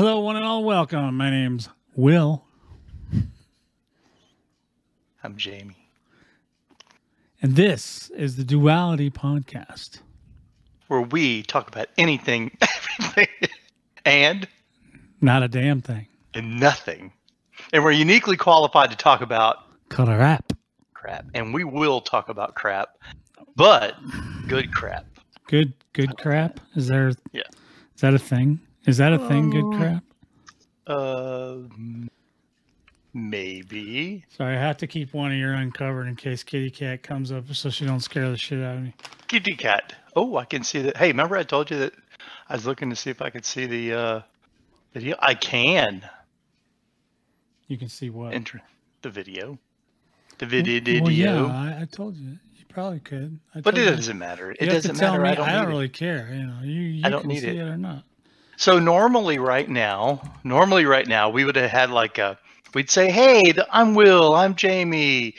Hello, one and all. Welcome. My name's Will, I'm Jamie. and this is the Duality Podcast. Where we talk about anything, everything, and Not a damn thing. and nothing. And we're uniquely qualified to talk about Color app. crap. And we will talk about crap, but good crap. Good, good crap. Is there? Yeah. Is that a thing? Is that a thing? Good Oh. crap. Uh, maybe. Sorry, I have to keep one ear uncovered in case Kitty Cat comes up, so she don't scare the shit out of me. Kitty cat. Oh, I can see that. Hey, remember I told you that I was looking to see if I could see the uh, video? I can. You can see what. Enter the video. The video. Well, yeah, I, I told you. You probably could. I But it you. doesn't matter. It You doesn't matter. me. I don't, need it. really care. You know, you, you I don't can need see it. it or not. So normally, right now, normally right now, we would have had like a. We'd say, "Hey, I'm Will. I'm Jamie."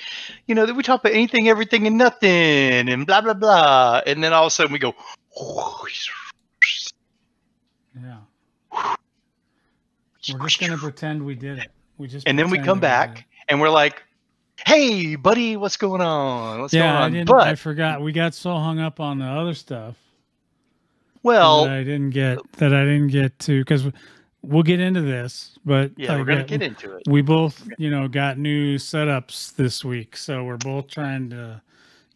You know that we talk about anything, everything, and nothing, and blah blah blah. And then all of a sudden, we go. Yeah. We're just gonna pretend we did it. We just And then we come back, and we're like, "Hey, buddy, what's going on? What's it. going Yeah, I on?" didn't. I forgot. We got so hung up on the other stuff well, that I didn't get that I didn't get to because we'll get into this. But yeah, I we're gonna got- get into it. We both, you know, got new setups this week, so we're both trying to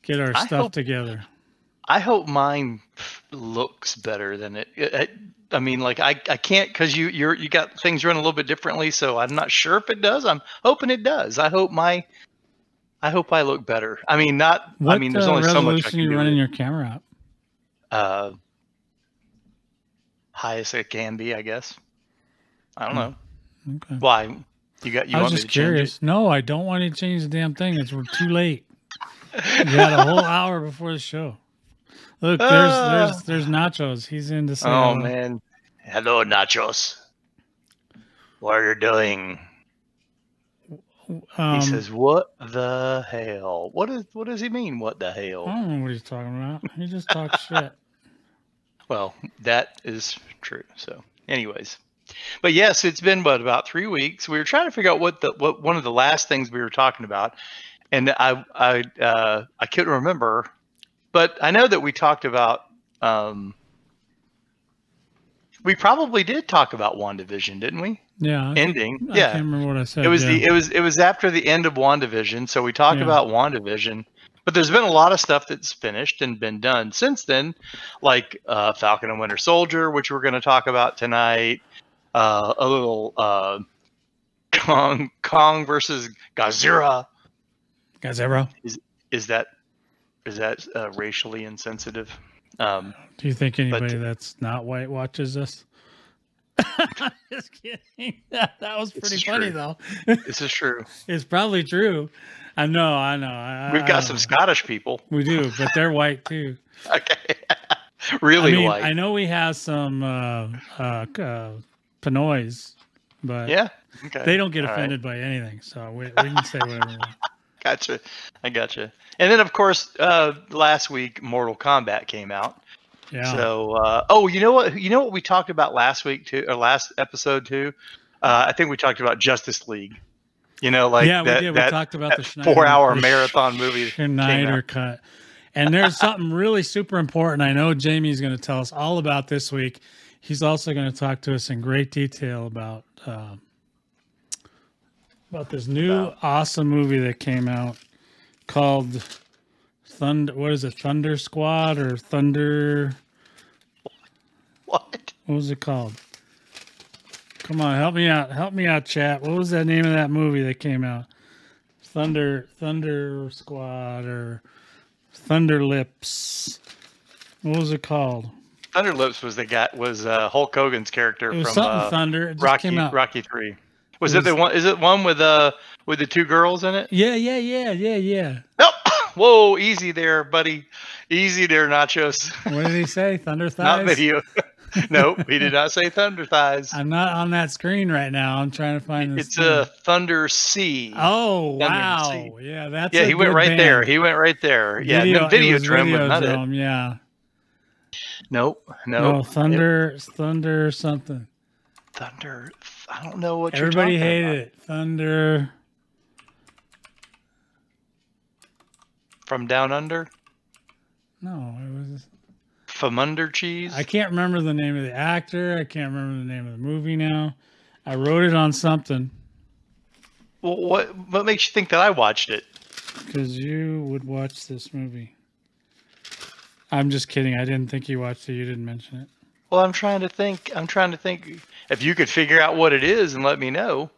get our I stuff hope- together. I hope mine looks better than it. I, I mean, like I, I can't because you you're you got things run a little bit differently, so I'm not sure if it does. I'm hoping it does. I hope my, I hope I look better. I mean, not. What I mean, there's uh, only so much I resolution can you do. running your camera up? it. Uh, highest it can be, I guess. I don't know Okay. why. You got you I was just curious. No, I don't want to change the damn thing. It's we're too late. You got a whole hour before the show. Look, there's Ah. there's there's nachos. He's in it? Oh hello. man, hello nachos. What are you doing? Um, he says, "What the hell? What is? What does he mean? What the hell?" I hell?" don't know what he's talking about. He just talks shit. Well, that is true. So, anyways, but yes, it's been what about three weeks. We were trying to figure out what the what one of the last things we were talking about, and I I uh, I couldn't remember, but I know that we talked about. Um, we probably did talk about WandaVision, didn't we? Yeah. Ending, I yeah. can't remember what I said. It was yeah. the it was it was after the end of WandaVision, so we talked Yeah. about WandaVision. But there's been a lot of stuff that's finished and been done since then, like uh, Falcon and Winter Soldier, which we're going to talk about tonight. Uh, a little uh, Kong Kong versus Godzilla. Guys, bro. Is that is that uh, racially insensitive? Um, Do you think anybody uh, that's not white watches this? just kidding. That, that was pretty funny though. this is true. It's probably true. I know. I know. I, We've got know. some Scottish people. We do, but they're white too. Okay, really I mean, white. I know we have some uh, uh, uh, Pinoys, but yeah. Okay. they don't get All right. offended by anything, so we, we can say whatever. we want. Gotcha. I gotcha. And then, of course, uh, last week Mortal Kombat came out. Yeah. So, uh, oh, you know what? You know what we talked about last week too, or last episode too. Uh, I think we talked about Justice League. You know, like yeah, that, we did. We talked about the that Snyder, four-hour marathon movie. Snyder cut. And there's something really super important. I know Jamie's going to tell us all about this week. He's also going to talk to us in great detail about um, about this new awesome movie that came out called Thunder. What is it? Thunder Squad or Thunder? What? What was it called? Come on, help me out. Help me out, chat. What was that name of that movie that came out? Thunder Thunder Squad or Thunder Lips. What was it called? Thunder Lips was the guy was uh, Hulk Hogan's character It was from something uh, Thunder. It Rocky. Rocky Three. Was It it, the one? Is it one with uh with the two girls in it? Yeah, yeah, yeah, yeah, yeah. Nope. Whoa, easy there, buddy. Easy there, Nachos. What did he say? Thunder thighs. Not video. nope, he did not say Thunder Thighs. I'm not on that screen right now. I'm trying to find. It's thing. a Thunder C. Oh Thunder wow! Sea. Yeah, that's yeah, he went right band. there. He went right there. Yeah, Video, no, it was Videodrome was not it. Yeah. Nope, No, nope. Oh, thunder, Thunder something. Thunder. I don't know what Everybody you're talking hated about. it. Thunder. From Down Under, No, it was. from Under Cheese. I can't remember the name of the actor. I can't remember the name of the movie now. I wrote it on something Well, what what makes you think that I watched it? because you would watch this movie. I'm just kidding. I didn't think you watched it. You didn't mention it. Well, I'm trying to think. I'm trying to think if you could figure out what it is and let me know.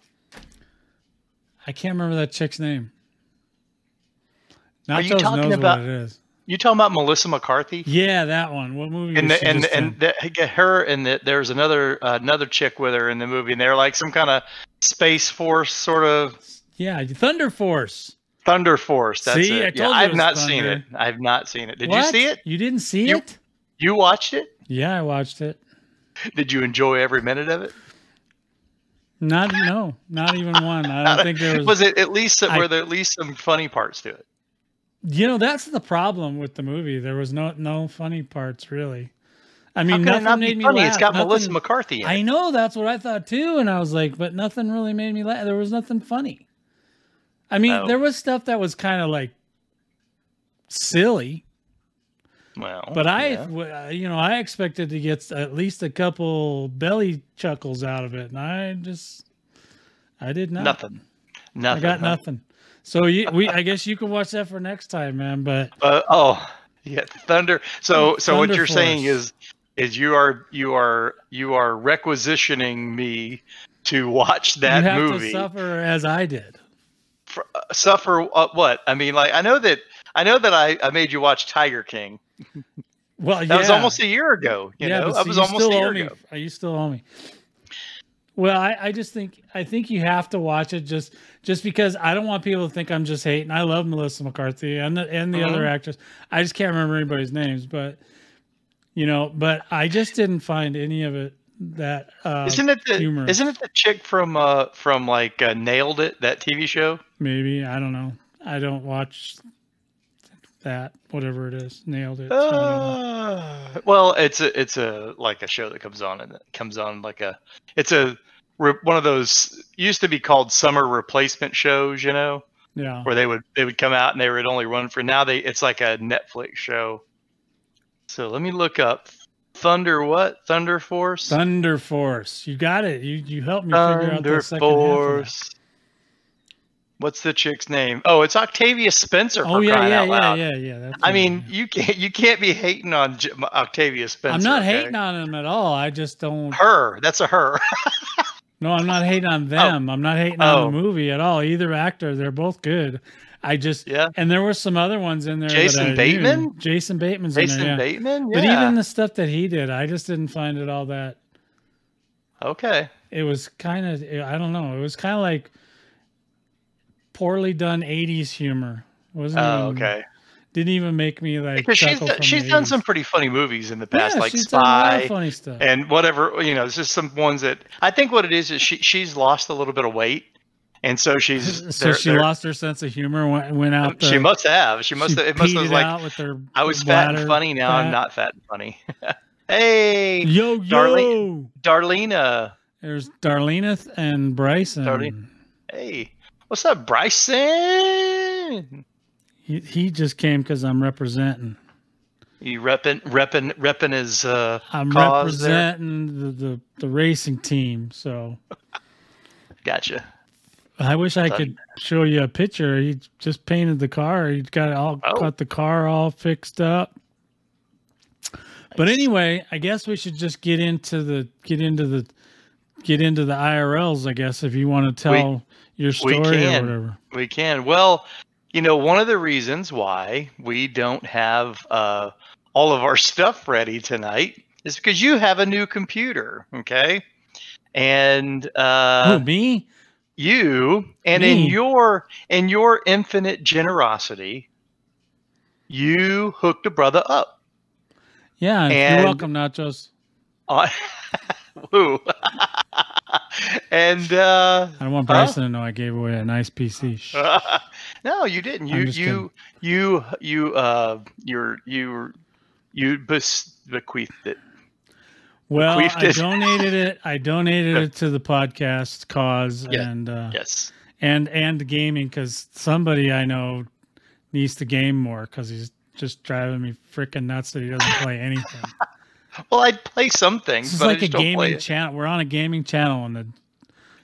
I can't remember that chick's name. Are you talking about- what it is. You talking about Melissa McCarthy? Yeah, that one. What movie? and was the, and and the, her and the, there's another uh, another chick with her in the movie, and they're like some kind of space force sort of yeah, Thunder Force. thunder force. That's See, it. I yeah, told you it I've not seen it. I've not seen it. Did What? you see it? You didn't see You- it? You watched it? Yeah, I watched it. Did you enjoy every minute of it? Not no, not even one. I don't think there was. Was it at least I- were there at least some funny parts to it? You know, that's the problem with the movie. There was no no funny parts really. I mean, nothing not made me funny? laugh. It's got Nothing- Melissa McCarthy in it. I know that's what I thought too, and I was like, but nothing really made me laugh. There was nothing funny. I mean, Oh. there was stuff that was kind of like silly, well, but I, yeah. w- uh, you know, I expected to get at least a couple belly chuckles out of it, and I just, I did not. nothing. I got huh? nothing. So you, we, I guess you can watch that for next time, man. But Uh, oh, yeah, thunder. So, so what you're saying is, is you are you are you are requisitioning me to watch that you have movie. to suffer as I did. For, uh, suffer uh, what? I mean, like I know that I know that I, I made you watch Tiger King. Well, That yeah. was almost a year ago. You yeah, know, that was almost a year me. ago. Are you still owe me. Well, I, I just think I think you have to watch it just just because I don't want people to think I'm just hating. I love Melissa McCarthy and the and the Mhm. other actress. I just can't remember anybody's names, but you know, but I just didn't find any of it that uh Isn't it the humorous. isn't it the chick from uh from like uh, Nailed It that TV show? maybe I don't know. I don't watch that whatever it is. Nailed it. so I don't know. Uh, well, it's a it's a like a show that comes on and it comes on like a it's a re, one of those used to be called summer replacement shows, you know, yeah. where they would they would come out and they would only run for now they it's like a Netflix show. So let me look up Thunder what Thunder Force Thunder Force. You got it. You you helped me figure out Thunder the second half. Force. What's the chick's name? Oh, it's Octavia Spencer. Oh yeah, yeah, yeah, yeah, yeah. That's I mean, you can't you can't be hating on J- Octavia Spencer. I'm not hating on him at all. I just don't. her. That's a her. No, I'm not hating on oh. them. I'm not hating on Oh. the movie at all. Either actor, they're both good. I just Yeah. and there were some other ones in there. Jason I knew. Bateman? Jason Bateman's Jason in there. Yeah. Bateman. But even the stuff that he did, I just didn't find it all that. okay. It was kind of I don't know. It was kind of like poorly done '80s humor. It wasn't it? Oh, even, okay. Didn't even make me like. Because she's she's done 80s. some pretty funny movies in the past, Yeah, like she's done a lot of Spy funny stuff. and whatever. You know, it's just some ones that I think what it is is she she's lost a little bit of weight, and so she's so they're- she they're- lost her sense of humor. Went, went out. The, She must have. She must she have. It must have like with her. I was fat and funny. Now I'm not fat and funny. hey, Yo yo. Darlene- Darlena. There's Darlene and Bryson. Darlene. Hey, what's up, Bryson? He, he just came because I'm representing. You repping repping repping his uh I'm representing the, the, the racing team. So Gotcha. I wish I could show you a picture. He just painted the car. He got all Oh. got the car all fixed up. But anyway, I guess we should just get into the get into the get into the IRLs. I guess if you want to tell your story or whatever. We can. Well, you know, one of the reasons why we don't have uh, all of our stuff ready tonight is because you have a new computer, okay? And uh, Who me? you, and in your in your infinite generosity, you hooked a brother up. Yeah, you're and- welcome, Nachos. on- Woo. and uh, I don't want Huh? Bryson to know I gave away a nice PC. No, you didn't. You you you you uh you're you you bes- bequeathed it. Well, bequeathed I it. donated it. I donated it to the podcast cause Yeah. and uh, Yes. and and gaming because somebody I know needs to game more because he's just driving me freaking nuts that he doesn't play anything. Well, I'd play some things, This is like a gaming channel. We're on a gaming channel, and the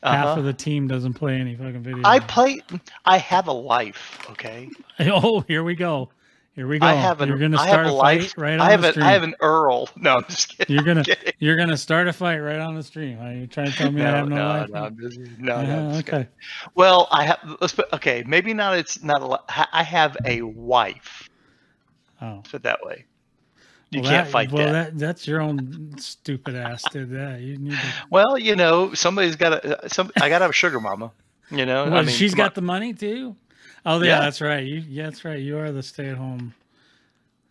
half Uh-huh. of the team doesn't play any fucking video. I play. I have a life. Okay. Oh, here we go. Here we go. I have an. You're gonna I start have a a fight life. right on I have stream. I have an Earl. No, I'm just kidding. You're gonna kidding. you're gonna start a fight right on the stream. Are you trying to tell me I have no, no, life? no, I'm just- no, Uh-huh, no, just kidding. okay. Well, I have. Let's put. Okay, maybe not. It's not a. I have a wife. Oh. Put it that way. You Well, can't that- fight well, that. That's your own stupid ass did that. You need to. Well, you know, somebody's got to. Uh, some. I got to have a sugar mama. You know. Well, I mean, she's got on. the money too. Oh yeah, Yeah. that's right. You yeah, that's right. You are the stay-at-home.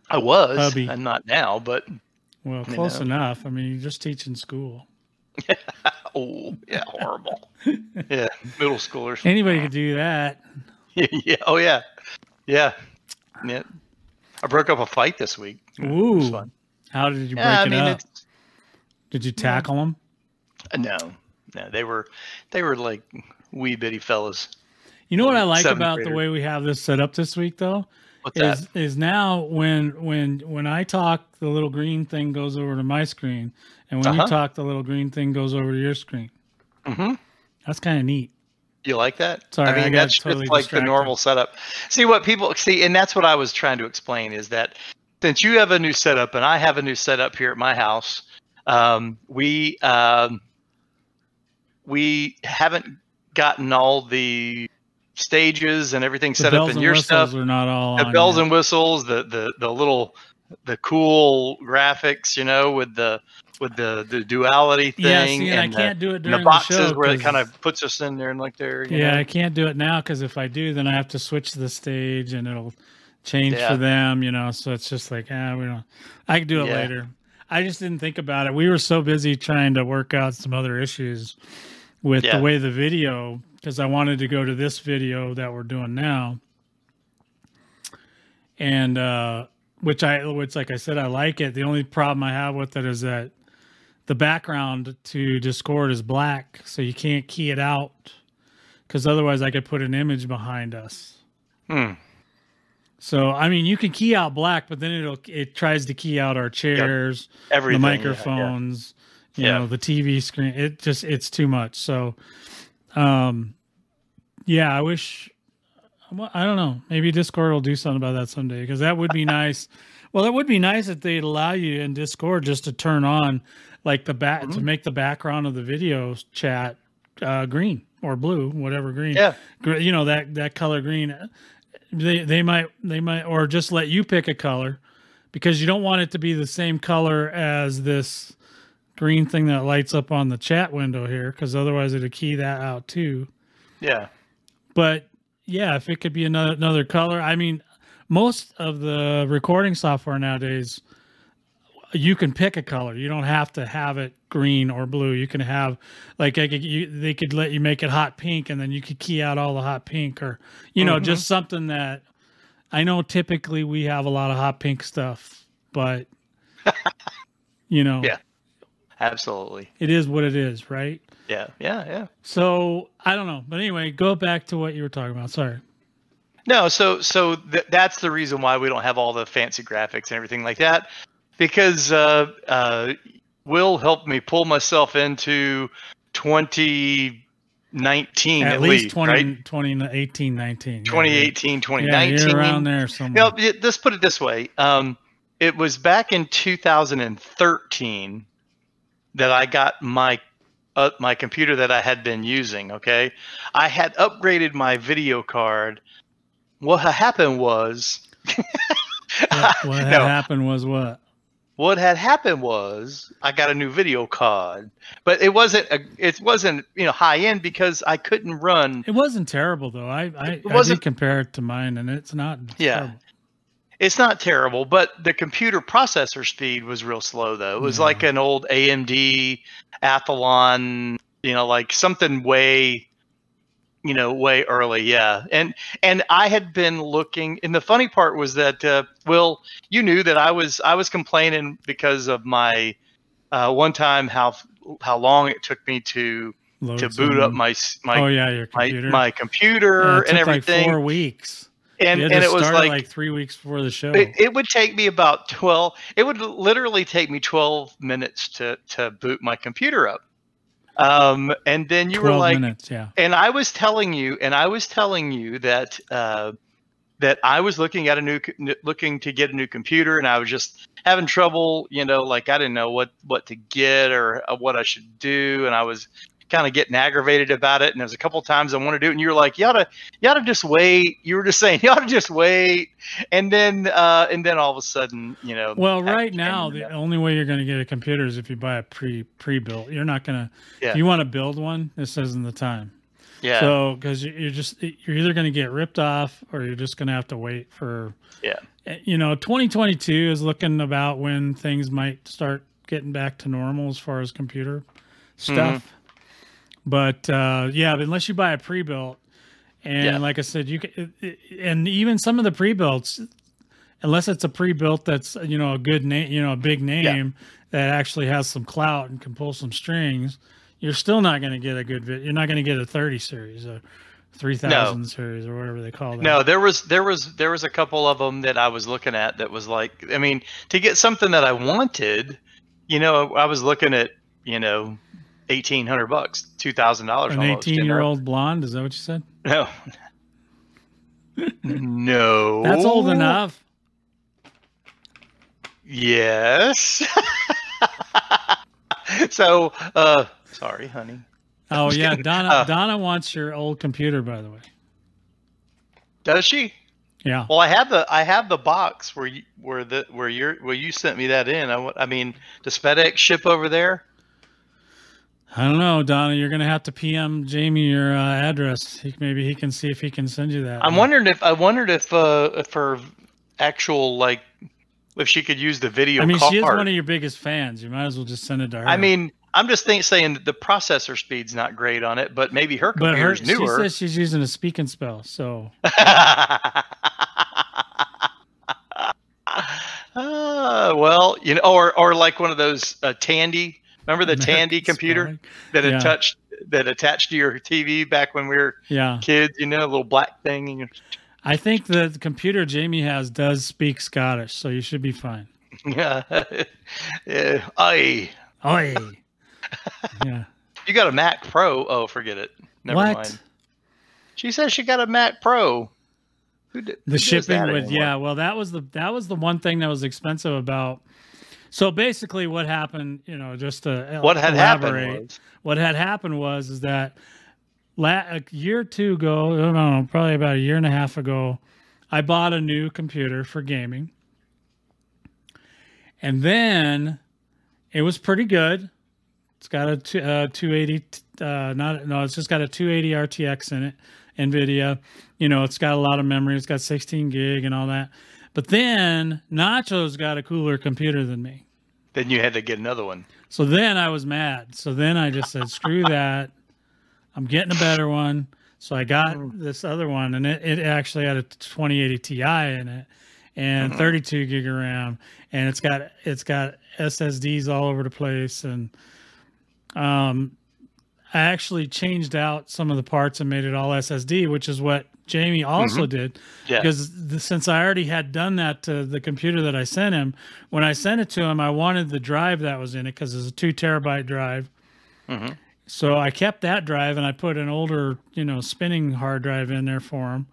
I was. hubby. I'm not now, but Well, close know. enough. I mean, you're just teaching school. oh yeah, horrible. yeah, middle schoolers. Anybody could do that. yeah. Oh yeah. Yeah. Yeah. I broke up a fight this week. It was Ooh. fun. How did you break Yeah, I it up? Did you tackle them? uh, no, no. They were, they were like wee bitty fellas. You know what I like Seventh about the way we have this set up this week, though, What's is that? is now when when when I talk, the little green thing goes over to my screen, and when you Uh-huh. talk, the little green thing goes over to your screen. hmm That's kind of neat. You like that? Sorry, I I mean, got that's just totally like distracted. the normal setup. See what people see, and that's what I was trying to explain is that since you have a new setup and I have a new setup here at my house, um, we um, we haven't gotten all the stages and everything The set up in your stuff. are not all The on bells yet. and whistles, the the the little the cool graphics, you know, with the with the the duality thing. yeah. See, and I the- can't do it during the boxes the show where it kind of puts us in there and like there. You Yeah, know? I can't do it now because if I do, then I have to switch the stage and it'll change Yeah. for them, you know. So it's just like, ah, we don't. I can do it Yeah. later. I just didn't think about it. We were so busy trying to work out some other issues with Yeah. the way the video, because I wanted to go to this video that we're doing now, and uh, which I, which like I said, I like it. The only problem I have with it is that the background to Discord is black, so you can't key it out because otherwise I could put an image behind us. Hmm. So I mean, you can key out black, but then it'll it tries to key out our chairs, Everything. the yeah, yeah. microphones, you Yeah. know, the TV screen. It just it's too much. So, um, yeah, I wish. I don't know. Maybe Discord will do something about that someday because that would be nice. Well, it would be nice if they'd allow you in Discord just to turn on, like the back to Mhm. make the background of the video chat uh, green or blue, whatever green. Yeah. You know that that color green. They they might they might or just let you pick a color because you don't want it to be the same color as this green thing that lights up on the chat window here because otherwise it'll key that out too Yeah. but yeah if it could be another another color i mean most of the recording software nowadays you can pick a color you don't have to have it green or blue you can have like I could, you, they could let you make it hot pink and then you could key out all the hot pink or you know Mhm. just something that i know typically we have a lot of hot pink stuff but you know Yeah. Absolutely. it is what it is right Yeah. Yeah. Yeah. so i don't know but anyway go back to what you were talking about sorry No, so so th- that's the reason why we don't have all the fancy graphics and everything like that, because uh, uh, Will helped me pull myself into 2019 at, at, least 20, right? 2018 19 yeah, 2018, yeah, 2019. you're around there You somewhere know, y- let's put it this way. Um, it was back in 2013 that I got my uh, my computer that I had been using. Okay, I had upgraded my video card. What ha- happened was, what, what had No. happened was what what had happened was I got a new video card, but it wasn't a, it wasn't you know high end because I couldn't run it wasn't terrible though i i, I did wasn't- compare it to mine and it's not Yeah. terrible. It's not terrible, but the computer processor speed was real slow though. It was like an old AMD Athlon, you know, like something way you know, way early, yeah. And and I had been looking and the funny part was that uh Will, you knew that I was I was complaining because of my uh, one time how how long it took me to Load to boot up my my oh yeah, your computer. my Yeah, computer it and everything. Like four weeks. and and it was like, like three weeks before the show. it, it would take me about 12 it would literally take me 12 minutes to to boot my computer up um and then you were like minutes. Yeah. and I was telling you, and I was telling you that uh, that I was looking at a new, looking to get a new computer, and I was just having trouble. You know, like I didn't know what what to get or uh, what I should do, and I was kind of getting aggravated about it. And there's a couple times I want to do it, and you were like, "You ought to, you ought to just wait." You were just saying, "You ought to just wait," and then uh, and then all of a sudden, you know. Well, right now, the that. only way you're going to get a computer is if you buy a pre pre built. You're not going to. Yeah. If you want to build one, this isn't the time. yeah, So because you're just you're either going to get ripped off or you're just going to have to wait for. Yeah. eh, You know, 2022 is looking about when things might start getting back to normal as far as computer stuff. Mm-hmm. But uh, yeah, unless you buy a pre-built, and Yeah. like I said, you can, and even some of the pre-builts, unless it's a pre-built that's you know a good name, you know a big name that actually has some clout and can pull some strings, you're still not going to get a good. You're not going to get a 30 series or 3000 series or whatever they call that. No, there was there was there was a couple of them that I was looking at that was like I mean to get something that I wanted, you know, I was looking at you know, eighteen hundred bucks, two thousand dollars. an 18 year old blonde. Is that what you said? No. no. That's old enough. Yes. so, uh, sorry, honey. Oh yeah, kidding. Donna. Uh, Donna wants your old computer, by the way. Does she? Yeah. Well, I have the I have the box where you where the where you're where you sent me that in. I, I mean, does FedEx ship over there? I don't know, Donna. You're gonna have to PM Jamie your uh, address. He, maybe he can see if he can send you that. I'm wondering if I wondered if uh if her actual like if she could use the video I mean, she is one of your biggest fans. You might as well just send it to her. I mean, I'm just think, saying that the processor speed's not great on it, but maybe her but her computer's she says she's using a speak and spell. So Uh, well, you know, or or like one of those uh, Tandy. Remember the Tandy computer that Yeah. attached that attached to your TV back when we were Yeah, kids? You know, a little black thing. And I think the computer Jamie has does speak Scottish, so you should be fine. yeah, yeah. Uh, Aye. Oi. yeah. You got a Mac Pro? Oh, forget it. Never what? mind. She says she got a Mac Pro. Who did, the does shipping would anymore? yeah well that was the that was the one thing that was expensive about so basically what happened you know just to What had elaborate, happened was what had happened was is that la- a year or two ago i don't know probably about a year and a half ago i bought a new computer for gaming. And then it was pretty good. It's got a two, uh, 280 uh, not no it's just got a 280 rtx in it nvidia. You know it's got a lot of memory. It's got 16 gig and all that but then nacho's got a cooler computer than me then you had to get another one. so then I was mad. So then I just said, screw that. I'm getting a better one. So I got this other one, and it, it actually had a 2080 Ti in it, and 32 gig of RAM, and it's got it's got SSDs all over the place, and um, I actually changed out some of the parts and made it all SSD, which is what Jamie also did Yeah. because the, since I already had done that to the computer that I sent him, when I sent it to him, I wanted the drive that was in it because it's a two terabyte drive. Mhm. So I kept that drive and I put an older, you know, spinning hard drive in there for him,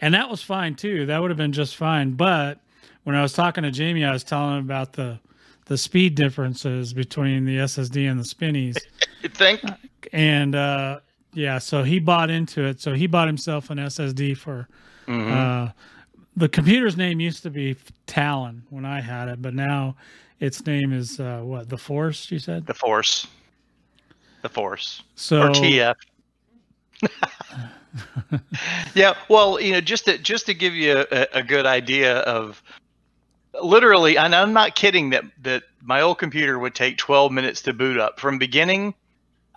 and that was fine too. That would have been just fine. But when I was talking to Jamie, I was telling him about the the speed differences between the SSD and the spinnies You think? and uh, yeah, so he bought into it. So he bought himself an SSD for Mhm. uh, the computer's name used to be Talon when I had it, but now its name is uh, what the Force. You said the Force. The Force. so. or TF. yeah, well, you know, just to just to give you a, a good idea of literally, and I'm not kidding that that my old computer would take 12 minutes to boot up from beginning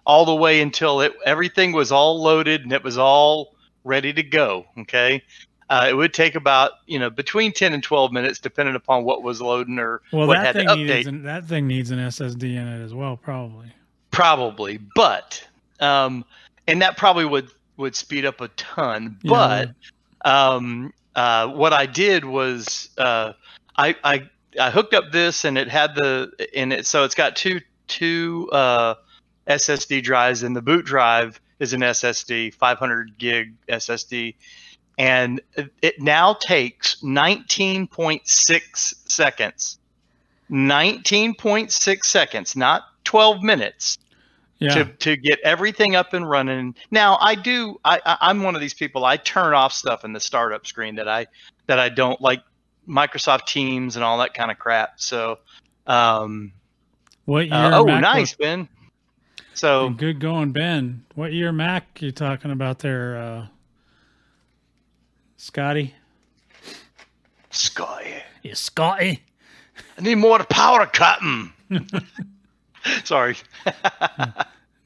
all the way until it everything was all loaded and it was all ready to go. Okay, Uh, it would take about you know between 10 and 12 minutes, depending upon what was loading or Well, what that had to thing update. needs an, that thing needs an SSD in it as well, probably. Probably, but um, and that probably would would speed up a ton. Yeah, But um, uh, what I did was uh, I, I I hooked up this and it had the in it, so it's got two two uh, SSD drives, and the boot drive is an SSD, 500 gig SSD, and it, now takes 19.6 seconds. 19.6 seconds, not 12 minutes Yeah. to, to get everything up and running. Now I do I, I I'm one of these people I turn off stuff in the startup screen that I that I don't like Microsoft Teams and all that kind of crap. So um what year? uh, oh nice Ben. So Good going, Ben. What year Mac you talking about there, uh, Scotty? Sky Yeah, Scotty. I need more power cutting. Sorry.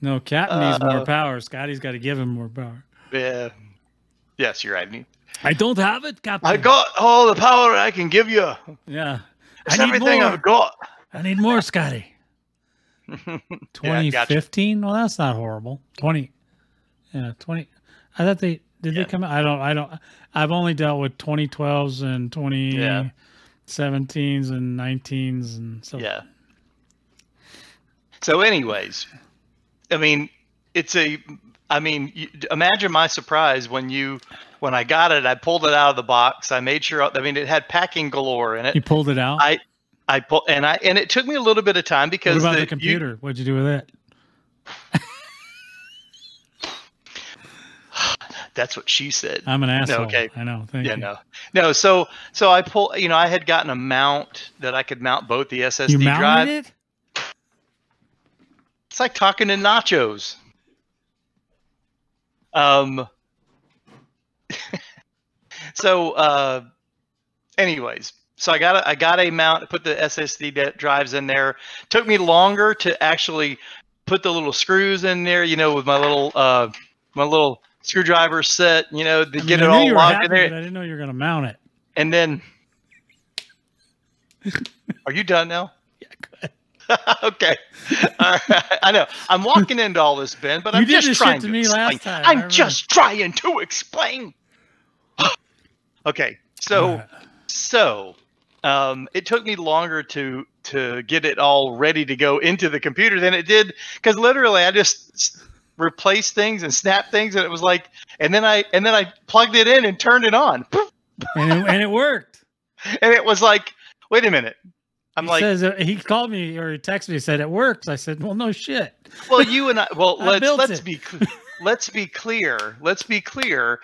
No, Captain needs more Uh, power. Scotty's got to give him more power. yeah. Yes, you're right. I don't have it, Captain. I got all the power I can give you. Yeah. It's I need everything more. I've got. I need more, Scotty. Yeah, gotcha. 2015. Well, that's not horrible. 20. Yeah, 20. I thought they did Yeah. they come out? I don't. I don't. I've only dealt with 2012s and 2017s and 19s and so. Yeah. So, anyways, I mean, it's a. I mean, you, imagine my surprise when you when I got it. I pulled it out of the box. I made sure. I mean, it had packing galore in it. You pulled it out. I I pull and I and it took me a little bit of time what because about the, the, you- computer? What'd you do with it? that's what she said. I'm an asshole. okay. I know. Thank yeah, you. no, no. So so I pull. You know, I had gotten a mount that I could mount both the SSD You mounted drive. it? It's like talking to nachos. Um. so, uh, anyways, so I got a, I got a mount, put the SSD drives in there. Took me longer to actually put the little screws in there. You know, with my little uh, my little screwdriver set. You know, to I mean, get I it all locked in there. I didn't know you were going to mount it. And then, are you done now? Yeah, okay. All right. I know. I'm walking into all this, Ben, but You I'm just trying to to me explain. last time, I'm just trying to explain. okay. So, right. so um, it took me longer to to get it all ready to go into the computer than it did because literally I just replaced things and snapped things and it was like and then I and then I plugged it in and turned it on and, it, and it worked. and it was like wait a minute I'm he like says uh, he called me or he texted me. Said it works. I said, well, no shit. well you and I well I let's let's it. be let's be clear let's be clear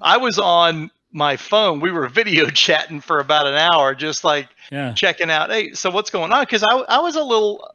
I was on my phone we were video chatting for about an hour just like Yeah. checking out hey so what's going on? Because I, I was a little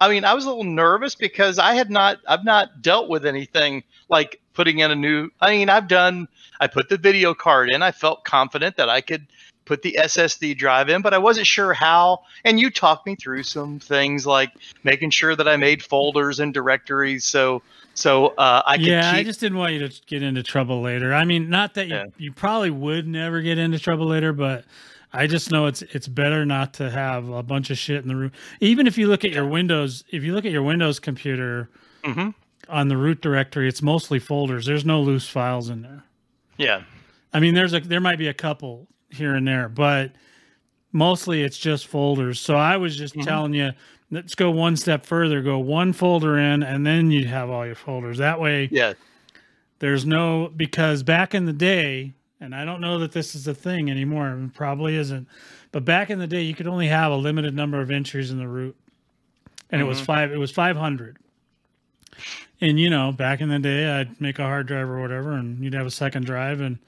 i mean i was a little nervous because i had not i've not dealt with anything like putting in a new i mean i've done i put the video card in. I felt confident that i could put the ssd drive in but i wasn't sure how. And you talked me through some things like making sure that i made folders and directories. So so uh, i yeah, I just didn't want you to get into trouble later. I mean, not that you, Yeah. you probably would never get into trouble later, but I just know it's it's better not to have a bunch of shit in the room. Even if you look at your Windows, if you look at your Windows computer Mhm. on the root directory, it's mostly folders. There's no loose files in there. yeah I mean, there's a there might be a couple here and there, but mostly it's just folders. So I was just Mhm. telling you, let's go one step further. Go one folder in, and then you have all your folders. That way, yeah there's no because back in the day, and I don't know that this is a thing anymore. It probably isn't. But back in the day, you could only have a limited number of entries in the root, and it was mm-hmm. five. It was five hundred. And you know, back in the day, I'd make a hard drive or whatever, and you'd have a second drive, and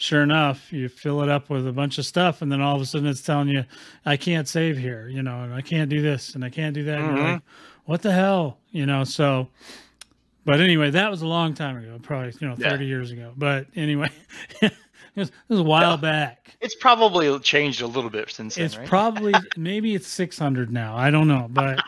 sure enough, you fill it up with a bunch of stuff, and then all of a sudden, it's telling you, "I can't save here," you know, and I can't do this, and I can't do that. Mhm. like, "What the hell?" You know, so. But anyway, that was a long time ago, probably you know Yeah. thirty years ago. But anyway, it, was, it was a while Yeah. back. it's probably changed a little bit since then It's right? probably maybe it's six hundred now. I don't know, but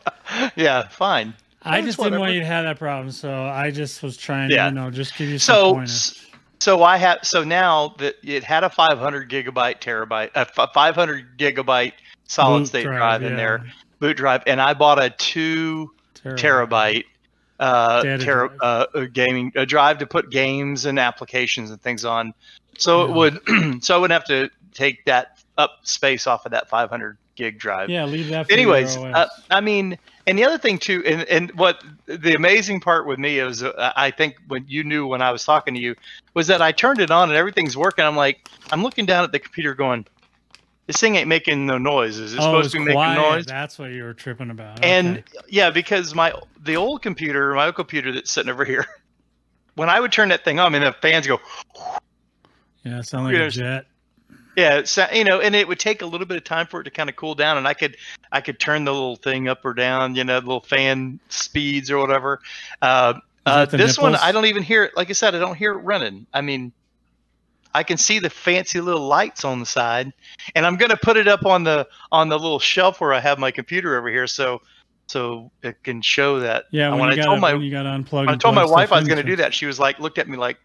yeah fine I It's just didn't want you to have that problem, so I just was trying Yeah. to you know just give you some so pointers. So I have so now that it had a 500 gigabyte terabyte, a f- 500 gigabyte solid Boot state drive, drive, in yeah. there, boot drive, and I bought a two terabyte uh, Data tera, uh, gaming a drive to put games and applications and things on. So it would so I wouldn't have to take that up space off of that 500 gig drive. Yeah, leave that. Anyways, uh, I mean, and the other thing too, and and what the amazing part with me is, uh, I think when you knew when I was talking to you, was that I turned it on and everything's working. I'm like, I'm looking down at the computer going, this thing ain't making no noise. Is it oh, supposed to be making noise? That's what you were tripping about. And Okay. yeah, because my the old computer, my old computer that's sitting over here, when I would turn that thing on, I mean the fans go, yeah, it sounded like a jet. Yeah, so, you know, and it would take a little bit of time for it to kind of cool down, and I could I could turn the little thing up or down, you know, the little fan speeds or whatever. Uh, uh, this one. I don't even hear it. Like I said, I don't hear it running. I mean, I can see the fancy little lights on the side, and I'm gonna put it up on the on the little shelf where I have my computer over here, so so it can show that. Yeah, when, when I told my when you got to unplug. when I told my wife I was going to do that, she was like, looked at me like,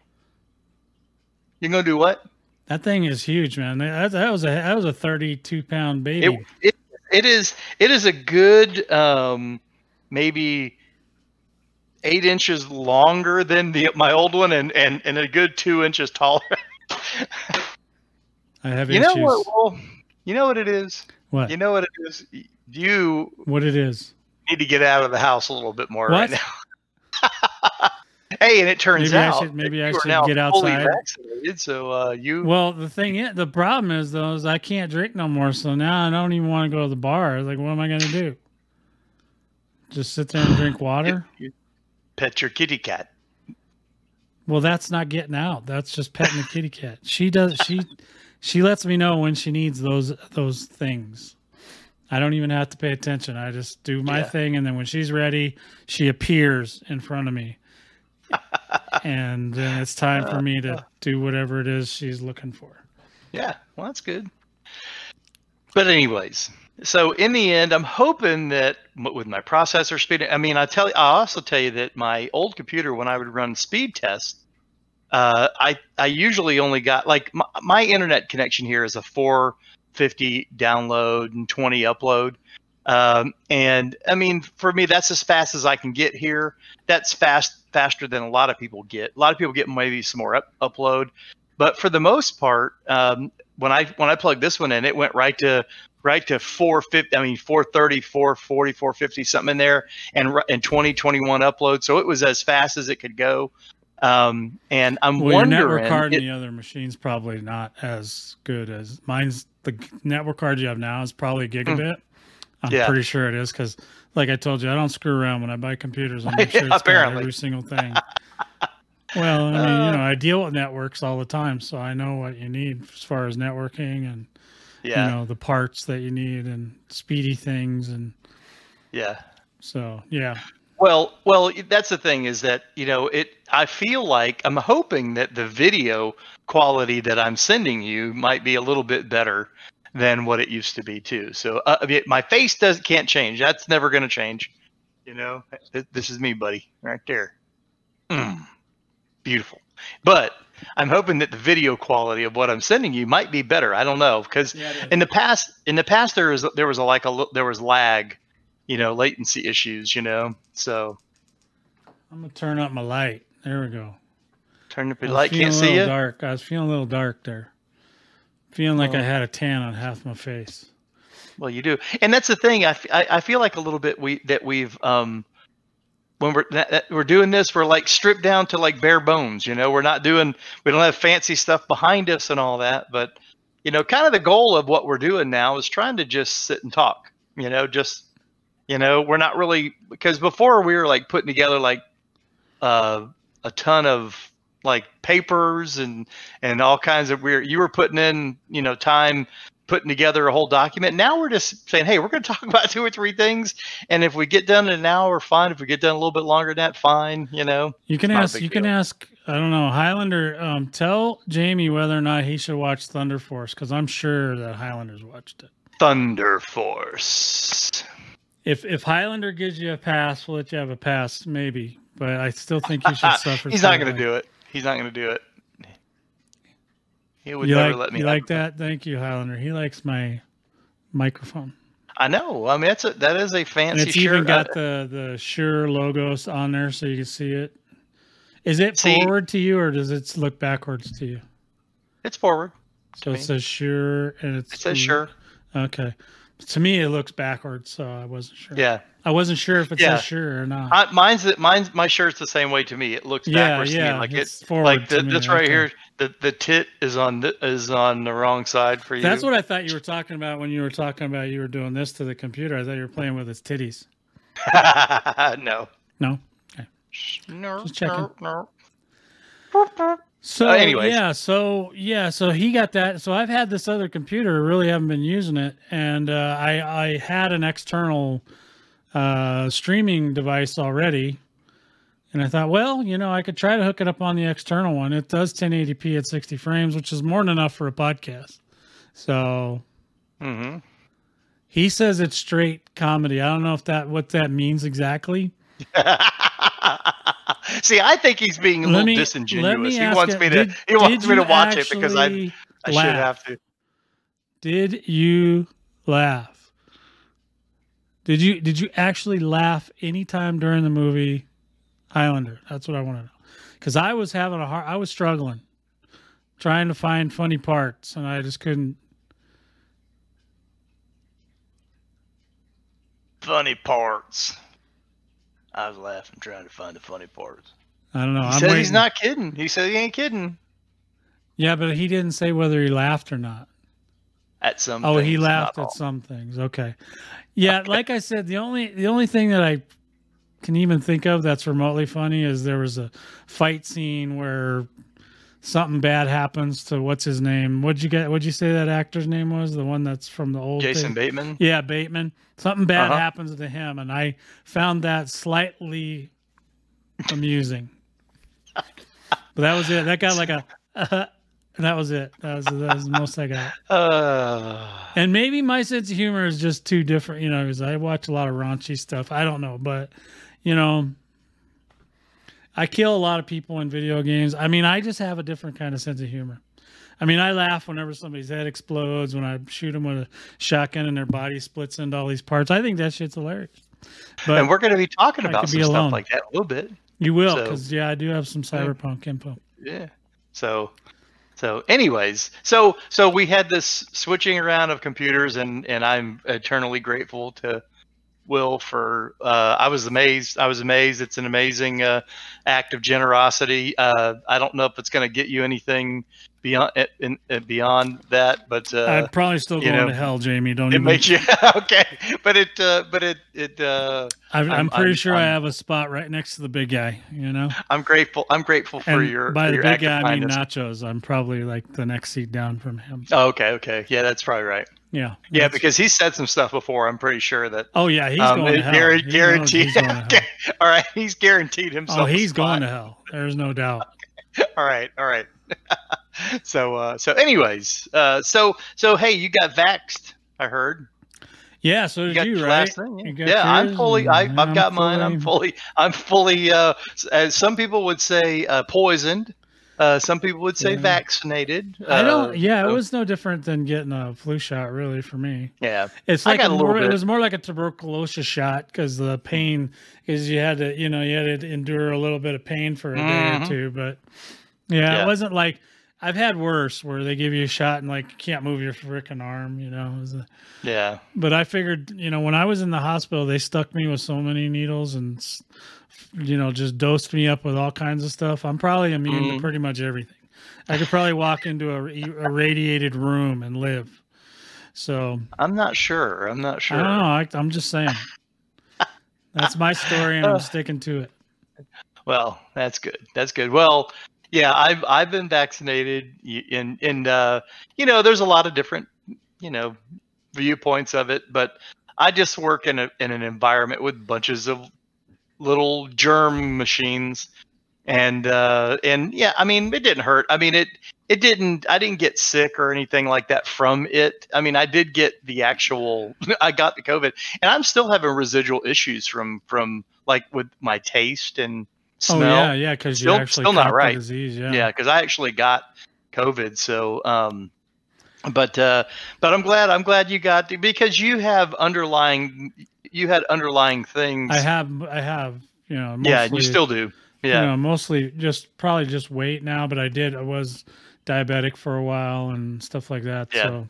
"You're going to do what?" That thing is huge, man. That, that was a that was a thirty-two pound baby. It, it it is it is a good um, maybe eight inches longer than the my old one, and and and a good two inches taller. I have you issues. know what? Well, you know what it is. What? You know what it is. You what it is? need to get out of the house a little bit more What? right now. hey, and it turns Maybe I out should- maybe I should get outside. so uh, you Well, the thing is, the problem is though, is I can't drink no more. So now I don't even want to go to the bar. Like, what am I gonna do? Just sit there and drink water? pet your kitty cat. Well, that's not getting out. That's just petting the kitty cat. She does. She she lets me know when she needs those those things. I don't even have to pay attention. I just do my Yeah. thing, and then when she's ready, she appears in front of me, and then it's time for me to do whatever it is she's looking for. Yeah, well, that's good. But anyways, so in the end, I'm hoping that with my processor speed, I mean, I tell you, I also tell you that my old computer, when I would run speed tests, uh, I I usually only got like my, my internet connection here is a 450 download and 20 upload. Um, and I mean, for me, that's as fast as I can get here. That's fast, faster than a lot of people get. A lot of people get maybe some more up, upload, but for the most part, um, when I when I plugged this one in, it went right to right to 450. I mean, 430, 440, 450, something in there, and and 20, upload. So it was as fast as it could go. Um, and I'm Well, your wondering. network card it- in the other machine's probably not as good as mine's. The network card you have now is probably gigabit. I'm Hmm. Yeah. pretty sure it is because, like I told you, I don't screw around when I buy computers. I make sure Yeah, it's apparently. every single thing. well, I mean, you know, I deal with networks all the time, so I know what you need as far as networking and yeah, you know the parts that you need and speedy things and yeah. so yeah. Well, well, that's the thing is that you know it. I feel like I'm hoping that the video quality that I'm sending you might be a little bit better than what it used to be too. So uh, my face does can't change. That's never going to change. You know, this is me, buddy, right there. Mm, beautiful. But I'm hoping that the video quality of what I'm sending you might be better. I don't know because in the past in the past there was there was a, like a there was lag you know latency issues you know so I'm gonna turn up my light. There we go. turn up your light can't see you Dark. I was feeling a little dark there. Feeling like Oh. I had a tan on half my face. well you do and that's the thing I I feel like a little bit we that we've um when we're that, that we're doing this we're like stripped down to like bare bones you know we're not doing we don't have fancy stuff behind us and all that but you know kind of the goal of what we're doing now is trying to just sit and talk you know just you know we're not really because before we were like putting together like uh, a ton of like papers and and all kinds of weird you were putting in you know time putting together a whole document now we're just saying hey we're going to talk about two or three things and if we get done in an hour fine if we get done a little bit longer than that fine you know You can ask. You can ask. I don't know. Highlander. Um, tell Jamie whether or not he should watch Thunder Force because I'm sure that Highlanders watched it. thunder force If if Highlander gives you a pass, we'll let you have a pass, maybe. But I still think you should suffer. he's not going to do it he's not going to do it He would You never like let me. you like that? Thank you, Highlander. He likes my microphone. I know. I mean, that's a that is a And fancy it's shirt. even got I- the the Shure logos on there so you can see it. Is it See- forward to you or does it look backwards to you? it's forward. So me. it says Shure and it's It says Shure. Okay. To me, it looks backwards, so I wasn't sure. Yeah. I wasn't sure if it Yeah. says Shure or not. I, mine's the- mine's my shirt's the same way to me. It looks Yeah, backwards to yeah, me. Like it's it, forward like to the, me, this right okay. here. The the tit is on the, is on the wrong side for you. That's what I thought you were talking about when you were talking about you were doing this to the computer. I thought you were playing with its titties. no. No. No. Just checking. No. no. So Uh, anyways. yeah, so yeah, so he got that. So I've had this other computer, really haven't been using it, and uh, I I had an external uh, streaming device already, and I thought, well, you know, I could try to hook it up on the external one. It does 1080p at 60 frames, which is more than enough for a podcast. So mm-hmm. he says it's straight comedy. I don't know if that what that means exactly. See, I think he's being a Let little me- disingenuous. He wants me to did- he wants me to watch it because I I should have to. Did you laugh? Did you did you actually laugh anytime during the movie Highlander? That's what I want to know. Cuz I was having a hard I was struggling trying to find funny parts and I just couldn't Funny parts. I was laughing trying to find the funny parts. I don't know. He I'm said he's not kidding. He said he ain't kidding. Yeah, but he didn't say whether he laughed or not. At some. Oh, he laughed at all. some things. Okay. Yeah, like I said, the only the only thing that I can even think of that's remotely funny is there was a fight scene where something bad happens to what's his name? What'd you get? What'd you say that actor's name was? The one that's from the old Jason thing? Bateman. Yeah, Bateman. Something bad Uh-huh. happens to him, and I found that slightly amusing. but that was it. That got like a. and that was it. That was, that was the most I got. Uh, And maybe my sense of humor is just too different, you know, because I watch a lot of raunchy stuff. I don't know, but you know, I kill a lot of people in video games. I mean, I just have a different kind of sense of humor. I mean, I laugh whenever somebody's head explodes, when I shoot them with a shotgun and their body splits into all these parts. I think that shit's hilarious. But and we're going to be talking about some be stuff alone. like that a little bit. you will, so- because yeah, I do have some cyberpunk info. Yeah. So, so anyways, so so we had this switching around of computers, and and I'm eternally grateful to Will for. Uh, I was amazed. I was amazed. It's an amazing uh, act of generosity. Uh, I don't know if it's going to get you anything beyond eh, in, in, beyond that, but uh, I'm probably still going know, to hell, Jamie. Don't it even. makes you okay. But it, uh, but it, it. Uh, I'm, I'm I'm- pretty I'm- sure i have a spot right next to the big guy. You know. I'm grateful. I'm grateful for And your. by the your big guy, I mean nachos. I'm probably like the next seat down from him. Oh, okay, okay, yeah, that's probably right. Yeah. Yeah, because he said some stuff before. I'm pretty sure that. Oh yeah, he's um, going to hell. guaran- He knows guaranteed. he's going to hell. all right, he's guaranteed himself. Oh, he's going to hell. There's no doubt. All right, all right. so, uh, so, anyways, uh, so, so, hey, you got vaxxed. I heard. Yeah. So did got you, your right? last thing, You Yeah, I'm fully. I, I've got mine. I'm fully. I'm fully. Uh, as some people would say, uh, poisoned. Uh, some people would say Yeah. vaccinated. I Uh, don't. Yeah, it was no different than getting a flu shot, really, for me. Yeah. It's I like got a a little more, it was more like a tuberculosis shot because the pain is you had to, you know, you had to endure a little bit of pain for a day Mhm. or two. But yeah, Yeah. it wasn't like I've had worse where they give you a shot and like can't move your freaking arm, you know. A, Yeah. but I figured, you know, when I was in the hospital, they stuck me with so many needles and, you know, just dosed me up with all kinds of stuff. I'm probably immune Mhm. to pretty much everything. I could probably walk into a, a radiated room and live. So I'm not sure. I'm not sure. I don't know. I, I'm just saying. That's my story, and I'm sticking to it. Well, that's good. That's good. Well, yeah, I've I've been vaccinated, and and uh, you know, there's a lot of different you know viewpoints of it, but I just work in a in an environment with bunches of little germ machines, and uh, and yeah, I mean, it didn't hurt. I mean, it it didn't. I didn't get sick or anything like that from it. I mean, I did get the actual. I got the COVID, and I'm still having residual issues from from like with my taste and smell. Oh yeah, yeah, because you Still- actually still not right. disease. Yeah. Yeah, because I actually got COVID. So, um, but uh, but I'm glad I'm glad you got to, because you have underlying you had underlying things. I have, I have, you know, yeah, you still do. Yeah, you know, mostly just probably just weight now, but I did, I was diabetic for a while and stuff like that. Yeah. So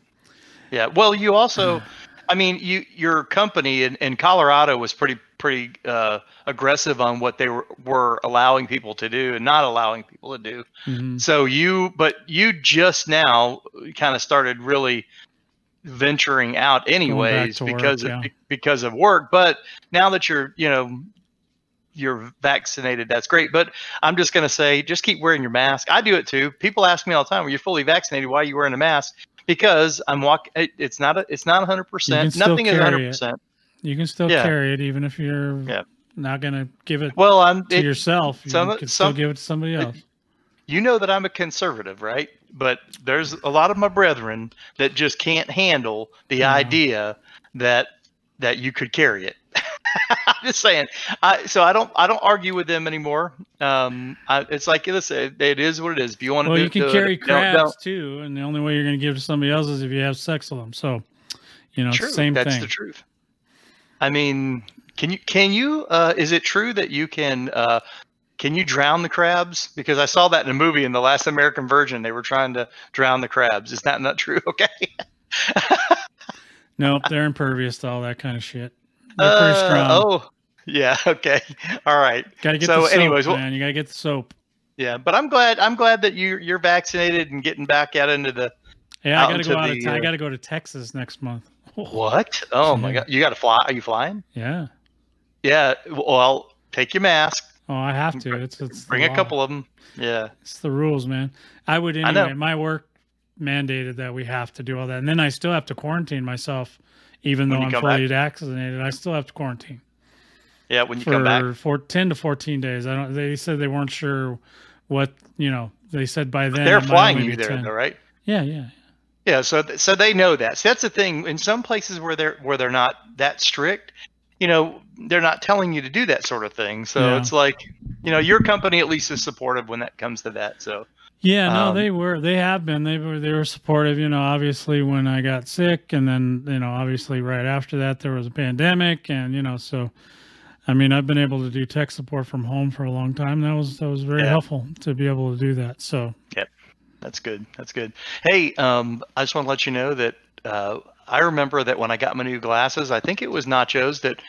yeah. Well, you also, I mean, you your company in, in Colorado was pretty pretty uh, aggressive on what they were, were allowing people to do and not allowing people to do. mhm. So you, but you just now kind of started really venturing out anyways work, because yeah. of, because of work. But now that you're, you know, you're vaccinated, that's great. But I'm just going to say, just keep wearing your mask. I do it too. People ask me all the time, "Are you fully vaccinated? Why are you wearing a mask?" Because I'm walking. It, it's not a. It's not 100. Percent Nothing is 100. percent you can still Yeah. carry it even if you're Yeah. not going to give it Well, I'm. to It, yourself. You some- can still give it to somebody else. you know that I'm a conservative, right? But there's a lot of my brethren that just can't handle the idea that that you could carry it. I'm just saying. I, so I don't I don't argue with them anymore. Um, I, it's like listen, it is what it is. If you want to Well, do you can do it. carry Don't- crabs don't. too, and the only way you're going to give to somebody else is if you have sex with them. So, you know, True, same that's thing. That's the truth. I mean, can you can you uh, is it true that you can uh, can you drown the crabs? Because I saw that in a movie in the Last American Virgin. They were trying to drown the crabs. Is that not true? Okay. Nope, they're impervious to all that kind of shit. Uh. Oh, yeah. Okay. All right. Got to get so the soap, anyways, well- man. You got to get the soap. Yeah, but I'm glad. I'm glad that you you're vaccinated and getting back out into the Yeah, I got to go out the, of. T- I uh, got to go to Texas next month. what? Oh my god! You got to fly? Are you flying? Yeah. Yeah. Well, take your mask. Oh, I have to. It's, it's Bring a couple of them. Yeah. It's the rules, man. I would I know. My work mandated that we have to do all that, and then I still have to quarantine myself, even When though I'm fully vaccinated. I still have to quarantine Yeah. When you come back. for ten to fourteen days. I don't. They said they weren't sure what you know. They said by then They're flying you there, 10. though, right? Yeah, yeah. Yeah. So th- so they know that. So that's the thing. In some places where they're where they're not that strict, you know, they're not telling you to do that sort of thing. So Yeah. it's like, you know, your company at least is supportive when that comes to that. So Yeah, no, Um, they were. They have been. They were. They were supportive. You know, obviously when I got sick, and then you know, obviously right after that there was a pandemic, and you know, so I mean, I've been able to do tech support from home for a long time. That was that was very Yeah. helpful to be able to do that. So Yep, That's good. That's good. Hey, um, I just want to let you know that uh, I remember that when I got my new glasses, I think it was Nachos that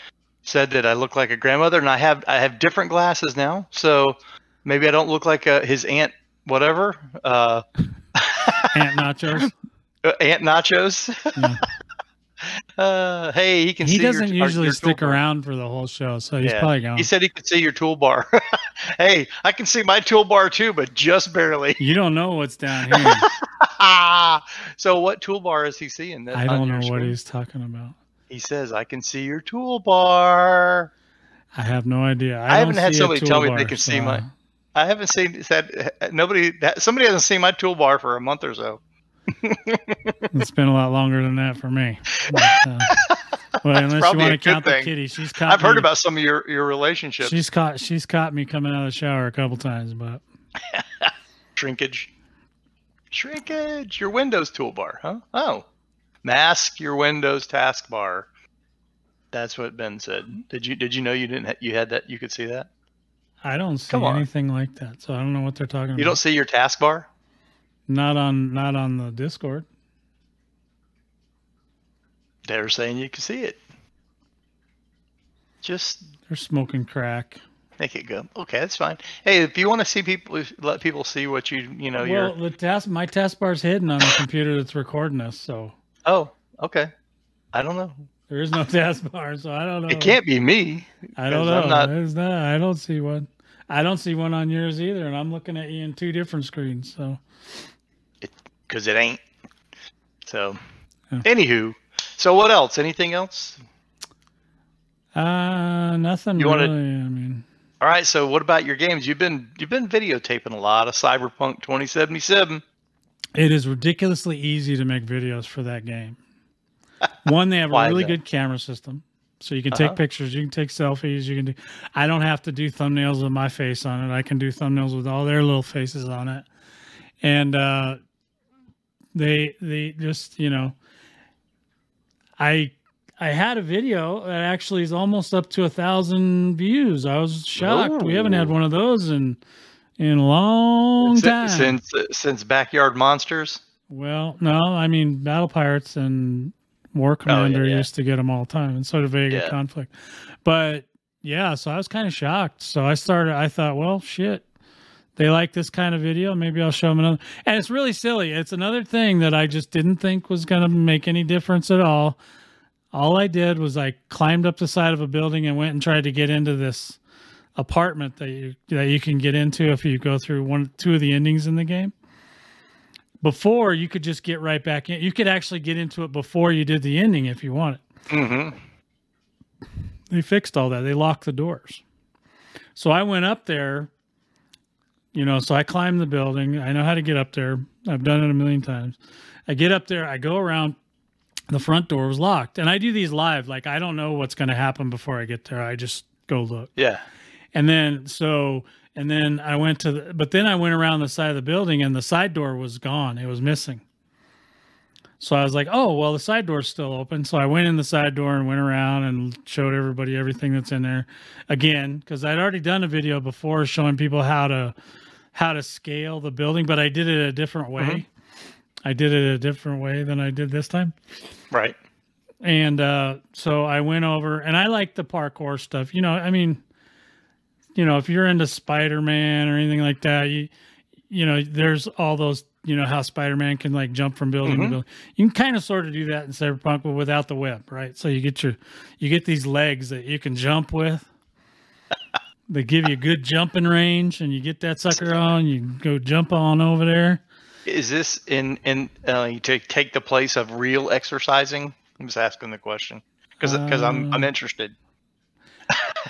said that I look like a grandmother, and I have I have different glasses now, so maybe I don't look like uh his aunt, whatever, uh, Aunt Nachos, uh, Aunt Nachos. Yeah. uh, hey, he can. he see doesn't your usually stick toolbar. around for the whole show, so he's Yeah. probably gone. He said he could see your toolbar. hey, I can see my toolbar too, but just barely. you don't know what's down here. so, what toolbar is he seeing? that- I don't know what he's talking about. He says, "I can see your toolbar." I have no idea. I, I haven't had somebody tell me they can see my- I haven't seen said nobody that somebody hasn't seen my toolbar for a month or so. It's been a lot longer than that for me. But, uh, well, unless you want to count the kitty, she's caught. I've heard about some of your your relationships She's caught. She's caught me coming out of the shower a couple times, but shrinkage. Shrinkage. Your Windows toolbar, huh? Oh, mask your Windows taskbar. That's what Ben said. Did you did you know you didn't ha- you had that you could see that? I don't see anything like that. So I don't know what they're talking You about. You don't see your taskbar? Not on. Not on the Discord. They're saying you can see it. Just They're smoking crack. make it go. Okay, that's fine. Hey, if you want to see people, let people see what you you know. well, your the task. My taskbar's hidden on the computer that's recording us, so oh, okay. I don't know. there is no taskbar. So I don't know. It can't be me. I don't know. I'm not- There's not. I don't see one. I don't see one on yours either, and I'm looking at you in two different screens. So because it ain't. So, Yeah. anywho, so what else? Anything else? uh nothing You really. wanna- I mean, All right. So, what about your games? You've been you've been videotaping a lot of Cyberpunk 2077. it is ridiculously easy to make videos for that game. One, they have a really good camera system, so you can take Uh-huh. pictures, you can take selfies, you can do. I don't have to do thumbnails with my face on it. I can do thumbnails with all their little faces on it, and uh, they they just you know, I I had a video that actually is almost up to a thousand views. I was shocked. We haven't had one of those in in a long time. Since since, since backyard monsters. Well, no, I mean Battle Pirates and War Commander Oh, yeah. used to get them all the time, and so did Vega Yeah. Conflict. But yeah, so I was kind of shocked. So I started. I thought, well, shit, they like this kind of video. Maybe I'll show them another. And it's really silly. It's another thing that I just didn't think was going to make any difference at all. All I did was I climbed up the side of a building and went and tried to get into this apartment that you that you can get into if you go through one two of the endings in the game. Before you could just get right back in. You could actually get into it before you did the ending if you wanted. Mm-hmm. They fixed all that. They locked the doors. So I went up there, you know, so I climbed the building. I know how to get up there. I've done it a million times. I get up there, I go around, the front door was locked. And I do these live. Like I don't know what's going to happen before I get there. I just go look. Yeah. And then so and then I went to the but then I went around the side of the building and the side door was gone. It was missing. So I was like, "Oh, well the side door's still open." So I went in the side door and went around and showed everybody everything that's in there again cuz I'd already done a video before showing people how to how to scale the building, but I did it a different way. I did it a different way than I did this time. Right. And uh, so I went over, and I like the parkour stuff. You know, I mean, you know, if you're into Spider Man or anything like that, you, you know, there's all those, you know, how Spider Man can like jump from building to Mhm. building. You can kind of sort of do that in Cyberpunk, but without the web, right? So you get your, you get these legs that you can jump with. they give you good jumping range, and you get that sucker on. You go jump on over there. Is this in in uh, to take the place of real exercising? I'm just asking the question because because I'm I'm Uh, interested.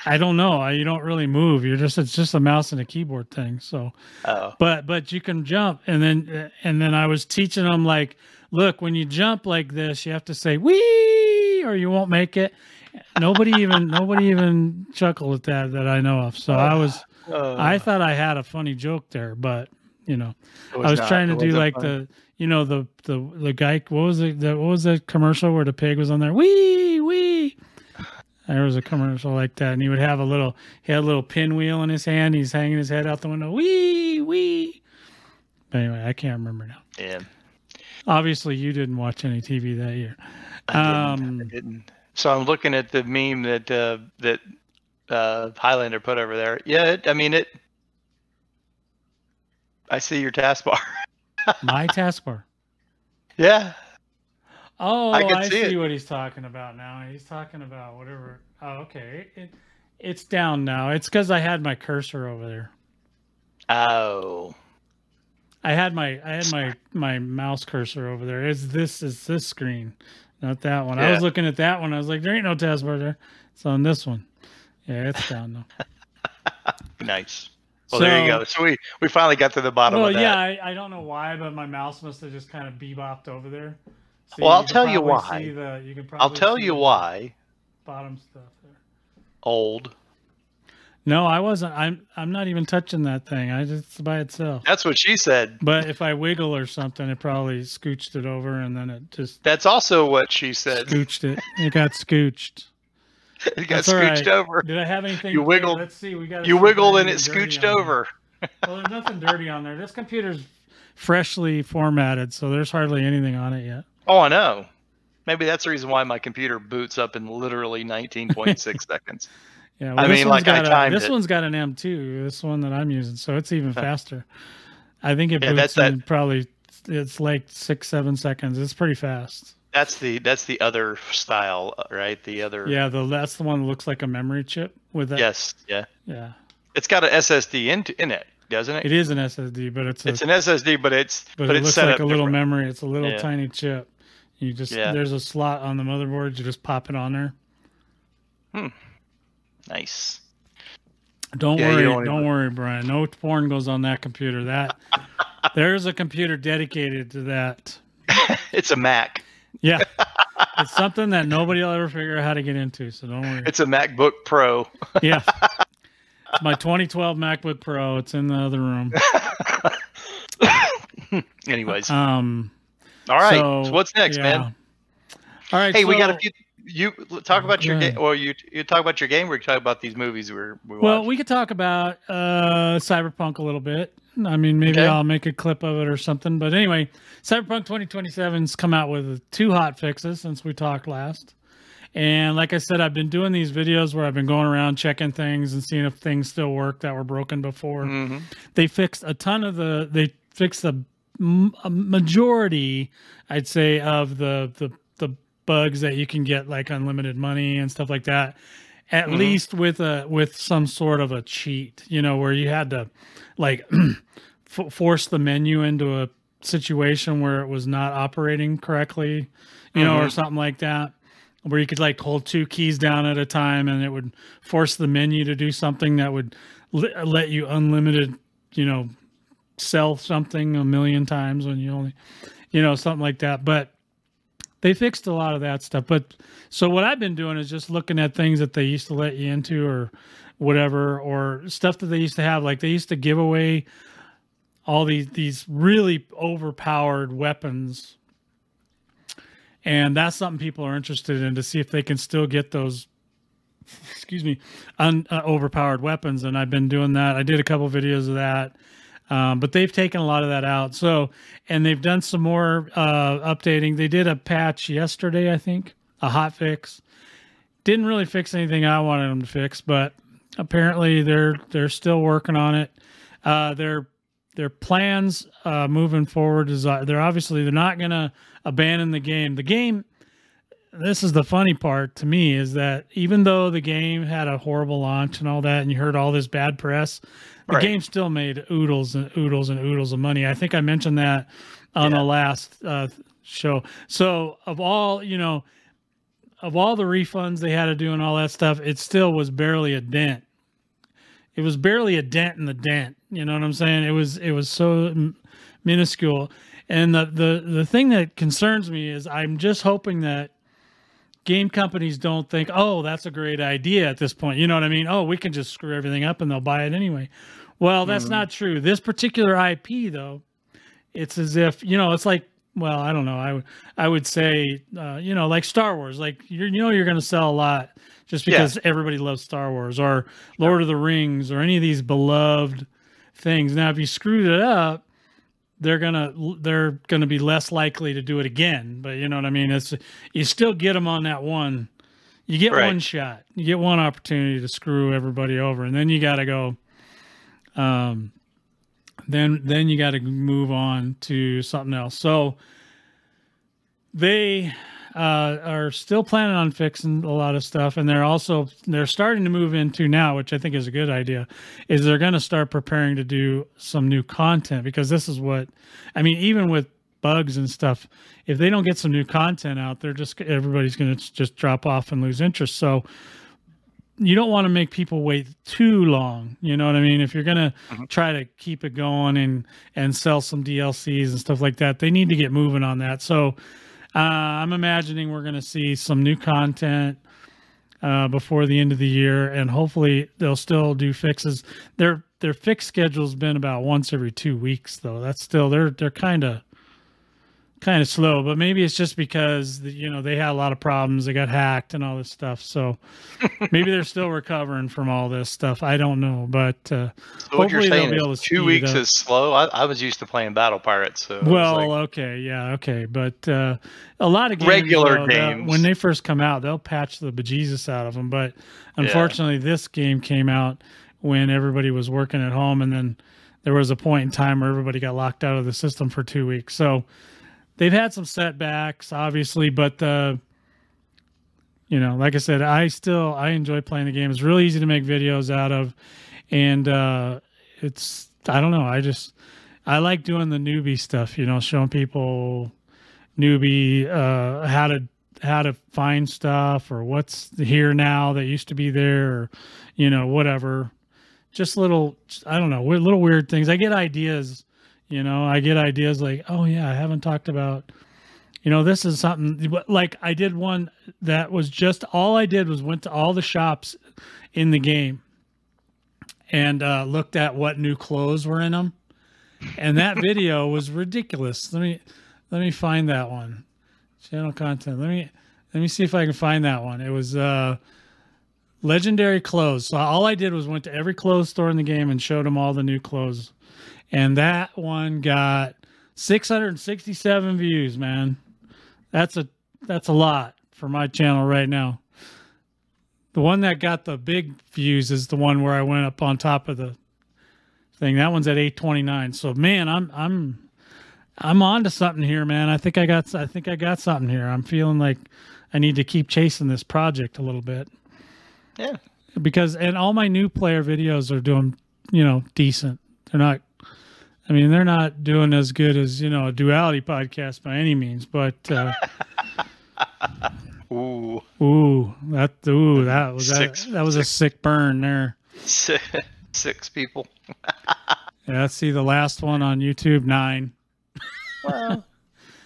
I don't know. I, you don't really move. You're just it's just a mouse and a keyboard thing. So, Oh, but but you can jump, and then and then I was teaching them like, look, when you jump like this, you have to say "wee" or you won't make it. Nobody even nobody even chuckled at that that I know of. So I was uh, I thought I had a funny joke there, but you know it I was not- trying to do like fun. the you know the the the guy what was it the, what was the commercial where the pig was on there wee there was a commercial like that and he would have a little he had a little pinwheel in his hand he's hanging his head out the window wee wee but anyway I can't remember now yeah. obviously you didn't watch any TV that year I didn't, I um didn't. So I'm looking at the meme that uh, that uh, Highlander put over there. Yeah, it, I mean it. I see your taskbar. my taskbar yeah, oh I I, see see what he's talking about now he's talking about whatever oh okay it, it's down now it's because I had my cursor over there Oh, I had my I had my my mouse cursor over there. Is this is this screen, not that one. I was looking at that one. I was like, there ain't no taskbar there. It's on this one. Yeah, it's down now. nice. Well, there you go. So we we finally got to the bottom Well, of that. yeah, I, I don't know why, but my mouse must have just kind of bebopped over there. See, Well, I'll tell you why. see The, you can I'll tell see you why. Bottom stuff there. Old. No, I wasn't. I'm I'm not even touching that thing. I just it's by itself. That's what she said. But if I wiggle or something, it probably scooched it over, and then it just That's also what she said. scooched it. It got scooched. It got That's scooched right. over. Did I have anything? You to- wiggled- Let's see. We got. You wiggled and it scooched over. Well, there's nothing dirty on there. This computer's freshly formatted, so there's hardly anything on it yet. Oh, I know. Maybe that's the reason why my computer boots up in literally 19.6 seconds. Yeah. I this mean, like, I got a- This it. one's got an M2. This one that I'm using, so it's even faster. I think it Yeah, boots in probably. It's like six, seven seconds. It's pretty fast. That's the that's the other style, uh, right? The other. Yeah, the that's the one that looks like a memory chip with that. Yes. Yeah. Yeah, It's got an SSD in in it, doesn't it? it is an SSD, but it's a It's an SSD, but it's but, but, it it's looks like a little different. memory. It's a little Yeah. tiny chip. You just Yeah. there's a slot on the motherboard. You just pop it on there. Hmm. Nice. Don't Yeah, worry, don't don't, even- worry, Brian. No porn goes on that computer. That there's a computer dedicated to that. It's a Mac. Yeah, it's something that nobody will ever figure out how to get into. So don't worry. It's a MacBook Pro. Yeah, it's my 2012 MacBook Pro. It's in the other room. Anyways, Um, all right. so, So, what's next, yeah. man? All right. Hey, we got a few. You talk about your game, or you you talk about your game. We talk about these movies we're we Well, we could talk about uh, Cyberpunk a little bit. I mean, maybe Okay. I'll make a clip of it or something. But anyway, Cyberpunk 2027's come out with two hot fixes since we talked last. And like I said, I've been doing these videos where I've been going around checking things and seeing if things still work that were broken before. Mhm. They fixed a ton of the. They fixed m- a majority, I'd say, of the the the bugs that you can get like unlimited money and stuff like that. At Mhm. least with a with some sort of a cheat, you know, where you had to like f- force the menu into a situation where it was not operating correctly, you know, or Mhm. something like that. Where you could like hold two keys down at a time and it would force the menu to do something that would li- let you unlimited, you know, sell something a million times when you only, you know, something like that. But they fixed a lot of that stuff. But so what I've been doing is just looking at things that they used to let you into or whatever, or stuff that they used to have. Like they used to give away all these these really overpowered weapons. And that's something people are interested in to see if they can still get those excuse me, un, uh, overpowered weapons. And I've been doing that. I did a couple videos of that. Um, but they've taken a lot of that out. So, and they've done some more uh, updating. They did a patch yesterday, I think, a hot fix. Didn't really fix anything I wanted them to fix, but apparently they're they're still working on it. Uh, their their plans uh, moving forward is uh, they're obviously they're not going to abandon the game. The game this is the funny part to me is that even though the game had a horrible launch and all that, and you heard all this bad press, the Right. game still made oodles and oodles and oodles of money. I think I mentioned that on Yeah. the last uh, show. So of all you know, of all the refunds they had to do and all that stuff, it still was barely a dent. It was barely a dent in the dent. You know what I'm saying? It was it was so m- minuscule. And the the the thing that concerns me is I'm just hoping that game companies don't think, oh, that's a great idea at this point. You know what I mean? Oh, we can just screw everything up and they'll buy it anyway. Well, that's Mhm. not true. This particular IP, though, it's as if you know, it's like, well, I don't know. I would I would say, uh, you know, like Star Wars. Like you're, you know, you're going to sell a lot just Yeah. because everybody loves Star Wars or Lord of the Rings or any of these beloved things. Now, if you screwed it up, they're gonna they're gonna be less likely to do it again. But you know what I mean? It's you still get them on that one. You get Right. one shot. You get one opportunity to screw everybody over, and then you got to go. Um, then then you got to move on to something else. So they uh, are still planning on fixing a lot of stuff, and they're also they're starting to move into now, which I think is a good idea. Is they're going to start preparing to do some new content because this is what I mean. Even with bugs and stuff, if they don't get some new content out, they're just everybody's going to just drop off and lose interest. So you don't want to make people wait too long. You know what I mean? If you're gonna Mhm. try to keep it going and and sell some DLCs and stuff like that, they need to get moving on that. So uh, I'm imagining we're gonna see some new content uh, before the end of the year, and hopefully they'll still do fixes. Their their fix schedule's been about once every two weeks, though. That's still they're they're kind of kind of slow, but maybe it's just because you know they had a lot of problems. They got hacked and all this stuff, so maybe they're still recovering from all this stuff. I don't know, but uh, So what you're saying be able is to two weeks is slow. I, I was used to playing Battle Pirates, so well, like- okay, yeah, okay, but uh, a lot of games, Regular though, games. when they first come out, they'll patch the bejesus out of them. But unfortunately, this game came out when everybody was working at home, and then there was a point in time where everybody got locked out of the system for two weeks. So they've had some setbacks, obviously, but the you know, like I said, I still I enjoy playing the game. It's really easy to make videos out of, and uh, it's I don't know. I just I like doing the newbie stuff. You know, showing people newbie uh, how to how to find stuff or what's here now that used to be there, or you know whatever. Just little I don't know little weird things. I get ideas. You know, I get ideas like, oh yeah, I haven't talked about you know this is something like i did one that was just all i did was went to all the shops in the game and uh, looked at what new clothes were in them and that video was ridiculous. Let me let me find that one. Channel content. Let me let me see if I can find that one. It was uh legendary clothes. So all I did was went to every clothes store in the game and showed them all the new clothes. And that one got 667 views, man. That's a that's a lot for my channel right now. The one that got the big views is the one where I went up on top of the thing. That one's at 829. So man, I'm I'm I'm on to something here, man. I think I got I think I got something here. I'm feeling like I need to keep chasing this project a little bit. Yeah. Because and all my new player videos are doing, you know, decent. They're not I mean, they're not doing as good as, you know, a duality podcast by any means, but uh Ooh. ooh, that ooh, that was Six- that, that was a sick burn there. Six, six people. Yeah, let's see the last one on YouTube, 9. Well,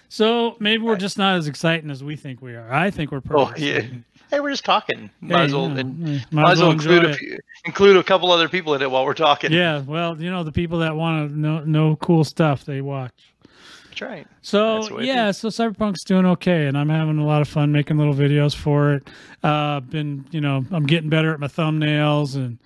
So, maybe we're just not as exciting as we think we are. I think we're pretty oh, yeah. exciting. Hey, we're just talking. Might Hey, as well, yeah, and, yeah, might as well include a, few, include a couple other people in it while we're talking. Yeah, well, you know, the people that want to know, know cool stuff, they watch. That's right. So That's the way it yeah, so Cyberpunk's doing okay, and I'm having a lot of fun making little videos for it. Uh, been you know I'm getting better at my thumbnails, and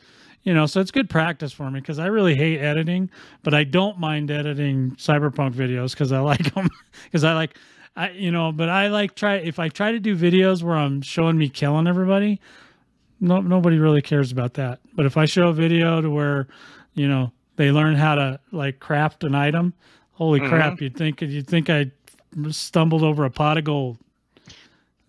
you know so it's good practice for me because I really hate editing, but I don't mind editing Cyberpunk videos because I like them because I like I you know but I like try if I try to do videos where I'm showing me killing everybody, no nobody really cares about that. But if I show a video to where you know they learn how to like craft an item holy Mhm. crap you'd think you'd think i stumbled over a pot of gold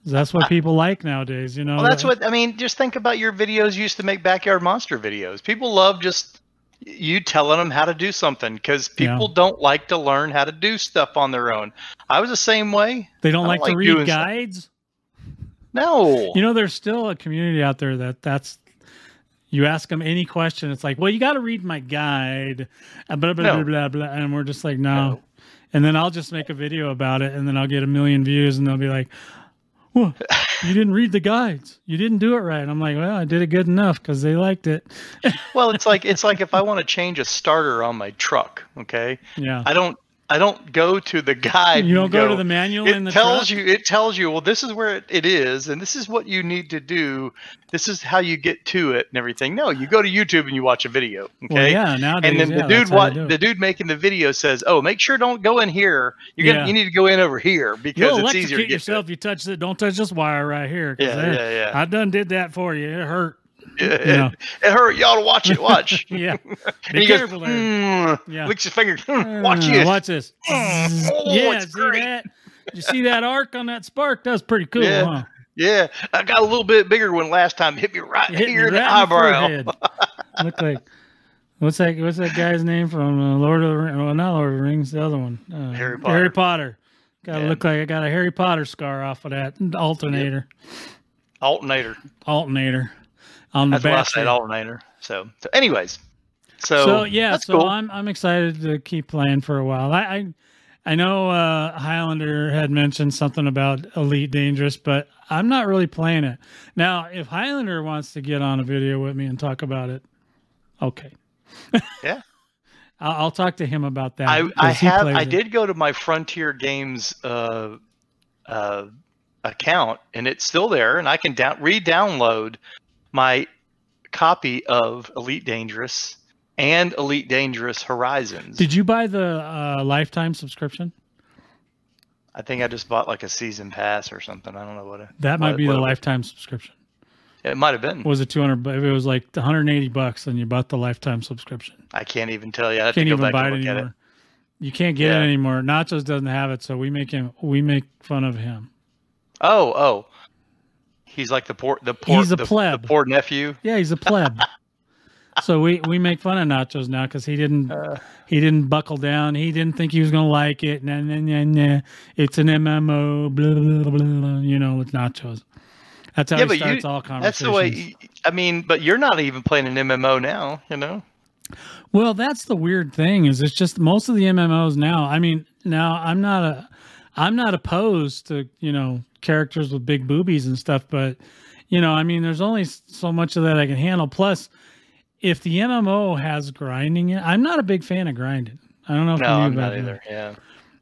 that's what people like nowadays you know Well, that's what I mean. Just think about your videos you used to make backyard monster videos. People love just you telling them how to do something because Yeah. people don't like to learn how to do stuff on their own. I was the same way. they don't like don't to like read doing stuff. guides No. you know there's still a community out there that that's you ask them any question it's like well you got to read my guide blah blah, No. blah blah blah and we're just like no. No. and then i'll just make a video about it and then i'll get a million views and they'll be like well, you didn't read the guides. You didn't do it right. And I'm like, well, I did it good enough because they liked it. well, it's like it's like if I want to change a starter on my truck. Okay, Yeah. I don't I don't go to the guide. You don't and go to the manual in It the tells truck? you. It tells you. Well, this is where it, it is, and this is what you need to do. This is how you get to it, and everything. No, you go to YouTube and you watch a video. Okay. Well, yeah, nowadays, and then yeah, the dude what they do it. the dude making the video says, "Oh, make sure don't go in here. You're Yeah. you need to go in over here because You'll it's easier to get yourself. You touch it. Don't touch this wire right here. Yeah, yeah, yeah. I done did that for you. It hurt. To. It, know. it hurt. Y'all to watch it. Watch. Yeah. and Be he goes, careful there. "Mm," Yeah. licks his finger. "Mm, watch Uh, it. Watch this. Mm, oh, yeah, see great. that? You see that arc on that spark? That's pretty cool, Yeah. huh? Yeah, I got a little bit bigger one last time. Hit me right hit here in the right in the eyebrow. Look like what's that? What's that guy's name from uh, Lord of the Rings? Well, not Lord of the Rings. The other one, uh, Harry Potter. Harry Potter. Got to Yeah. look like I got a Harry Potter scar off of that alternator. Alternator. Alternator on the That's why I back. said side. alternator. So, so anyways, so, so yeah, so cool. I'm I'm excited to keep playing for a while. I I, I know uh, Highlander had mentioned something about Elite Dangerous, but I'm not really playing it now. If Highlander wants to get on a video with me and talk about it, okay. Yeah. I'll, I'll talk to him about that. I, I have I it. did go to my Frontier Games uh, uh, account and it's still there and I can down re-download my copy of Elite Dangerous and Elite Dangerous Horizons. Did you buy the uh, lifetime subscription? I think I just bought like a season pass or something. I don't know what it, That might what- be the what lifetime subscription. It might have been. Was it 200? If it was like 180 bucks, and you bought the lifetime subscription. I can't even tell you. I can't even buy it and look at anymore. it. You can't get Yeah. it anymore. Nachos doesn't have it, so we make him. We make fun of him. Oh, oh. He's like the poor the poor He's a the, pleb. the poor nephew. Yeah, he's a pleb. so we we make fun of Nachos now because he didn't Uh, he didn't buckle down. He didn't think he was gonna like it. Nah, nah, nah, nah. It's an MMO. Blah blah blah. blah. You know, with Nachos. That's how Yeah, he but you- starts all that's the way. I mean, but you're not even playing an MMO now. You know. Well, that's the weird thing is it's just most of the MMOs now. I mean, now I'm not a I'm not opposed to, you know, characters with big boobies and stuff, but you know, I mean, there's only so much of that I can handle. Plus, if the MMO has grinding in, I'm not a big fan of grinding. I don't know if No, you knew I'm about not that. either. Yeah.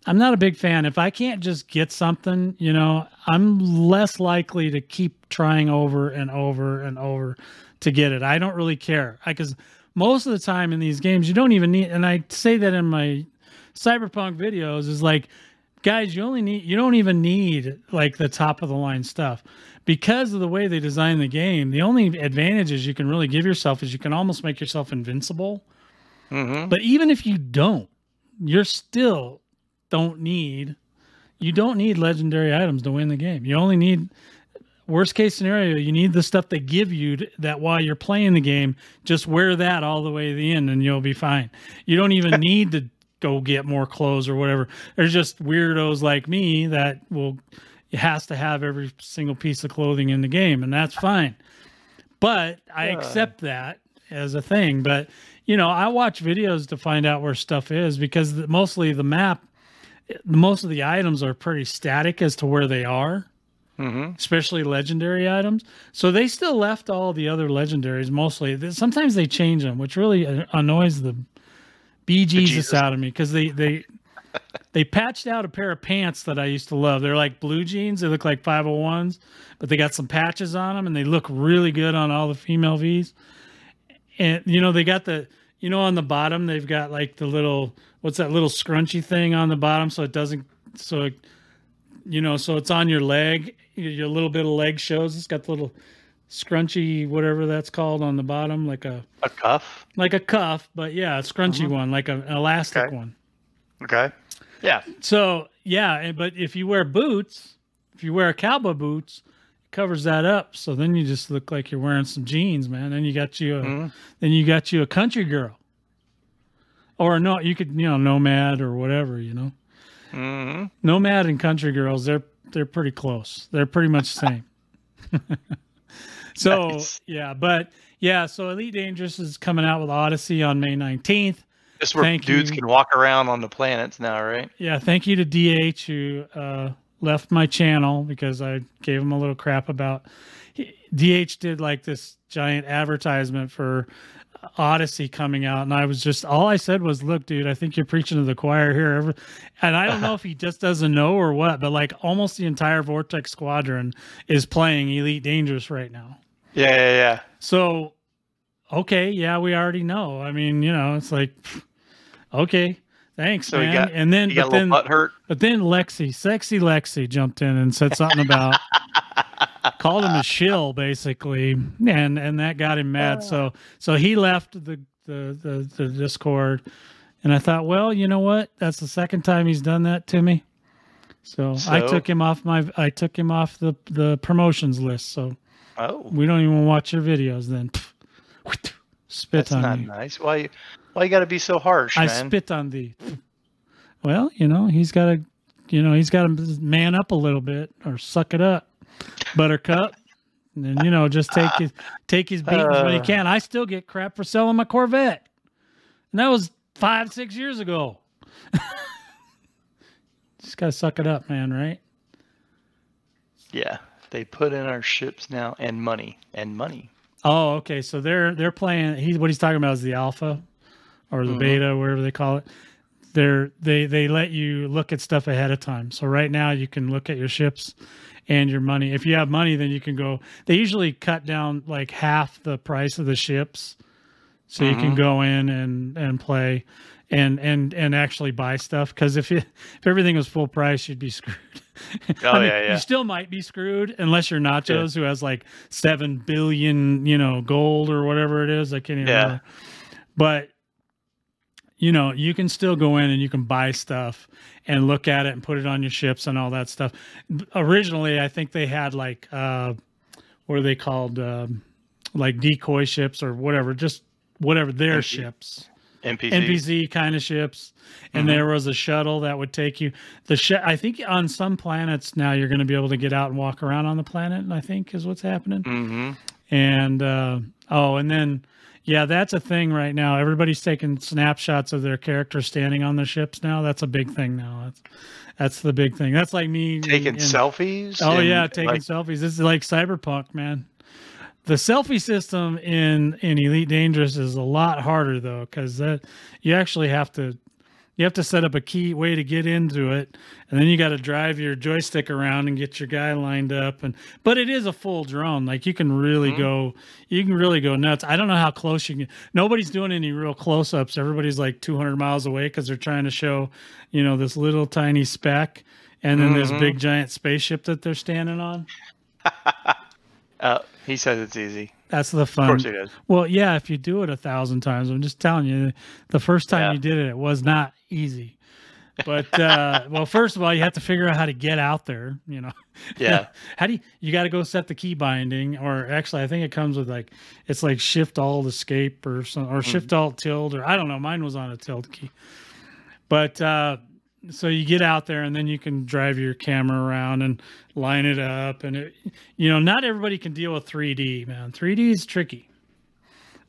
I'm not a big fan. If I can't just get something, you know, I'm less likely to keep trying over and over and over to get it. I don't really care because most of the time in these games, you don't even need. And I say that in my cyberpunk videos is like, guys, you only need. You don't even need like the top of the line stuff because of the way they design the game. The only advantages you can really give yourself is you can almost make yourself invincible. hmm But even if you don't, you're still don't need you don't need legendary items to win the game. You only need worst case scenario, you need the stuff they give you to, that while you're playing the game, just wear that all the way to the end and you'll be fine. You don't even need to go get more clothes or whatever. There's just weirdos like me that will has to have every single piece of clothing in the game and that's fine. But I Yeah. accept that as a thing, but you know, I watch videos to find out where stuff is because mostly the map most of the items are pretty static as to where they are, hmm especially legendary items. So they still left all the other legendaries mostly. Sometimes they change them, which really uh, annoys the bejesus Bejesus. out of me because they they they patched out a pair of pants that I used to love. They're like blue jeans. They look like 501s, but they got some patches on them and they look really good on all the female V's. And you know, they got the you know on the bottom they've got like the little what's that little scrunchy thing on the bottom so it doesn't so it, you know so it's on your leg your little bit of leg shows it's got the little scrunchy whatever that's called on the bottom like a A cuff. like a cuff but yeah a scrunchy one like a, an elastic Okay. one Okay. Yeah. so yeah, but if you wear boots, if you wear cowboy boots, it covers that up. So then you just look like you're wearing some jeans, man. Then you got you a, Mhm. then you got you a country girl, or no, you could you know nomad or whatever, you know. hmm Nomad and country girls, they're they're pretty close. They're pretty much the same. so Nice. yeah, but yeah, so Elite Dangerous is coming out with Odyssey on May nineteenth. Just where Thank dudes you. can walk around on the planets now, right? Yeah, thank you to DH who uh, left my channel because I gave him a little crap about. DH did like this giant advertisement for Odyssey coming out, and I was just all I said was, "Look, dude, I think you're preaching to the choir here." And I don't know if he just doesn't know or what, but like almost the entire Vortex Squadron is playing Elite Dangerous right now. Yeah, yeah, yeah. So, okay, yeah, we already know. I mean, you know, it's like, okay, thanks, So man. got- and then, but then, hurt. but then Lexi, sexy Lexi, jumped in and said something about called him a shill, basically, and and that got him mad. Oh. So so he left the the the, the Discord, and I thought, well, you know what? That's the second time he's done that to me. So, I took him off my I took him off the the promotions list. So Oh, we don't even watch your videos then. Spit that's on not you. nice. Why? you- Why you got to be so harsh, I man? spit on thee. Well, you know, he's got to, you know, he's got to man up a little bit or suck it up, Buttercup. And you know, just take his take his beatings when he Uh. can. I still get crap for selling my Corvette, and that was five six years ago. just gotta suck it up, man. Right? Yeah, they put in our ships now and money and money. Oh, okay. So they're they're playing. He what he's talking about is the alpha, or the Mhm. beta, whatever they call it. They're they they let you look at stuff ahead of time. So right now you can look at your ships and your money. If you have money, then you can go. They usually cut down like half the price of the ships, so you can Mhm. go in and and play. And, and and actually buy stuff because if you, if everything was full price you'd be screwed. Oh, yeah, yeah. You still might be screwed unless you're Nachos, who has like seven billion, you know, gold or whatever it is. I can't even Yeah. remember. But you know, you can still go in and you can buy stuff and look at it and put it on your ships and all that stuff. Originally, I think they had like uh, what are they called? Um, like decoy ships or whatever, just whatever their ships. NPC. NPC kind of ships, and Mhm. there was a shuttle that would take you. The sh- I think on some planets now you're going to be able to get out and walk around on the planet. I think is what's happening. Mm-hmm. And uh, oh, and then yeah, that's a thing right now. Everybody's taking snapshots of their characters standing on the ships now. That's a big thing now. That's that's the big thing. That's like me Taking in- selfies. Oh and, yeah, taking like, selfies. This is like cyberpunk, man. The selfie system in in Elite Dangerous is a lot harder though, because that you actually have to you have to set up a key way to get into it, and then you got to drive your joystick around and get your guy lined up. And but it is a full drone. Like you can really Mm-hmm. go, you can really go nuts. I don't know how close you can. Nobody's doing any real close ups. Everybody's like 200 miles away because they're trying to show, you know, this little tiny speck, and then this Mhm. big giant spaceship that they're standing on. Uh, he says it's easy. That's the fun. Of course he does. Well, yeah, if you do it a thousand times, I'm just telling you, the first time Yeah. you did it, it was not easy. But uh, well, first of all, you have to figure out how to get out there. You know, Yeah. how do you? You got to go set the key binding, or actually, I think it comes with like it's like Shift Alt Escape or some, or Shift Alt Tilt, or I don't know. Mine was on a tilt key, but uh, so you get out there and then you can drive your camera around and line it up, and it, you know, not everybody can deal with 3D, man. 3D is tricky.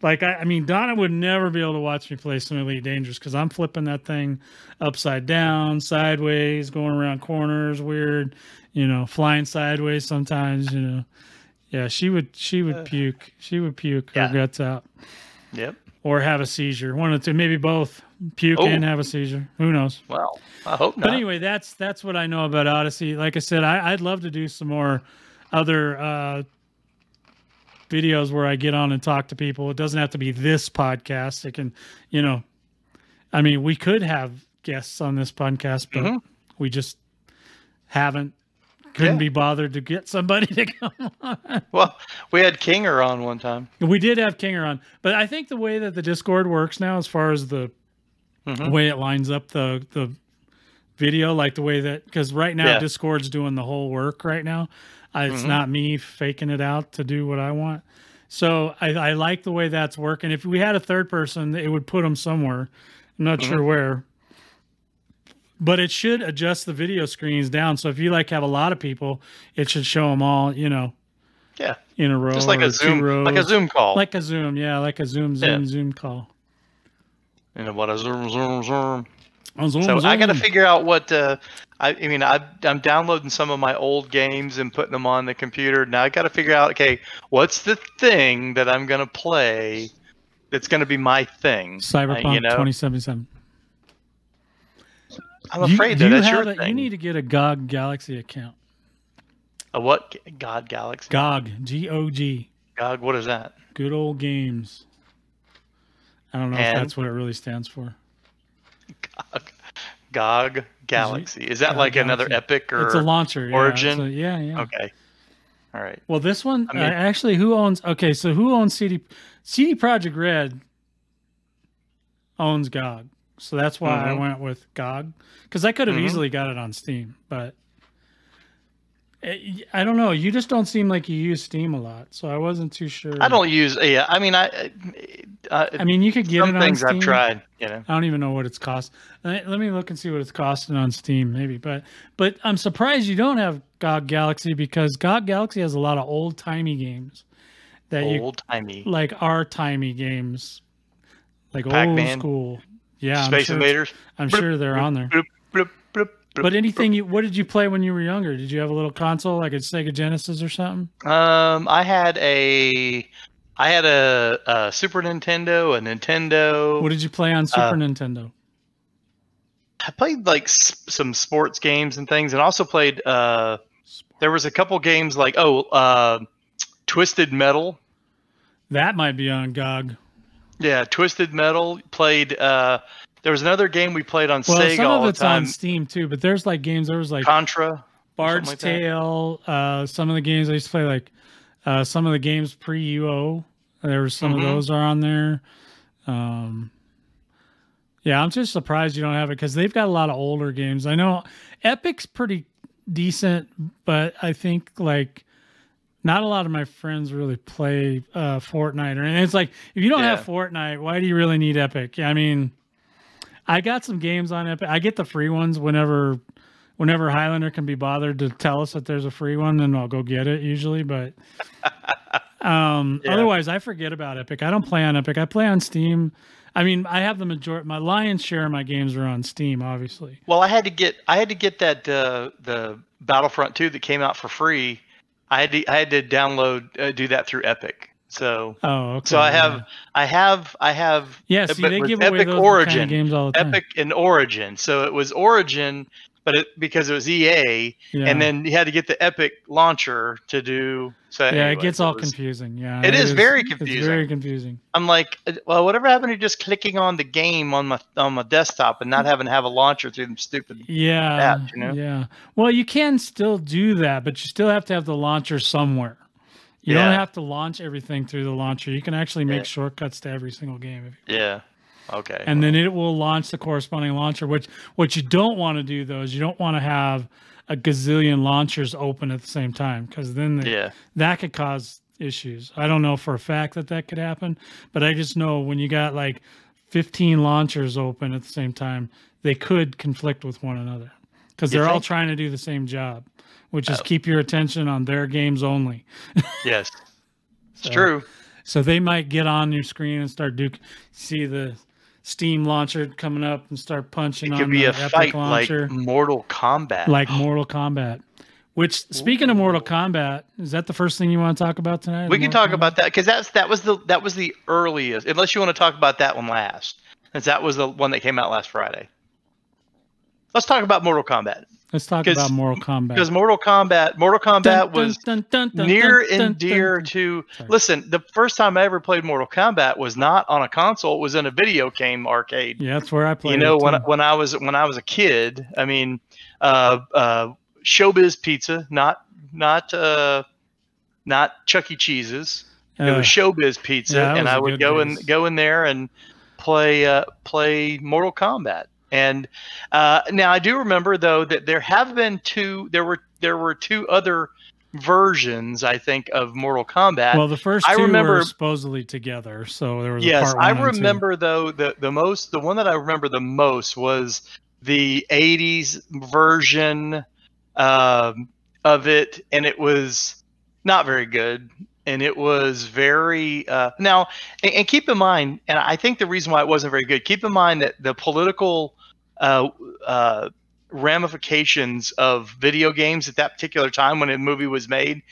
Like I, I mean, Donna would never be able to watch me play some Elite Dangerous because I'm flipping that thing upside down, sideways, going around corners, weird, you know, flying sideways sometimes, you know. Yeah, she would she would uh, puke. She would puke her Yeah. guts out Yep. Or have a seizure. One of the two, maybe both. Puke Oh. and have a seizure. Who knows? Well, I hope not. But anyway, that's that's what I know about Odyssey. Like I said, I, I'd love to do some more other uh, videos where I get on and talk to people. It doesn't have to be this podcast. It can, you know, I mean, we could have guests on this podcast, but Mhm. we just haven't. Couldn't Yeah. be bothered to get somebody to come on. Well, we had Kinger on one time. We did have Kinger on, but I think the way that the Discord works now, as far as the Mhm. way it lines up the the video, like the way that because right now Yeah. Discord's doing the whole work right now. I, it's Mhm. not me faking it out to do what I want. So I, I like the way that's working. If we had a third person, it would put them somewhere. I'm not sure where. But it should adjust the video screens down. So if you like have a lot of people, it should show them all, you know, Yeah. in a row. Just like a Zoom, like a. Zoom call. Like a Zoom, yeah, like a Zoom, Zoom, Yeah. Zoom call. you know what a Zoom, Zoom, Zoom. A Zoom, So I got to figure out what. Uh, I, I mean, I, I'm downloading some of my old games and putting them on the computer. Now I got to figure out, okay, what's the thing that I'm gonna play that's gonna be my thing? Uh, Cyberpunk you know, 2077. I'm afraid you that that's your a- thing. You need to get a GOG Galaxy account. a what? God Galaxy. GOG, G O G, God, what is that? good old games. I don't know if that's what it really stands for. GOG GOG Galaxy. Is that GOG like another Epic or it's a launcher. yeah, Origin? a- yeah, yeah. Okay. All right. Well, this one I mean- uh, actually, who owns? Okay, so who owns CD? CD Projekt Red owns GOG, so that's why I Mhm. went with GOG because I could have Mhm. easily got it on Steam, but I don't know. You just don't seem like you use Steam a lot, so I wasn't too sure. I don't use. Yeah, I mean, I. Uh, I mean, you could get it on things Steam. I've tried. You know. I don't even know what it's cost. Let me look and see what it's costing on Steam, maybe. But but I'm surprised you don't have GOG Galaxy because GOG Galaxy has a lot of old timey games that Old timey. like our timey games, like old Pac-Man, school. Yeah, I'm Space sure, Invaders. I'm sure they're on there. Bloop, bloop, bloop, bloop, But anything you, what did you play when you were younger? Did you have a little console like a Sega Genesis or something? Um, I had a, I had a, a Super Nintendo, a Nintendo. What did you play on Super Uh, Nintendo? I played like s- some sports games and things, and also played. Uh, there was a couple games like oh, uh, Twisted Metal. That might be on GOG. Yeah, Twisted Metal. Played. Uh, there was another game we played on Well, Sega some all of the it's time. on Steam too, but there's like games. There was like Contra. Bard's like. Tale. Uh, some of the games I used to play, like uh, some of the games pre UO. There was some Mhm. of those are on there. Um, yeah, I'm just surprised you don't have it because they've got a lot of older games. I know Epic's pretty decent, but I think like not a lot of my friends really play uh, Fortnite or anything. It's like if you don't have Fortnite, why do you really need Epic? I mean, I got some games on Epic. I get the free ones whenever whenever Highlander can be bothered to tell us that there's a free one, then I'll go get it usually. But um, Yeah. otherwise, I forget about Epic. I don't play on Epic. I play on Steam. I mean, I have the majority. My lion's share of my games are on Steam, obviously. Well, I had to get I had to get that uh, the Battlefront 2 that came out for free. I had to I had to download uh, do that through Epic. So Oh, okay. so I have yeah. I have I have Yeah, see, they give away Epic those kind Origin, of games all the time. Epic and Origin. So it was Origin, but it because it was EA, yeah. and then you had to get the Epic launcher to do. So yeah, it anyways, gets all was- confusing. Yeah, It is very confusing. It's very confusing. I'm like, uh, well, whatever happened to just clicking on the game on my on my desktop and not having to have a launcher through them stupid? Yeah, apps, you know? yeah. Well, you can still do that, but you still have to have the launcher somewhere. You don't have to launch everything through the launcher. You can actually make Yeah. shortcuts to every single game, if you, Yeah. Okay. and then it will launch the corresponding launcher. Which what you don't want to do though is you don't want to have a gazillion launchers open at the same time because then the, yeah. that could cause issues. I don't know for a fact that that could happen, but I just know when you got like 15 launchers open at the same time, they could conflict with one another because they're all trying to do the same job, which is Oh. keep your attention on their games only. Yes. It's So- true. So they might get on your screen and start do see the Steam launcher coming up and start punching It on could be the a Epic fight launcher. like Mortal Kombat. like Mortal Kombat. Which, speaking of Mortal Kombat, is that the first thing you want to talk about tonight? we can Mortal talk Kombat? about that because that's that was the that was the earliest. Unless you want to talk about that one last, since that was the one that came out last Friday. Let's talk about Mortal Kombat Let's talk about Mortal Kombat. because Mortal Kombat Mortal Kombat Dun, was dun, dun, near and dear to Sorry. listen the first time i ever played mortal kombat was not on a console it was in a video game arcade Yeah, that's where I played. you know when. I- when i was when i was a kid i mean uh uh showbiz pizza not not uh not chuck e cheese's it was showbiz pizza yeah, and was i would go days. in go in there and play uh play mortal kombat and uh now i do remember though that there have been two there were there were two other versions i think of mortal kombat well, the first I two remember- were supposedly together, so there was a yes part i one and two. remember though the the most the one that i remember the most was the 80s version um, of it and it was not very good and it was very uh, now and, and keep in mind and i think the reason why it wasn't very good keep in mind that the political uh, uh, ramifications of video games at that particular time when a movie was made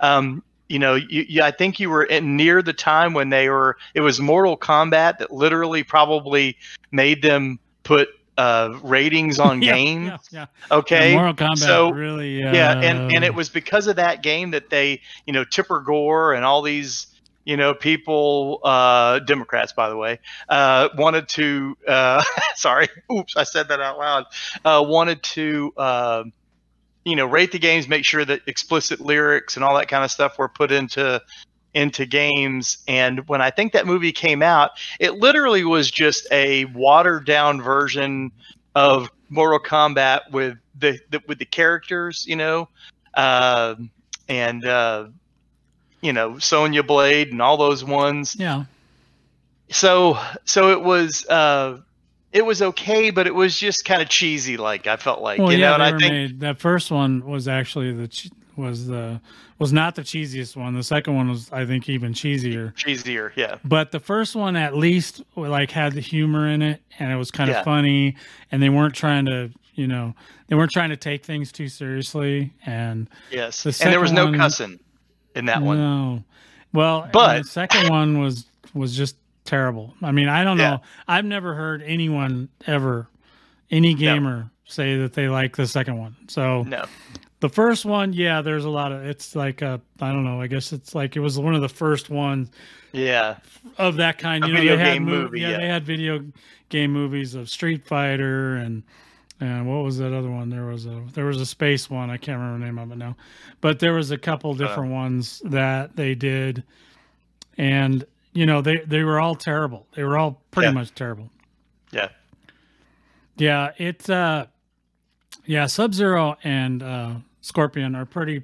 um, you know you, you, i think you were in near the time when they were it was mortal kombat that literally probably made them put uh, ratings on Yeah, games Yeah, yeah. okay Mortal Kombat so- really. Uh, yeah and and it was because of that game that they you know tipper gore and all these you know people uh democrats by the way uh wanted to uh sorry oops i said that out loud uh wanted to uh, you know rate the games make sure that explicit lyrics and all that kind of stuff were put into into games. And when i think that movie came out it literally was just a watered down version of mortal kombat with the, the with the characters you know uh, and uh, you know Sonya Blade and all those ones. Yeah. So so it was uh, it was okay, but it was just kind of cheesy. Like I felt like Well, you yeah, know, and I think made. That first one was actually the was the was not the cheesiest one. The second one was, I think, even cheesier. cheesier. Yeah, But the first one at least like had the humor in it, and it was kind of Yeah. funny, and they weren't trying to, you know, they weren't trying to take things too seriously. And yes. The And there was no one- cussing in that one. No. Well, But- the second one was was just terrible. I mean, I don't Yeah. know. I've never heard anyone ever, any gamer, say that they like the second one. So No. the first one, yeah, there's a lot of. It's like a, I don't know. I guess it's like it was one of the first ones Yeah. of that kind. A You know, they had game mov- movie, Yeah, yeah. they had video game movies of Street Fighter and and what was that other one? There was a there was a space one. I can't remember the name of it now, but there was a couple different ones that they did, and you know they they were all terrible. They were all pretty Yeah. much terrible. Yeah. Yeah, it's uh, yeah, Sub Zero and uh, Scorpion are pretty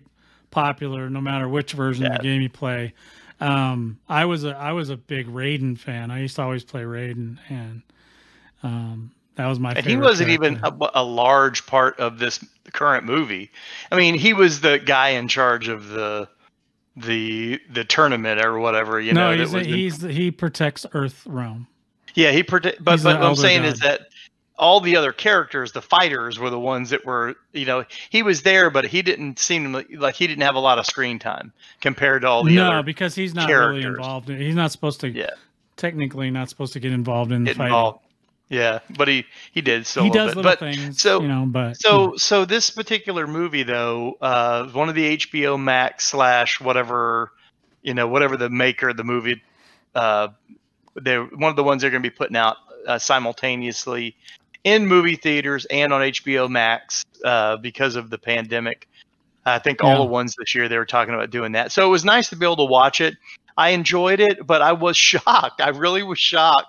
popular, no matter which version of the game you play. Um, I was a I was a big Raiden fan. I used to always play Raiden, and um, that was my. And favorite he wasn't even a, a large part of this current movie. I mean, he was the guy in charge of the the the tournament or whatever. You no, know, he's, that was in- he's he protects Earth realm. Yeah, he protect. But, but what I'm saying god. is that all the other characters, the fighters, were the ones that were, you know, he was there, but he didn't seem like, he didn't have a lot of screen time compared to all the no, other. because he's not really involved. In, he's not supposed to. Yeah. Technically, not supposed to get involved in the involved. Yeah, but he he did so he a does bit. little but things. so- you know, but So so this particular movie though, uh, one of the HBO Max slash whatever, you know, whatever the maker of the movie, uh, they're one of the ones they're going to be putting out uh, simultaneously in movie theaters and on HBO Max uh, because of the pandemic. I think all the ones this year they were talking about doing that. So it was nice to be able to watch it. I enjoyed it, but I was shocked. I really was shocked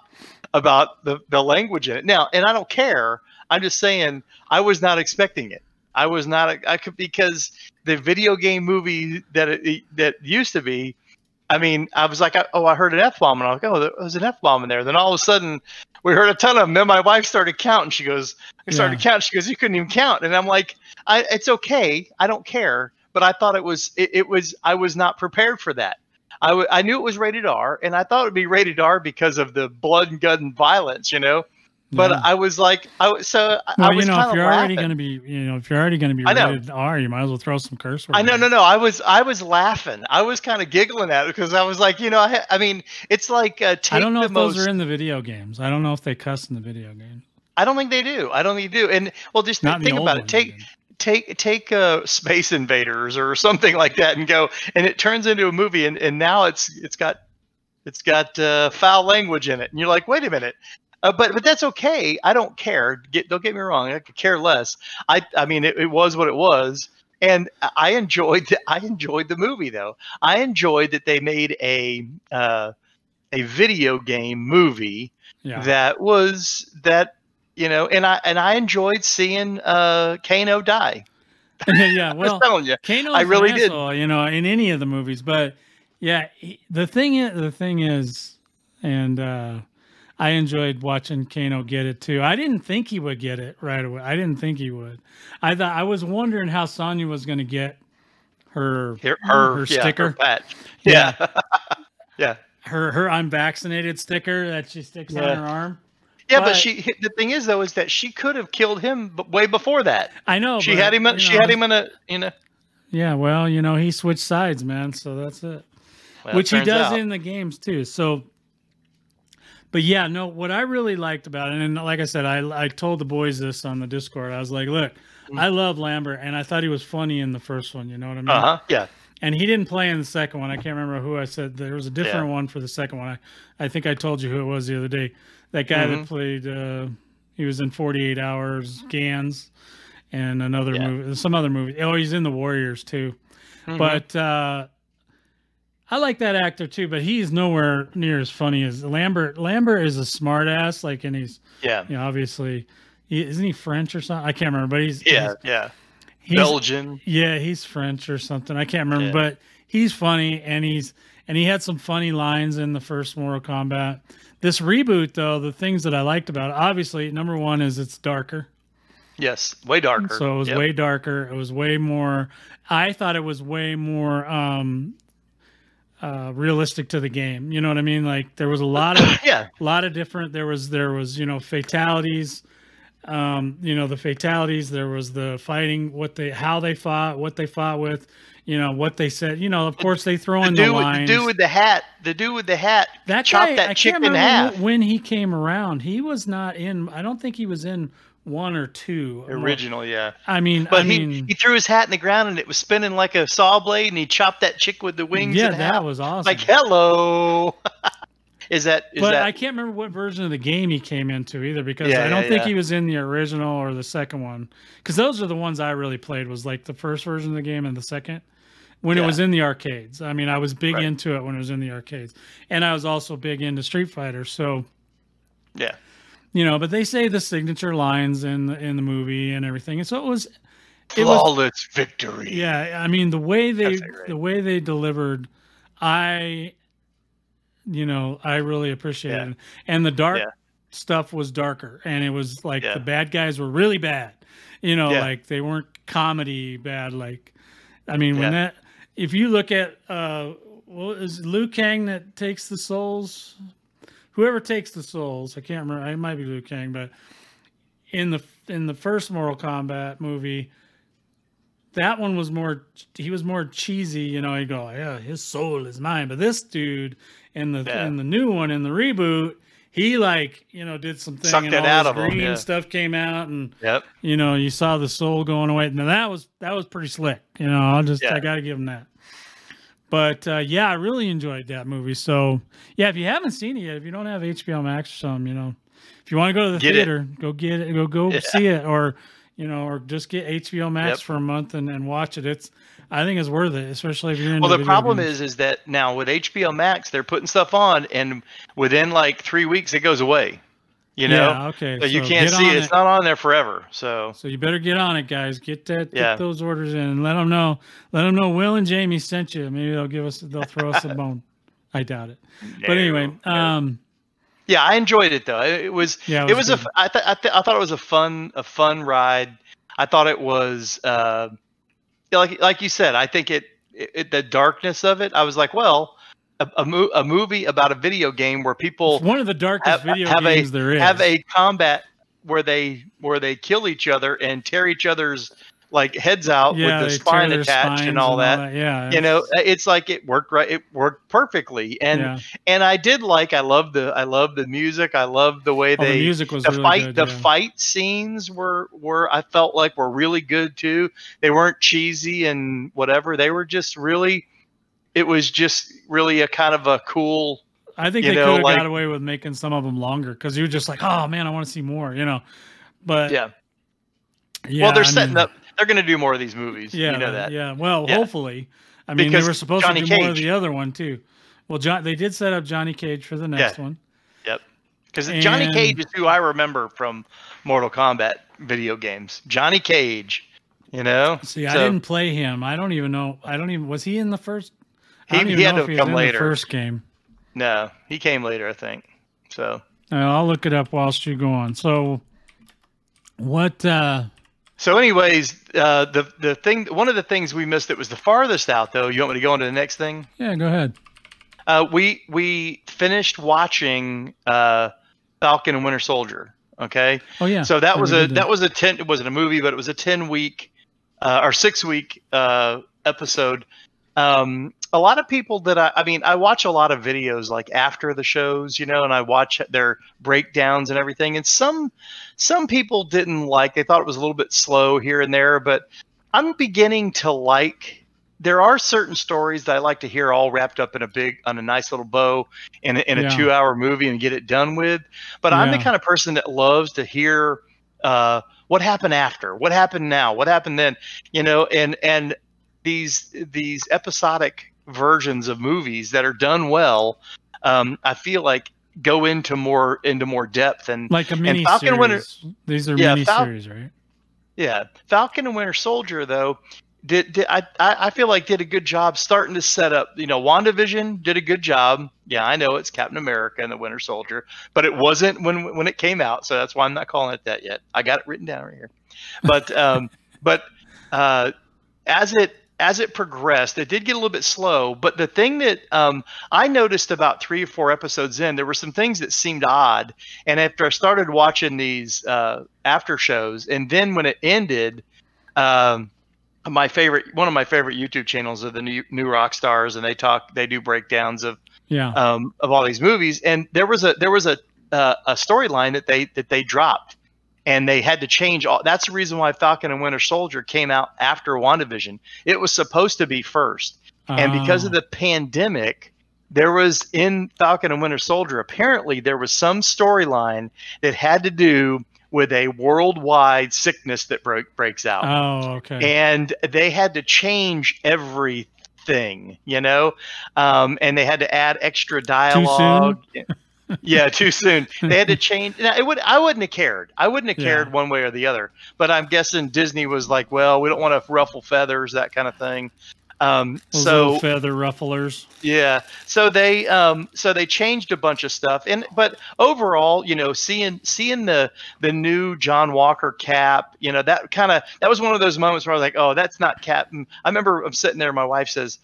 about the, the language in it. Now, and I don't care. I'm just saying I was not expecting it. I was not I could because the video game movie that it, that used to be. I mean, I was like, oh, I heard an f bomb, and I was like, oh, there was an f bomb in there. Then all of a sudden, we heard a ton of them. Then my wife started counting. She goes, I started Yeah. counting. She goes, you couldn't even count, and I'm like, I, it's okay. I don't care. But I thought it was it, it was I was not prepared for that. I, w- I knew it was rated R, and I thought it would be rated R because of the blood and gun and violence, you know. But yeah. I was like, I was so I- well, I was you know, if you're already going to be, you know, if you're already going to be rated R, you might as well throw some curse words. I know, no, no. I was, I was laughing. I was kind of giggling at it because I was like, you know, I, I mean, it's like uh, take I don't know if most. those are in the video games. I don't know if they cuss in the video game. I don't think they do. I don't think they do. And well, just Not in think about it. Take, did. Take, take uh, Space Invaders or something like that, and go, and it turns into a movie, and, and now it's, it's got, it's got uh, foul language in it, and you're like, wait a minute. Uh, but but that's okay. I don't care. Get don't get me wrong. I could care less. I I mean it, it was what it was, and I enjoyed the, I enjoyed the movie though. I enjoyed that they made a uh, a video game movie Yeah. that was that you know, and I and I enjoyed seeing uh, Kano die. yeah. Well, telling you, Kano's I really did. you know, in any of the movies. But yeah, he, the thing is, the thing is, and uh, I enjoyed watching Kano get it too. I didn't think he would get it right away. I didn't think he would. I thought I was wondering how Sonya was going to get her her her, her yeah, sticker. her patch. Yeah. Yeah, yeah. her her I'm vaccinated sticker that she sticks Yeah. on her arm. Yeah, but But- she. The thing is, though, is that she could have killed him way before that. I know she but, had him. She know, had him in a. You know, Yeah, well, you know, he switched sides, man. So that's it. well, which he does out. in the games too. So, but yeah, no, what I really liked about it, and like I said, I I told the boys this on the Discord. I was like, look, Mm. I love Lambert, and I thought he was funny in the first one. You know what I mean? Uh huh. Yeah. And he didn't play in the second one. I can't remember who I said. There was a different one for the second one. I I think I told you who it was the other day. That guy Mhm. that played. uh He was in Forty Eight Hours, Gans, and another Yeah. movie, some other movie. Oh, he's in the Warriors too. Mhm. But uh, I like that actor too, but he's nowhere near as funny as Lambert. Lambert is a smartass, like, and he's yeah. you know obviously he, isn't he French or something? I can't remember, but he's Yeah. Yeah. He's, Belgian. yeah he's French or something. I can't remember, Yeah. but he's funny and he's and he had some funny lines in the first Mortal Kombat. This reboot though, the things that I liked about it, obviously number one is it's darker. Yes. Way darker. So it was Yep. way darker. It was way more. I thought it was way more um, uh, realistic to the game. You know what I mean? Like there was a lot of Yeah. a lot of different. There was there was you know fatalities. Um, you know the fatalities. There was the fighting. What they how they fought. What they fought with. You know what they said. You know of course they throw The in the dude, with, the lines. dude with the hat. The dude with the hat. that chopped guy, that I chick can't in half. when he came around. He was not in. I don't think he was in one or two. Original. Yeah. I mean, But I he, mean, he threw his hat in the ground and it was spinning like a saw blade and he chopped that chick with the wings. yeah, that half. was awesome. like hello. is that is but that I can't remember what version of the game he came into either because Yeah, I don't yeah, think yeah. he was in the original or the second one because those are the ones I really played was like the first version of the game and the second when it was in the arcades. I mean, I was big Right. into it when it was in the arcades, and I was also big into Street Fighter. So yeah you know, but they say the signature lines in the, in the movie and everything, and so it was. It was flawless victory? Yeah, I mean the way they the way they delivered, I, you know, I really appreciated, Yeah. it. and the dark Yeah. stuff was darker, and it was like Yeah. the bad guys were really bad, you know, like they weren't comedy bad. Like, I mean, when that if you look at uh, well, is Liu Kang that takes the souls? Whoever takes the souls, I can't remember. It might be Liu Kang, but in the in the first Mortal Kombat movie, that one was more he was more cheesy. You know, he'd go, "Yeah, his soul is mine." But this dude in the Yeah. in the new one in the reboot, he like you know did something Sucked and it all out this of him, green yeah. stuff came out and Yep. you know, you saw the soul going away. Now that was that was pretty slick. You know, I'll just Yeah. I got to give him that. But uh, yeah, I really enjoyed that movie. So yeah, if you haven't seen it yet, if you don't have HBO Max or something, you know, if you want to go to the Get it. theater, go get it, go go see it, or you know, or just get HBO Max Yep. for a month and, and watch it. It's I think it's worth it, especially if you're Well, the problem games. is, is that now with HBO Max, they're putting stuff on, and within like three weeks, it goes away. You know, yeah, okay, so you can't see it. It's not on there forever. So So you better get on it, guys. Get that, get Yeah. those orders in, and let them know. Let them know Will and Jamie sent you. Maybe they'll give us, they'll throw us a bone. I doubt it. But anyway, No, no. um, yeah, I enjoyed it though. It, it was, Yeah, it it was was, a. I, th- I, th- I thought it was a fun, a fun ride. I thought it was, uh, like, like you said. I think it, it, the darkness of it. I was like, well, a, a, mo- a movie about a video game where people it's one of the darkest have, video have games a there is. have a combat where they where they kill each other and tear each other's like heads out yeah, with the spine attached spines and all that. Yeah, You know, uh, it's like it worked right. It worked perfectly, and yeah. and I did like. I love the I love the music. I love the way Oh, the they music was the really fight good, the yeah. fight scenes were were I felt like were really good too. They weren't cheesy and whatever. They were just really. It was just really a kind of a cool. I think you they know, could have like- got away with making some of them longer because you're just like, oh man, I want to see more. You know, but Yeah. yeah, well, they're I setting mean, up. They're going to do more of these movies. Yeah, you know that. Yeah, well, Yeah. hopefully. I mean, Because they were supposed Johnny to do more of the other one too. Well, John, they did set up Johnny Cage for the next one. Yep. Because Johnny Cage is who I remember from Mortal Kombat video games. Johnny Cage, you know. See, I didn't play him. I don't even know. I don't even. Was he in the first? I He- don't he even had know to if he was come in later. the first game. No, he came later, I think. So, Uh, I'll look it up whilst you go on. So, what? uh so anyways, uh, the the thing, one of the things we missed that was the farthest out, though. You want me to go on to the next thing? Yeah, go ahead. Uh, we we finished watching uh, Falcon and Winter Soldier. Okay. Oh yeah. So that Yeah, was a that. that was a ten. It wasn't a movie, but it was a ten week uh, or six week uh, episode. Um, a lot of people that I, I mean, I watch a lot of videos like after the shows, you know, and I watch their breakdowns and everything. And some some people didn't like. They thought it was a little bit slow here and there, but I'm beginning to like. There are certain stories that I like to hear all wrapped up in a big, on a nice little bow in a, in a Yeah. two hour movie and get it done with. But I'm the kind of person that loves to hear uh, what happened after, what happened now, what happened then, you know, and and these these episodic versions of movies that are done well, um, I feel like go into more into more depth and like a mini Falcon series. Winter- These are Yeah, mini Fal- series, right? yeah, Falcon and Winter Soldier though. Did, did I, I I feel like did a good job starting to set up you know WandaVision did a good job yeah I know it's Captain America and the Winter Soldier but it wasn't when when it came out so that's why I'm not calling it that yet I got it written down right here but um but uh as it as it progressed it did get a little bit slow but the thing that um I noticed about three or four episodes in there were some things that seemed odd. And after I started watching these uh after shows and then when it ended um my favorite one of my favorite YouTube channels are the new new rock stars and they talk they do breakdowns of Yeah. um, of all these movies. And there was a there was a uh, a storyline that they that they dropped and they had to change all that's the reason why Falcon and Winter Soldier came out after WandaVision. It was supposed to be first. And because of Ah. the pandemic there was in Falcon and Winter Soldier apparently there was some storyline that had to do with a worldwide sickness that broke breaks out. Oh, okay. and they had to change everything you know? Um, and they had to add extra dialogue yeah too soon they had to change now, it would i wouldn't have cared i wouldn't have Yeah. cared one way or the other but i'm guessing disney was like well we don't want to ruffle feathers that kind of thing um, Those so feather rufflers. yeah. So they um so they changed a bunch of stuff and but overall, you know, seeing seeing the the new John Walker cap, you know, that kind of that was one of those moments where I was like, "Oh, that's not Captain." I remember I'm sitting there my wife says,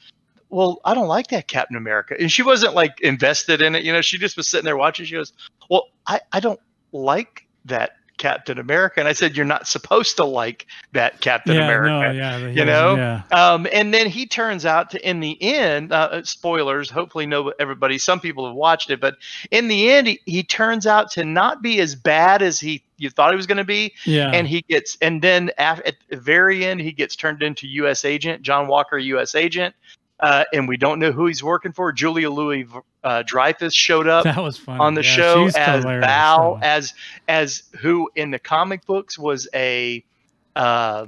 "Well, I don't like that Captain America." And she wasn't like invested in it, you know, she just was sitting there watching. She goes, "Well, I I don't like that Captain America, and I said, "You're not supposed to like that Captain yeah, America." no, yeah, you know? yeah, Um, and then he turns out to, in the end, uh, spoilers. Hopefully, no everybody. Some people have watched it, but in the end, he, he turns out to not be as bad as he you thought he was going to be. yeah. And he gets, and then af- at the very end, he gets turned into U.S. agent John Walker, U.S. agent, uh, and we don't know who he's working for. Julia Louis uh, Dreyfus showed up that was fun on the Yeah, show as Val, as as who in the comic books was a uh,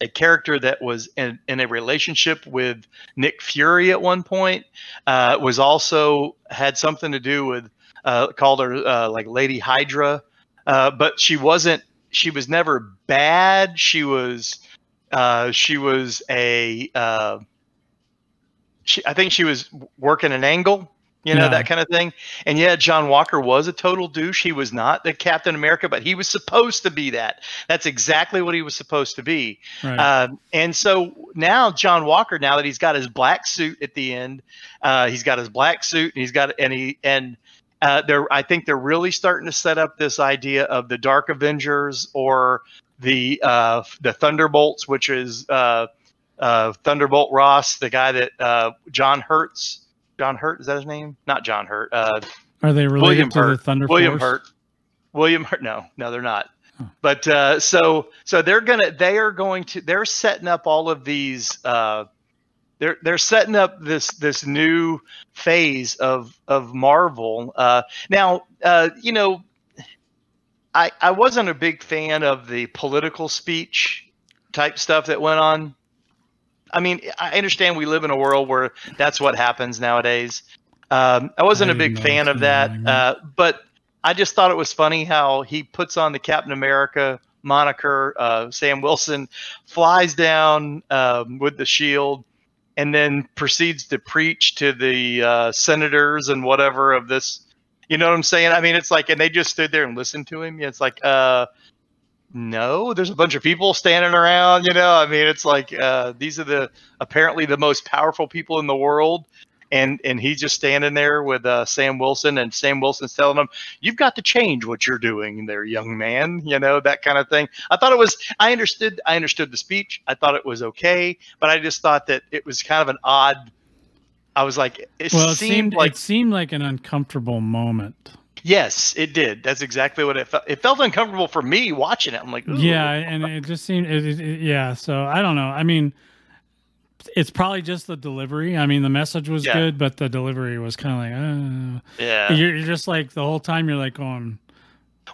a character that was in, in a relationship with Nick Fury at one point. Uh, was also had something to do with uh, called her uh, like Lady Hydra, uh, but she wasn't. She was never bad. She was. Uh, she was a. She, I think she was working an angle, you know, Yeah. that kind of thing. And yeah, John Walker was a total douche. He was not the Captain America, but he was supposed to be that. That's exactly what he was supposed to be. Right. Um, and so now John Walker, now that he's got his black suit at the end, uh, he's got his black suit and he's got and he and uh, they're I think they're really starting to set up this idea of the Dark Avengers or the uh, the Thunderbolts, which is uh, uh, Thunderbolt Ross, the guy that uh, John Hurts. John Hurt is that his name? Not John Hurt. Uh, Are they related William to the Hurt. Thunder William Force? Hurt. William Hurt. No, no, they're not. Huh. But uh, so so they're gonna they are going to they're setting up all of these. Uh, they're they're setting up this this new phase of of Marvel. Uh, now uh, you know. I, I wasn't a big fan of the political speech type stuff that went on. I mean, I understand we live in a world where that's what happens nowadays. Um, I wasn't I a big fan of that, uh, but I just thought it was funny how he puts on the Captain America moniker. Uh, Sam Wilson flies down um, with the shield and then proceeds to preach to the uh, senators and whatever of this. You know what I'm saying? I mean, it's like, and they just stood there and listened to him. It's like, uh, no, there's a bunch of people standing around. You know, I mean, it's like uh, these are the apparently the most powerful people in the world, and and he's just standing there with uh, Sam Wilson, and Sam Wilson's telling him, "You've got to change what you're doing, there, young man." You know that kind of thing. I thought it was. I understood. I understood the speech. I thought it was okay, but I just thought that it was kind of an odd. I was like, it Well, it seemed, seemed like it seemed like an uncomfortable moment. Yes, it did. That's exactly what it felt. It felt uncomfortable for me watching it. I'm like, Ooh. Yeah, and it just seemed it, it, it- yeah. So I don't know. I mean, it's probably just the delivery. I mean, the message was Yeah. good, but the delivery was kind of like, yeah. uh, you're, you're just like the whole time you're like going,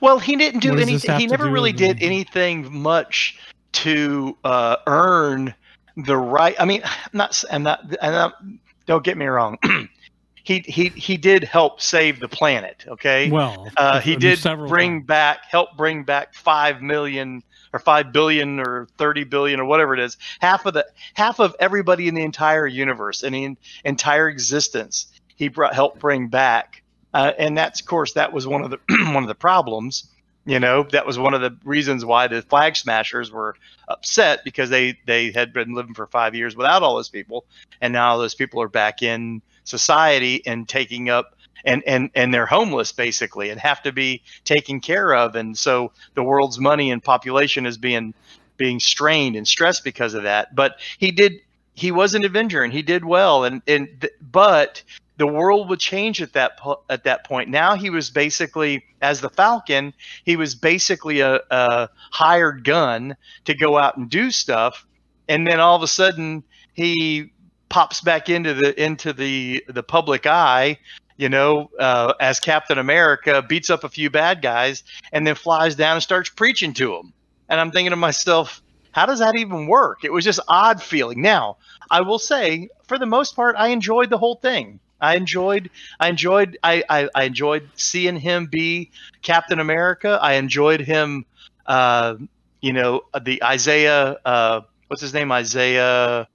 Well, he didn't do anything. He never really did the- anything much to uh, earn the right. I mean, I'm not. I'm not. I'm not don't get me wrong. he he he did help save the planet. Okay. well, uh, he did bring times. back, help bring back five million or five billion or thirty billion or whatever it is. Half of the half of everybody in the entire universe and the entire existence. He brought helped bring back, uh, and that's of course that was one of the one of the problems. You know, that was one of the reasons why the flag smashers were upset because they they had been living for five years without all those people, and now those people are back in society and taking up and and and they're homeless basically and have to be taken care of. And so the world's money and population is being being strained and stressed because of that. But he did he was an avenger and he did well. And and but the world would change at that po- at that point. Now he was basically as the falcon he was basically a, a hired gun to go out and do stuff. And then all of a sudden he pops back into the into the the public eye you know, uh, as Captain America, beats up a few bad guys, and then flies down and starts preaching to them. And I'm thinking to myself, how does that even work? It was just odd feeling. Now, I will say, for the most part, I enjoyed the whole thing. I enjoyed, I enjoyed, I, I, I enjoyed seeing him be Captain America. I enjoyed him, uh, you know, the Isaiah, uh, what's his name, Isaiah.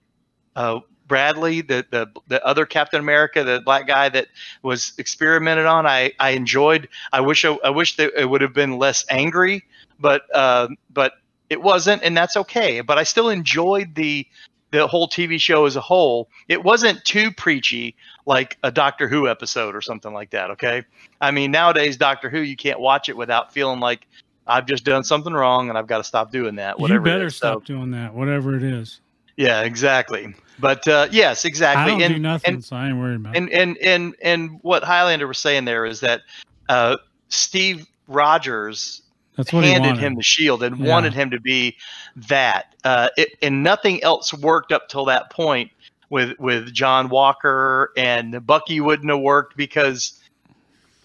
Uh, Bradley, the, the the other Captain America, the black guy that was experimented on. I, I enjoyed. I wish I, I wish that it would have been less angry, but uh, but it wasn't, and that's okay. But I still enjoyed the the whole TV show as a whole. It wasn't too preachy like a Doctor Who episode or something like that. Okay, I mean nowadays Doctor Who you can't watch it without feeling like I've just done something wrong and I've got to stop doing that. Whatever. you better is. So, stop doing that, whatever it is. yeah, exactly. But uh, yes, exactly. I don't and, do nothing, and so I ain't worried about it. and and and and what Highlander was saying there is that uh, Steve Rogers handed him the shield and Yeah. wanted him to be that. Uh, it, and nothing else worked up till that point with with John Walker and Bucky wouldn't have worked because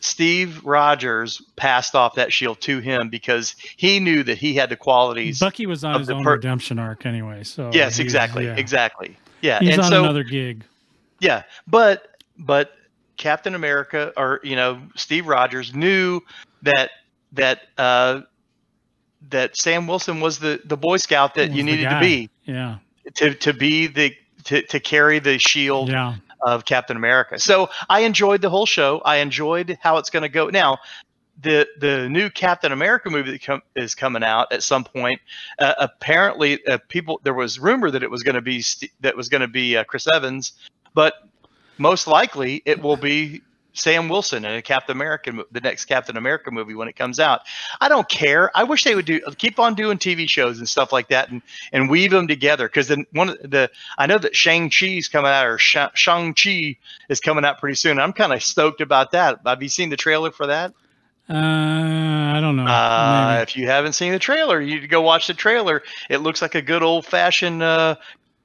Steve Rogers passed off that shield to him because he knew that he had the qualities. Bucky was on his own per- redemption arc anyway. So yes, exactly, yeah. exactly. Yeah, He's and on so another gig. yeah, but but Captain America or you know Steve Rogers knew that that uh, that Sam Wilson was the the Boy Scout that you needed to be Yeah, to to be the to, to carry the shield yeah. of Captain America. So I enjoyed the whole show. I enjoyed how it's going to go. Now, the the new Captain America movie that com- is coming out at some point. Uh, apparently, uh, people there was rumor that it was going to be St- that was going to be uh, Chris Evans, but most likely it will be Sam Wilson in a Captain America, the next Captain America movie when it comes out. I don't care. I wish they would do keep on doing TV shows and stuff like that and and weave them together because then one of the I know that Shang Chi's coming out or Shang Chi is coming out pretty soon. I'm kind of stoked about that. Have you seen the trailer for that? Uh, I don't know. Uh, if you haven't seen the trailer, you go watch the trailer. It looks like a good old fashioned uh,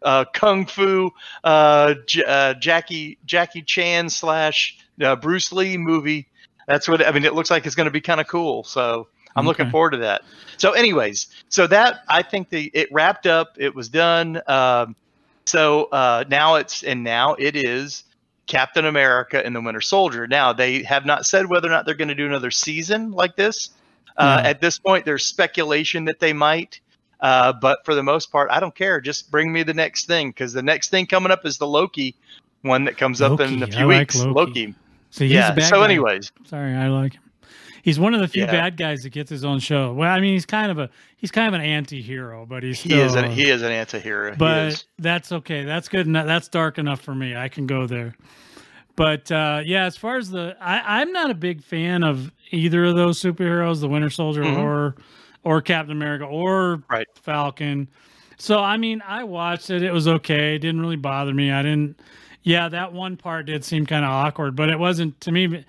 uh, kung fu uh, J- uh, Jackie Jackie Chan slash uh, Bruce Lee movie. That's what I mean. It looks like it's going to be kind of cool. So I'm looking forward to that. So, anyways, so that I think the it wrapped up. It was done. Um, so uh, now it's and now it is Captain America and the Winter Soldier. Now they have not said whether or not they're going to do another season like this. Uh. At this point, there's speculation that they might. Uh, but for the most part, I don't care. Just bring me the next thing because the next thing coming up is the Loki one that comes up in a few like weeks. Loki. Loki. He's Yeah. So, guy. anyways, Sorry, I like him. He's one of the few Yeah. bad guys that gets his own show. Well, I mean, he's kind of a he's kind of an anti-hero, but he's he is an, he is an anti-hero. He but that's okay. That's good. enough. That's dark enough for me. I can go there. But uh, yeah, as far as the, I, I'm not a big fan of either of those superheroes, the Winter Soldier Mhm. or or Captain America or Right. Falcon. So I mean, I watched it. It was okay. It didn't really bother me. I didn't. Yeah, that one part did seem kind of awkward, but it wasn't to me.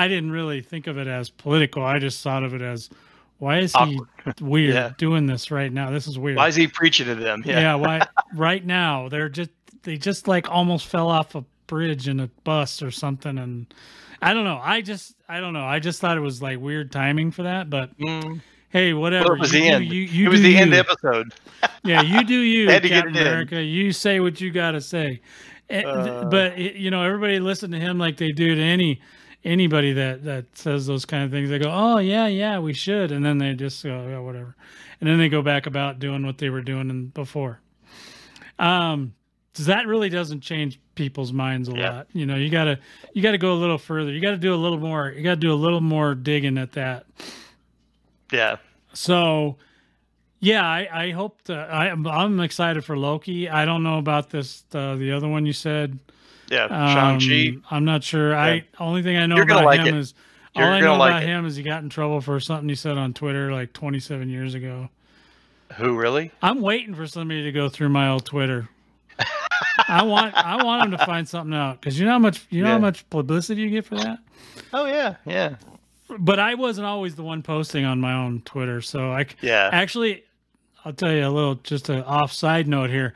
I didn't really think of it as political. I just thought of it as, why is he weird Yeah. doing this right now? This is weird Why is he preaching to them? yeah. Yeah. why right now they're just they just like almost fell off a bridge in a bus or something and i don't know i just i don't know i just thought it was like weird timing for that but Mm. hey whatever Well, it was you the do, end. you, you it was the you. end episode. yeah you do you They had to get Captain it in. america you say what you gotta say Eh, Uh. but you know everybody listen to him like they do to any anybody that that says those kind of things they go oh yeah yeah we should and then they just go yeah whatever and then they go back about doing what they were doing before um so that really doesn't change people's minds a Yeah. lot you know you gotta you gotta go a little further you gotta do a little more you gotta do a little more digging at that Yeah. so, yeah, I, I hope to, I, I'm- I'm excited for Loki. I don't know about this, uh, the other one you said. Yeah. Um, Shang-Chi. I'm not sure. I only thing I know You're about like him it. is You're all I know like about it. him is he got in trouble for something he said on Twitter like 27 years ago. Who really? I'm waiting for somebody to go through my old Twitter. I want I want him to find something out because you know how much you know how much publicity you get for that. Oh yeah. Yeah. But I wasn't always the one posting on my own Twitter, so I Yeah. Actually, I'll tell you a little, just an off side note here.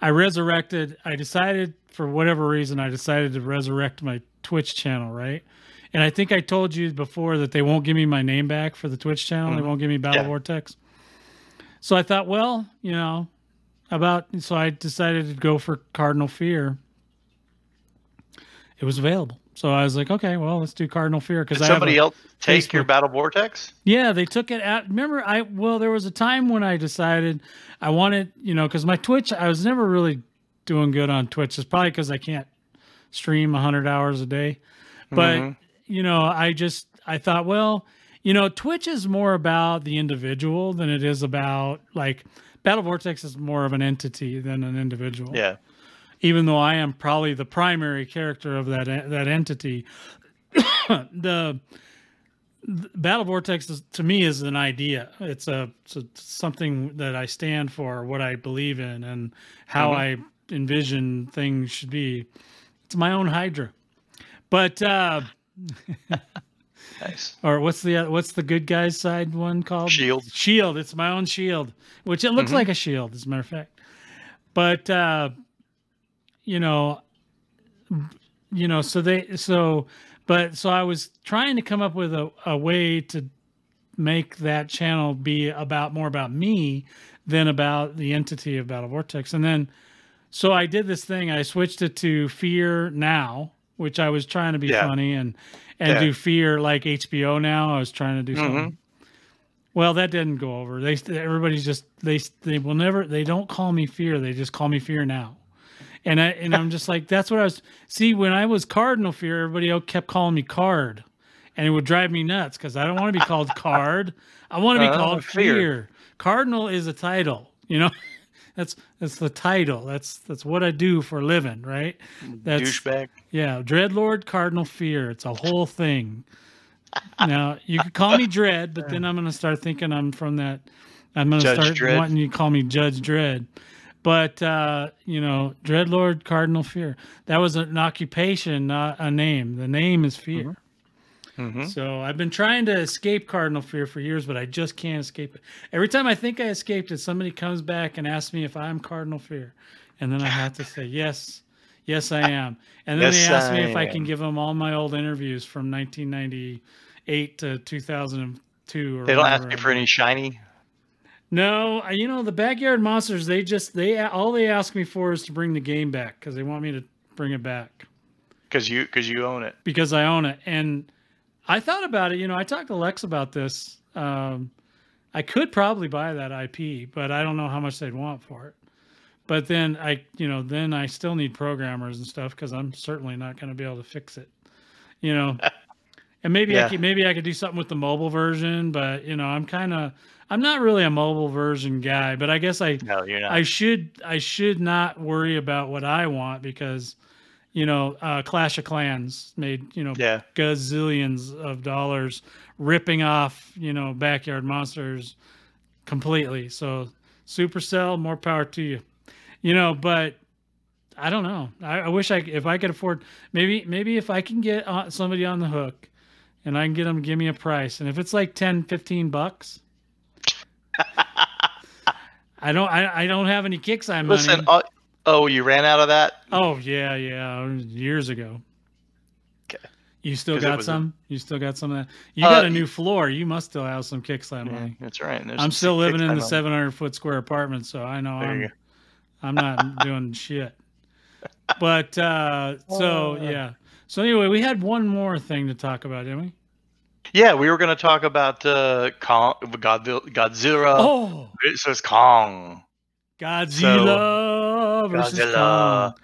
I resurrected, I decided for whatever reason, I decided to resurrect my Twitch channel, right? And I think I told you before that they won't give me my name back for the Twitch channel. They Mhm. won't give me Battle Yeah. Vortex. So I thought, well, you know, about, so I decided to go for Cardinal Fear. It was available. So I was like, okay, well, let's do Cardinal Fear because Did I have somebody else take your battle vortex? yeah, they took it out. Remember, I well, there was a time when I decided I wanted, you know, because my Twitch, I was never really doing good on Twitch. It's probably because I can't stream hundred hours a day. But Mhm. you know, I just I thought, well, you know, Twitch is more about the individual than it is about like Battle Vortex is more of an entity than an individual Yeah. even though I am probably the primary character of that that entity. the Battle Vortex is, to me is an idea. It's a, it's a something that I stand for, what I believe in, and how Mhm. I envision things should be. It's my own Hydra, but uh, Nice. or what's the what's the good guys side one called? Shield. Shield. It's my own shield, which it looks Mhm. like a shield, as a matter of fact. But uh, you know, you know, so they so, but so I was trying to come up with a, a way to make that channel be about more about me than about the entity of Battle Vortex, and then so I did this thing. I switched it to Fear Now, which I was trying to be Yeah. funny and and Yeah. do Fear like HBO Now. I was trying to do something. Well, that didn't go over. They everybody's just they they will never they don't call me Fear. They just call me Fear Now. And I and I'm just like that's what I was see when I was Cardinal Fear. Everybody else kept calling me Card, and it would drive me nuts because I don't want to be called Card. I want to be Uh, called Fear. Fear. Cardinal is a title, you know. That's that's the title. That's that's what I do for a living, right? That's Douchebag. yeah, Dreadlord Cardinal Fear. It's a whole thing. now you could call me Dread, but then I'm gonna start thinking I'm from that. I'm gonna Judge start Dredd. wanting you to call me Judge Dredd. But uh, you know, Dreadlord Cardinal Fear. That was an occupation, not a name. The name is Fear. Hmm So I've been trying to escape Cardinal Fear for years, but I just can't escape it. Every time I think I escaped it, somebody comes back and asks me if I'm Cardinal Fear, and then I have to say yes, yes I am. And then Yes, they ask me I if I can give them all my old interviews from 1998 to 2002. Or They don't ask I for any shiny. No, you know the backyard monsters. They just they all they ask me for is to bring the game back because they want me to bring it back because you because you own it. because I own it. And I thought about it. You know, I talked to Lex about this. Um, I could probably buy that IP, but I don't know how much they'd want for it. But then I, you know, then I still need programmers and stuff because I'm certainly not going to be able to fix it. You know, and maybe I Yeah. could maybe I could do something with the mobile version, but you know, I'm kind of I'm not really a mobile version guy. But I guess I No, you're not. I should I should not worry about what I want because you know uh, Clash of Clans made you know yeah, gazillions of dollars ripping off you know backyard monsters completely. So Supercell, more power to you. You know, but I don't know. I, I wish I if I could afford maybe maybe if I can get uh, somebody on the hook and I can get them give me a price and if it's like 10 15 bucks I don't I, I don't have any kicks I'm listen. Oh, oh, you ran out of that. Oh yeah, yeah, years ago. Okay. You still got was a- some? you still got some of that? You Uh, got a new floor. You must still have some kickstand Yeah, money. that's right. There's I'm still living in the 700 foot square apartment, so I know There I'm. I'm not doing shit. But uh, so Uh. yeah. So anyway, we had one more thing to talk about, didn't we? Yeah, we were going to talk about uh, Kong, Godzilla. Godzilla. oh, It says Kong. Godzilla versus Godzilla. Kong.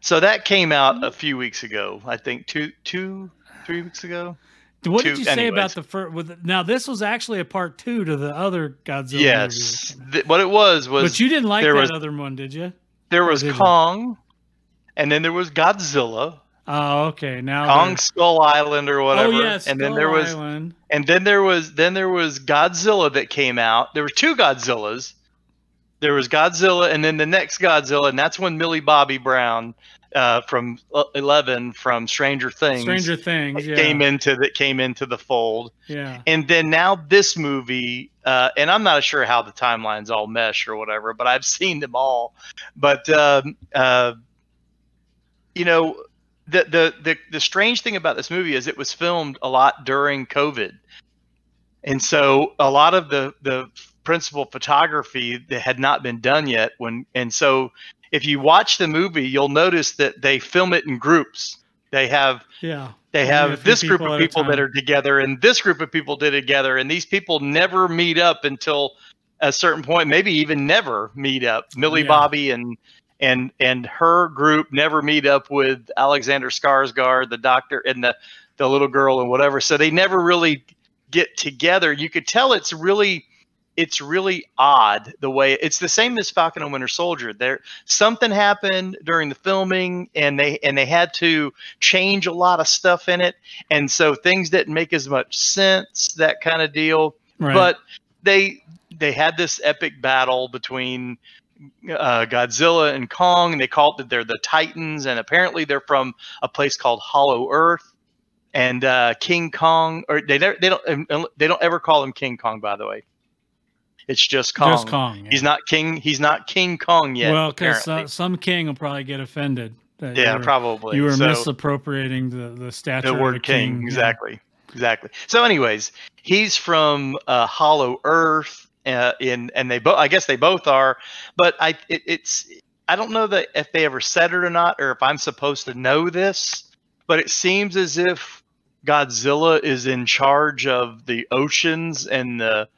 So that came out a few weeks ago. I think two, two, three weeks ago. What did you say anyways. about the first? With now, this was actually a part two to the other Godzilla. yes. Th- what it was was But you didn't like that was- other one, did you? there was did you? Kong, and then there was Godzilla, Oh, okay. Now Kong Skull Island or whatever, Oh yeah, and then there was Island. and then there was then there was Godzilla that came out. There were two Godzillas. There was Godzilla, and then the next Godzilla, and that's when Millie Bobby Brown uh, from uh, Eleven from Stranger Things Stranger Things. Yeah. came into the came into the fold. Yeah. And then now this movie, uh, and I'm not sure how the timelines all mesh or whatever, but I've seen them all. But um, uh, you know, the, the the the strange thing about this movie is it was filmed a lot during COVID, and so a lot of the the principal photography that had not been done yet. When and so if you watch the movie, you'll notice that they film it in groups. They have Yeah. they have this group of people that are together and this group of people did it together and these people never meet up until a certain point maybe even never meet up millie Yeah. bobby and and and her group never meet up with alexander skarsgård the doctor and the the little girl and whatever so they never really get together you could tell it's really it's really odd the way it's the same as Falcon and Winter Soldier. There something happened during the filming, and they and they had to change a lot of stuff in it, and so things didn't make as much sense. That kind of deal. Right. But they they had this epic battle between uh, Godzilla and Kong, and they called it they're the Titans, and apparently they're from a place called Hollow Earth. And uh, King Kong, or they never, they don't um, they don't ever call him King Kong, by the way. It's just Kong. Just Kong. yeah. He's not King. He's not King Kong yet. well, because apparently. some king will probably get offended. Yeah, you were, probably. You were So- misappropriating the the stature the word king, king. yeah. exactly exactly so anyways he's from uh, hollow earth uh, in and they both i guess they both are but i it, it's i don't know that if they ever said it or not or if i'm supposed to know this but it seems as if godzilla is in charge of the oceans and the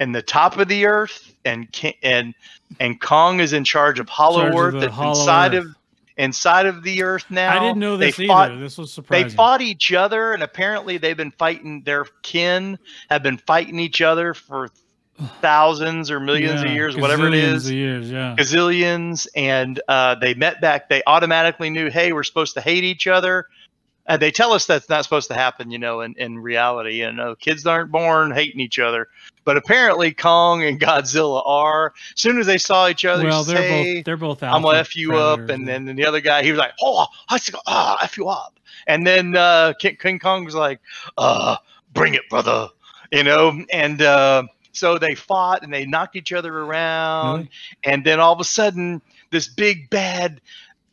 and the top of the earth and and and kong is in charge of hollow Charge earth the that's Hollow inside Earth. of inside of the earth now I didn't know They this either. fought- this was surprising. they fought each other and apparently they've been fighting their kin have been fighting each other for thousands or millions Yeah, of years whatever it is, gazillions of years, yeah. gazillions and uh, they met back they automatically knew hey we're supposed to hate each other and they tell us that's not supposed to happen you know in, in reality you know kids aren't born hating each other but apparently kong and godzilla are as soon as they saw each other Well, they're say, both they're both. I'm gonna f you up, and then the other guy he was like, oh, I said, ah, f you up, and then uh, King, King Kong was like, uh, bring it, brother, you know, and uh, so they fought and they knocked each other around, Really? and then all of a sudden, this big bad.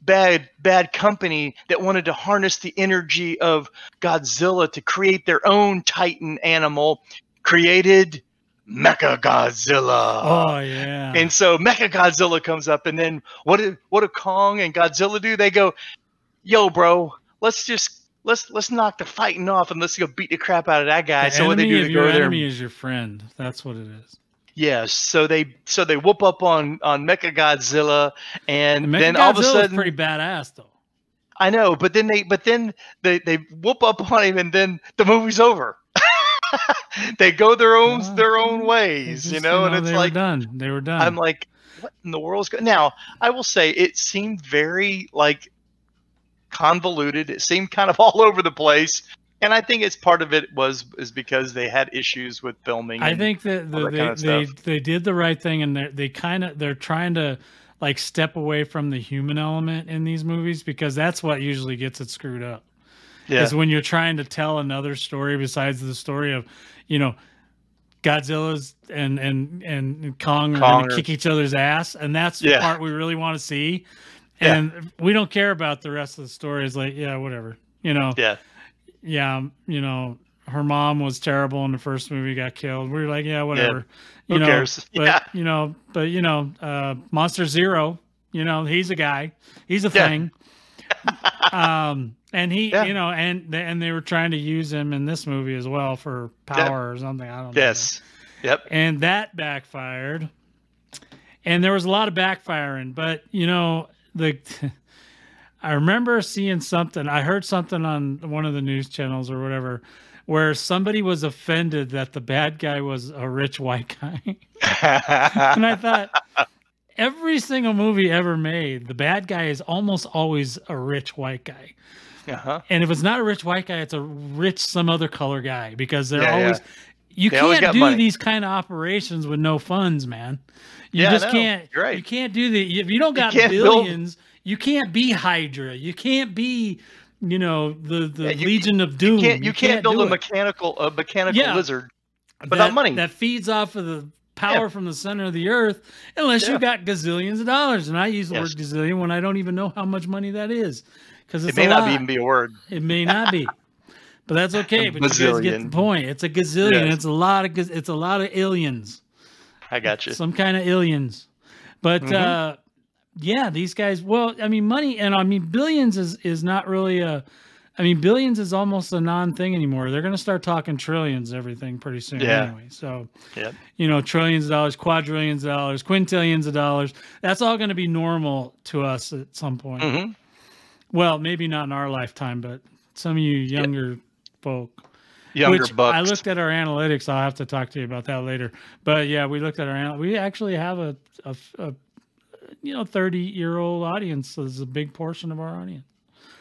Bad, bad company that wanted to harness the energy of Godzilla to create their own Titan animal created Mecha Godzilla. Oh yeah. And so Mecha Godzilla comes up, and then what do what do Kong and Godzilla do? They go, "Yo, bro, let's just let's let's knock the fighting off, and let's go beat the crap out of that guy." the so what they do? They your go there. enemy is your friend. That's what it is. Yes. So they so they whoop up on on Mecha Godzilla, and, And then all of a sudden, pretty badass though. I know, but then they but then they they whoop up on him, and then the movie's over. they go their own their own ways, you know, and it's they like were done. They were done. I'm like, what in the world's going? Now, I will say it seemed very like convoluted. It seemed kind of all over the place, and I think it's part of it was is because they had issues with filming. I think that, the, that they kind of they they did the right thing, and they they kind of they're trying to like step away from the human element in these movies because that's what usually gets it screwed up. Yeah, Is when you're trying to tell another story besides the story of, you know, Godzilla's and and and Kong are going to kick each other's ass, and that's the part we really want to see. Yeah. And we don't care about the rest of the story. It's like, yeah, whatever. You know, yeah, yeah, you know, her mom was terrible in the first movie, got killed. We were like, yeah, whatever. Who you know, cares? But Yeah. you know, but you know, uh, Monster Zero, you know, he's a guy, he's a Yeah. thing. um, and he, Yeah. you know, and they, and they were trying to use him in this movie as well for power or something. I don't know. yes, yep, And that backfired. And there was a lot of backfiring, but you know, the I remember seeing something. I heard something on one of the news channels or whatever where somebody was offended that the bad guy was a rich white guy. and I thought every single movie ever made, the bad guy is almost always a rich white guy. Uh-huh. And if it's not a rich white guy, it's a rich some other color guy because they're Yeah, yeah. always you They can't do money. these kind of operations with no funds, man. You Yeah, just can't right. you can't do the if you don't got can't build- billions, you can't be Hydra. You can't be you know the the Yeah, you- Legion of Doom. You can't you, can't, build a it. mechanical a mechanical Yeah. lizard. without that, money. that feeds off of the power Yeah. from the center of the earth unless Yeah. you got gazillions of dollars and i use the Yes. word gazillion when i don't even know how much money that is because It may not even be a word. it may not be but that's okay but you guys get the point it's a gazillion Yes. it's a lot of it's a lot of aliens I got you. some kind of aliens but Mhm. uh yeah these guys well i mean money and i mean billions is is not really a i mean billions is almost a non-thing anymore they're going to start talking trillions everything pretty soon Yeah. anyway so Yep. you know trillions of dollars quadrillions of dollars quintillions of dollars that's all going to be normal to us at some point hmm well maybe not in our lifetime but some of you younger folk younger Which bucks. I looked at our analytics. I'll have to talk to you about that later. But yeah, we looked at our. anal- We actually have a, a, a you know, thirty year old audience. is a big portion of our audience.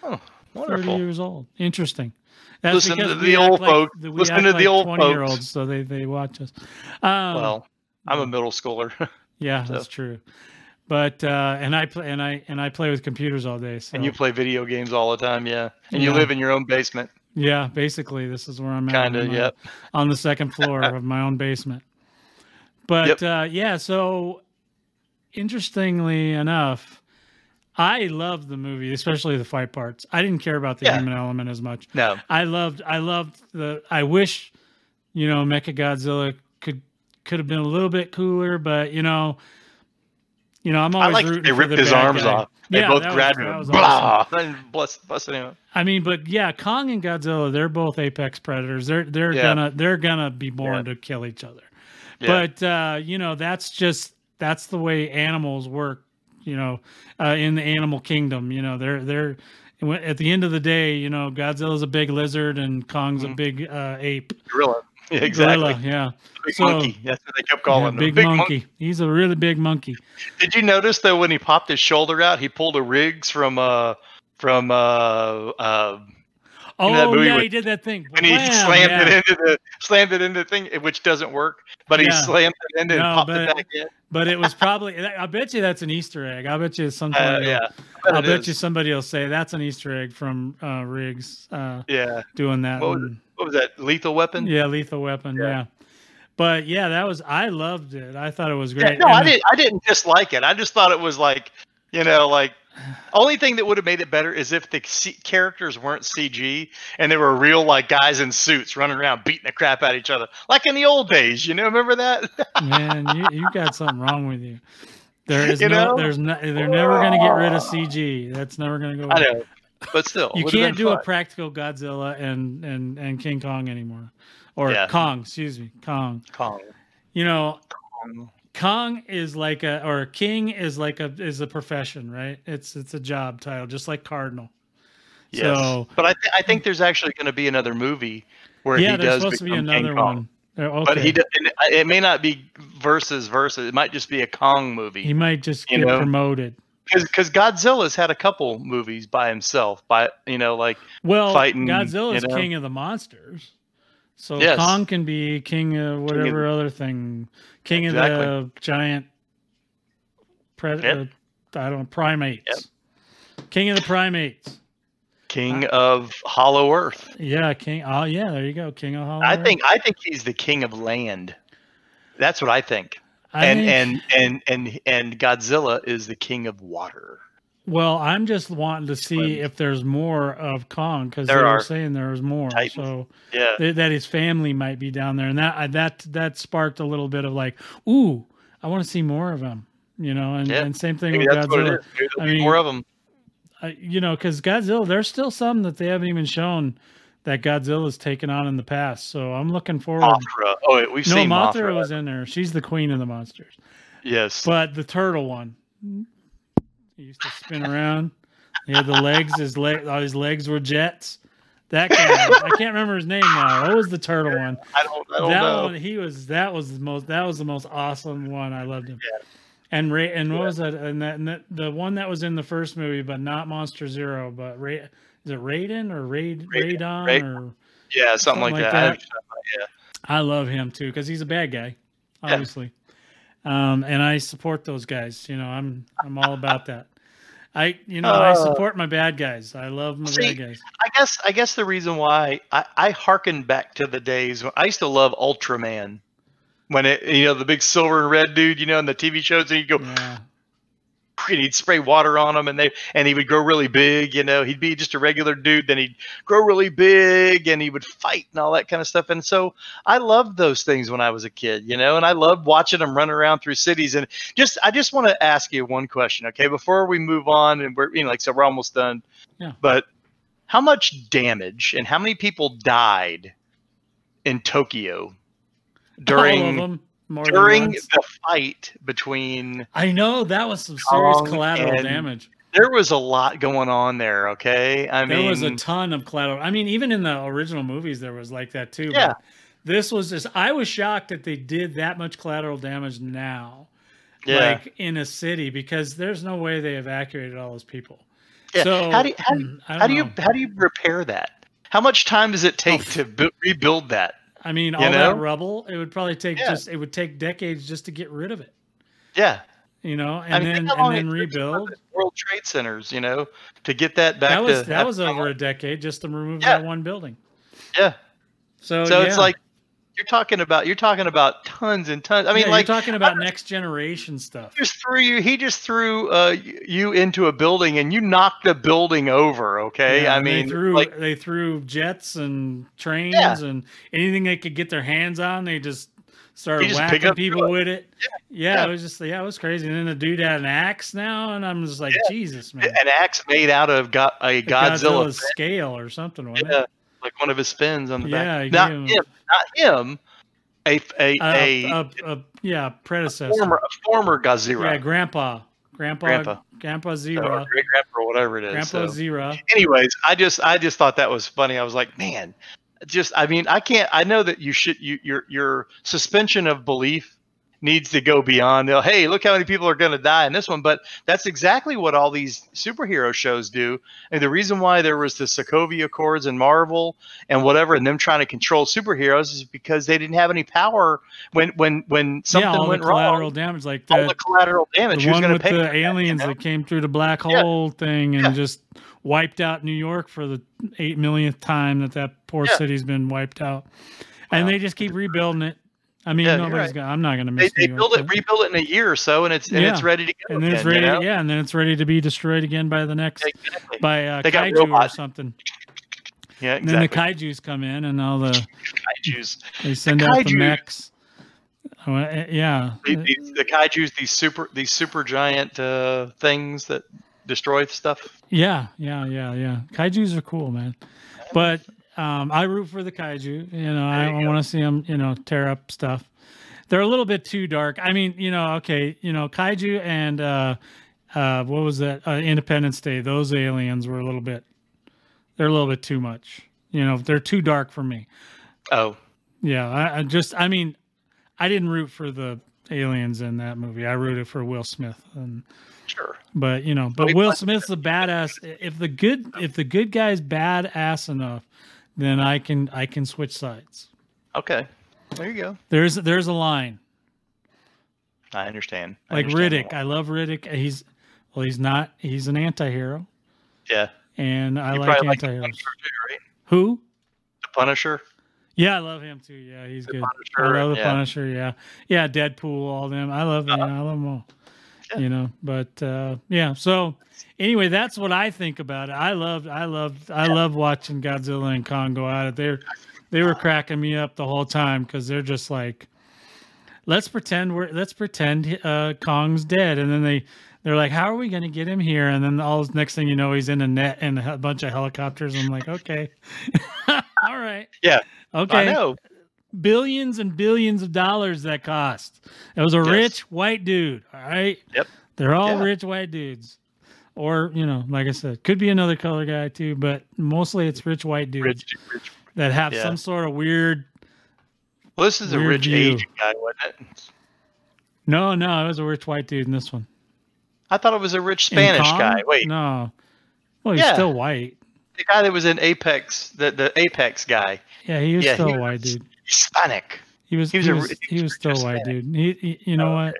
oh, wonderful. 30 years old. Interesting. That's Listen to the old like- folk. Listen to the old 20 year folks. olds, so they they watch us. Um, Well, I'm a middle schooler. yeah, that's true. But uh, and I play and I and I play with computers all day. So and you play video games all the time, yeah. And you live in your own basement, yeah, basically this is where I'm at. kind of. uh, Yep. on the second floor of my own basement. But uh, yeah, so interestingly enough, I loved the movie, especially the fight parts. I didn't care about the Yeah. human element as much. No. I loved I loved the I wish, you know, Mecha Godzilla could could have been a little bit cooler, but you know, you know, I'm I always like rooting they for ripped the his bad arms guy. off. They Yeah, both that was- grabbed him. was Blah! And bless, busted him. I mean, but yeah, Kong and Godzilla, they're both apex predators. They're they're Yeah. gonna they're gonna be born Yeah. to kill each other. Yeah. But uh, you know, that's just that's the way animals work. You know, uh, in the animal kingdom, you know, they're they're at the end of the day, you know, Godzilla's a big lizard and Kong's a Mhm. big uh, ape. Gorilla. Yeah, exactly. Gorilla, yeah. Big So- monkey. That's what they kept calling Yeah, him. big, Big monkey. He's a really big monkey. Did you notice though when he popped his shoulder out, he pulled a Riggs from uh from uh uh Oh yeah, with- he did that thing. and he slammed yeah. it into the slammed it into the thing which doesn't work, but he Yeah. slammed it into No, and popped but- it back in. But it was probably. I bet you that's an Easter egg. I bet you somebody. Uh, will- yeah. It bet is. you somebody will say that's an Easter egg from uh, Riggs uh, Yeah. doing that. What was and- What was that? Lethal weapon? yeah, Lethal Weapon. Yeah. Yeah. But yeah, that was. I loved it. I thought it was Yeah, great. no, And I didn't. I didn't dislike it. I just thought it was like, you know, like only thing that would have made it better is if the C- characters weren't CG and they were real like guys in suits running around beating the crap out of each other, like in the old days. You know, remember that? Man, you you got something wrong with you. There is You no. know? There's no. They're never going to get rid of CG. That's never going to go. I away. know, but still, You can't do a practical Godzilla and and and King Kong anymore, or Yeah. Kong. Excuse me, Kong. Kong. You know, Kong. Kong is like a or King is like a is a profession, right? It's it's a job title, just like Cardinal. Yes, So but I, th- I think there's actually going to be another movie where yeah, he there's does supposed to be King another Kong. one. Uh, Okay. But he d- and it may not be versus versus. It might just be a Kong movie. he might just get know, promoted. Because Godzilla's had a couple movies by himself, by you know, like Well, fighting, Godzilla's you know? king of the monsters. So Yes. Kong can be king of whatever other thing, king of the giant predator. Uh, I don't know, primates. King of the primates. king uh, of Hollow Earth. Yeah, king. Oh yeah, there you go, king of Hollow. I Earth. think I think he's the king of land. That's what I think. I and think- and and and and Godzilla is the king of water. Well, I'm just wanting to see if there's more of Kong because they were saying there was more. Titans. So Yeah. th- that his family might be down there, and that that that sparked a little bit of like, ooh, I want to see more of him. You know, and, Yeah. and same thing Maybe with Godzilla. it is. Maybe there'll I mean, more of them. I, you know, because Godzilla, there's still some that they haven't even shown that Godzilla's taken on in the past. So I'm looking forward. Mothra. Oh, wait, we've no, seen Mothra, Mothra. was in there. She's the queen of the monsters. yes. But the turtle one, he used to spin around. He had the legs. His leg, all his legs were jets. That guy, I can't remember his name now. What was the turtle one? I don't. I don't that know. one, he was. That was the most. That was the most awesome one. I loved him. And Ray, and what was that? And that, and that the one that was in the first movie, but not Monster Zero, but Ray. Is it Raiden or Raid Raiden, Raidon Raid- or? yeah, something, something like, like that. that. Yeah. I love him too because he's a bad guy, Yeah. obviously. Um, and I support those guys. You know, I'm I'm all about that. I you know I Uh, support my bad guys. I love my See, bad guys. I guess I guess the reason why I, I hearken back to the days when I used to love Ultraman. When it you know the big silver and red dude, you know, in the TV shows, and he'd go Yeah, and he'd spray water on him, and they and he would grow really big. You know, he'd be just a regular dude, then he'd grow really big, and he would fight and all that kind of stuff. And so I loved those things when I was a kid, you know, and I loved watching them run around through cities. And just I just want to ask you one question, okay, before we move on, and we're you know like so we're almost done. Yeah. But how much damage and how many people died in Tokyo all of during them. More during the fight between I know that was some serious Kong collateral damage. there was a lot going on there. Okay, I there mean, was a ton of collateral. I mean, even in the original movies, there was like that too. Yeah. This was just. I was shocked that they did that much collateral damage now, yeah, like in a city, because there's no way they evacuated all those people. yeah. So how do you, how, do mm, you- how do you know. how do you repair that? How much time does it take Oh. to bu- rebuild that? I mean, you all know? that rubble. It would probably take Yeah. just. It would take decades just to get rid of it. Yeah, You know, and I mean, then think how long and then it took for rebuild. World Trade Centers, you know, to get that back That was to that was over a decade just to remove Yeah. that one building. yeah. So, So yeah. it's like you're talking about you're talking about tons and tons. I mean, Yeah, like you're talking about next generation stuff. he just threw you. He just threw uh, you into a building and you knocked the building over. Okay, Yeah, I mean, they threw like they threw jets and trains Yeah. and anything they could get their hands on. They just started just whacking people with it. Yeah, yeah. it was just yeah, it was crazy. And then the dude had an axe now, and I'm just like. Jesus, man, an axe made out of go- a Godzilla, Godzilla's scale or something. Yeah, it? Like one of his fins on the Yeah, back. Not him- not him. A a, Uh, a, uh, uh, yeah, predecessor. former a former Godzilla, yeah, Grandpa, Grandpa, Grandpa. Grandpa or Zero, great grandpa or whatever it is. Grandpa so. Zero. anyways, I just I just thought that was funny. I was like, man, just I mean, I can't. I know that you should you your your suspension of belief needs to go beyond. The, hey, look how many people are going to die in this one. But that's exactly what all these superhero shows do. And the reason why there was the Sokovia Accords and Marvel and whatever, and them trying to control superheroes is because they didn't have any power when when when something yeah, all went the collateral wrong. damage, like All that. the collateral damage. the one going with the that, you aliens know? that came through the black Yeah. hole thing and Yeah. just wiped out New York for the eight millionth time that that poor Yeah. city's been wiped out, and Wow. they just keep rebuilding it. I mean, Yeah, nobody's right. gonna. I'm not gonna They, miss. they New build it, but- rebuild it in a year or so, and it's and it's ready to go. and then it's again, you ready. know? Yeah, and then it's ready to be destroyed again by the next Exactly. by uh, kaiju or something. Yeah, exactly. And then the kaiju's come in, and all the Kaiju's. they send out the kaiju- mechs. Oh, uh, yeah, The, the, the kaiju's these super these super giant uh, things that destroy stuff. Yeah, yeah, yeah, yeah. Kaiju's are cool, man. But um, I root for the kaiju. You know, I, I want to see them. You know, tear up stuff. They're a little bit too dark. I mean, you know, okay, you know, kaiju and uh, uh, what was that? Uh, Independence Day. Those aliens were a little bit. They're a little bit too much. You know, they're too dark for me. Oh, Yeah, I, I just, I mean, I didn't root for the aliens in that movie. I rooted for Will Smith and sure. but you know, but Will? Smith's a badass. If the good, if the good guy's badass enough, then I can I can switch sides. Okay, there you go. There's there's a line I understand. I like understand Riddick. I love Riddick. He's well, he's not. He's an anti-hero, Yeah, and I you like like anti-heroes. Punisher too, right? Who? The Punisher. Yeah, I love him too. Yeah, he's The good. Punisher, I love the yeah. Punisher. Yeah, yeah, Deadpool, all them. I love uh, them. I love them all. Yeah. You know, but uh, yeah. So anyway, that's what I think about it. I loved, I loved, I love watching Godzilla and Kong go at it. They're they were cracking me up the whole time because they're just like, let's pretend we're let's pretend uh, Kong's dead, and then they. They're like, how are we going to get him here? And then all next thing you know, he's in a net and a bunch of helicopters. I'm like, okay, all right, Yeah, okay I know. Billions and billions of dollars that cost. It was a Yes. rich white dude. All right. Yep. They're all Yeah. rich white dudes. Or, you know, like I said, could be another color guy too, but mostly it's rich white dudes Rich, rich. that have yeah. some sort of weird. Well, this is a rich view. Asian guy, wasn't it? No, no, it was a rich white dude in this one. I thought it was a rich Spanish guy. Wait, No. Well, he's Yeah. still white. the guy that was in Apex, the the Apex guy, Yeah, he was Yeah, still he a white was- dude. Hispanic. He was he he was was, a he was, still a white dude. He, he- you know Oh, what?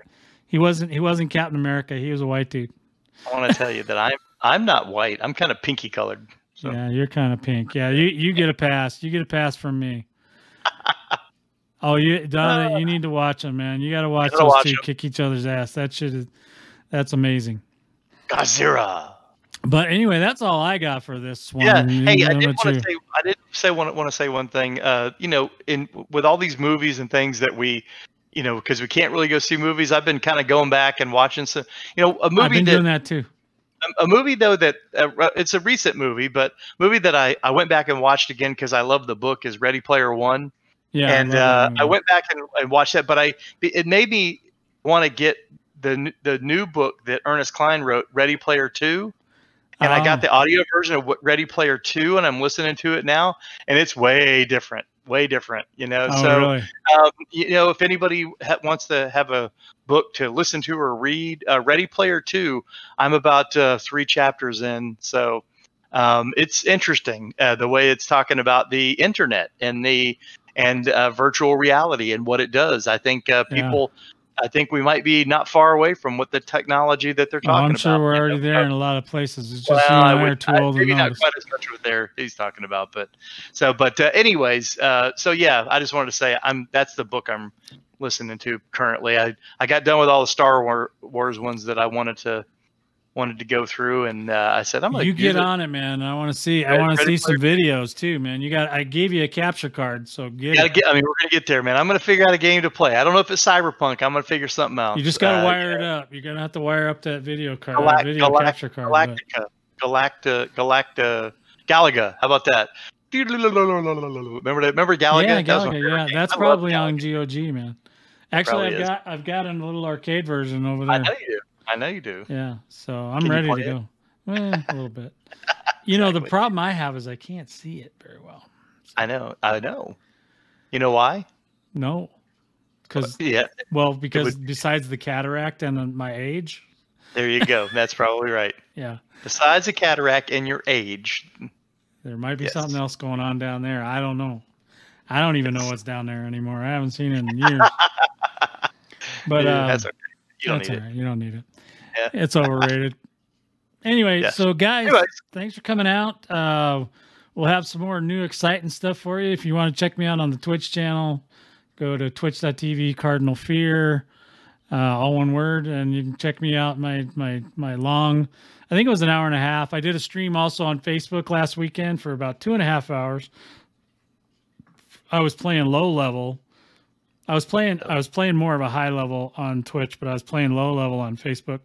He wasn't he wasn't Captain America. He was a white dude. I want to tell you that I'm I'm not white. I'm kind of pinky colored. So Yeah, you're kind of pink. Yeah, you you get a pass. You get a pass from me. oh, you Donna, you uh, need to watch them, man. You got to watch Gotta those watch two 'em. kick each other's ass. That shit is that's amazing. Godzilla. But anyway, that's all I got for this one. Yeah. You- Hey, I did want to say I did say want want to say one thing. Uh, you know, in with all these movies and things that we, you know, because we can't really go see movies. I've been kind of going back and watching some. You know, a I've movie been that doing that too. a movie though that uh, it's a recent movie, but movie that I I went back and watched again because I love the book is Ready Player One. Yeah, and that uh, I went back and, and watched that, but I it made me want to get the the new book that Ernest Cline wrote, Ready Player Two. And I got Oh. the audio version of Ready Player Two, and I'm listening to it now, and it's way different, way different. You know, Oh, so really? um, you know, if anybody ha- wants to have a book to listen to or read, uh, Ready Player Two, I'm about uh, three chapters in, so um, it's interesting uh, the way it's talking about the internet and the and uh, virtual reality and what it does. I think uh, Yeah. I think we might be not far away from what the technology that they're Oh, talking I'm sure about. we're already know. there in a lot of places. It's just Well, you and I I are would, too I- old to maybe not notice. quite as much with there he's talking about, but so, but uh, anyways, uh, so yeah, I just wanted to say I'm that's the book I'm listening to currently. I I got done with all the Star War, Wars ones that I wanted to wanted to go through, and uh, I said I'm gonna You get it. on it, man. I want to see. I want to see some videos too, man. You got. I gave you a capture card, so get it. get, I mean, we're gonna get there, man. I'm gonna figure out a game to play. I don't know if it's Cyberpunk. I'm gonna figure something out. You just got to Uh, wire it up. You're gonna have to wire up that video card, Galact- that video Galact- capture card. but- Galacta, Galacta, Galaga. How about that? Remember that? Remember Galaga? Yeah, That Galaga. favorite Yeah, game. that's I probably on GOG, man. Actually, I've is. got I've got a little arcade version over there I know you do. I know you do. Yeah, so I'm Can ready to it? go. Well, a little bit. You know, the problem I have is I can't see it very well. I know. I know. You know why? No, because Yeah, well, because besides the cataract and my age, there you go. That's probably right. yeah, Besides the cataract and your age, there might be Yes. something else going on down there. I don't know. I don't even know what's down there anymore. I haven't seen it in years. But yeah, uh, that's okay. You don't that's need all it. You don't need it. Yeah. It's overrated. anyway, Yes. so guys, Anyways. thanks for coming out. Uh, we'll have some more new exciting stuff for you. If you want to check me out on the Twitch channel, go to twitch.tv Cardinal Fear, uh, all one word, and you can check me out. My my my long, I think it was an hour and a half. I did a stream also on Facebook last weekend for about two and a half hours. I was playing low level. I was playing I was playing more of a high level on Twitch, but I was playing low level on Facebook.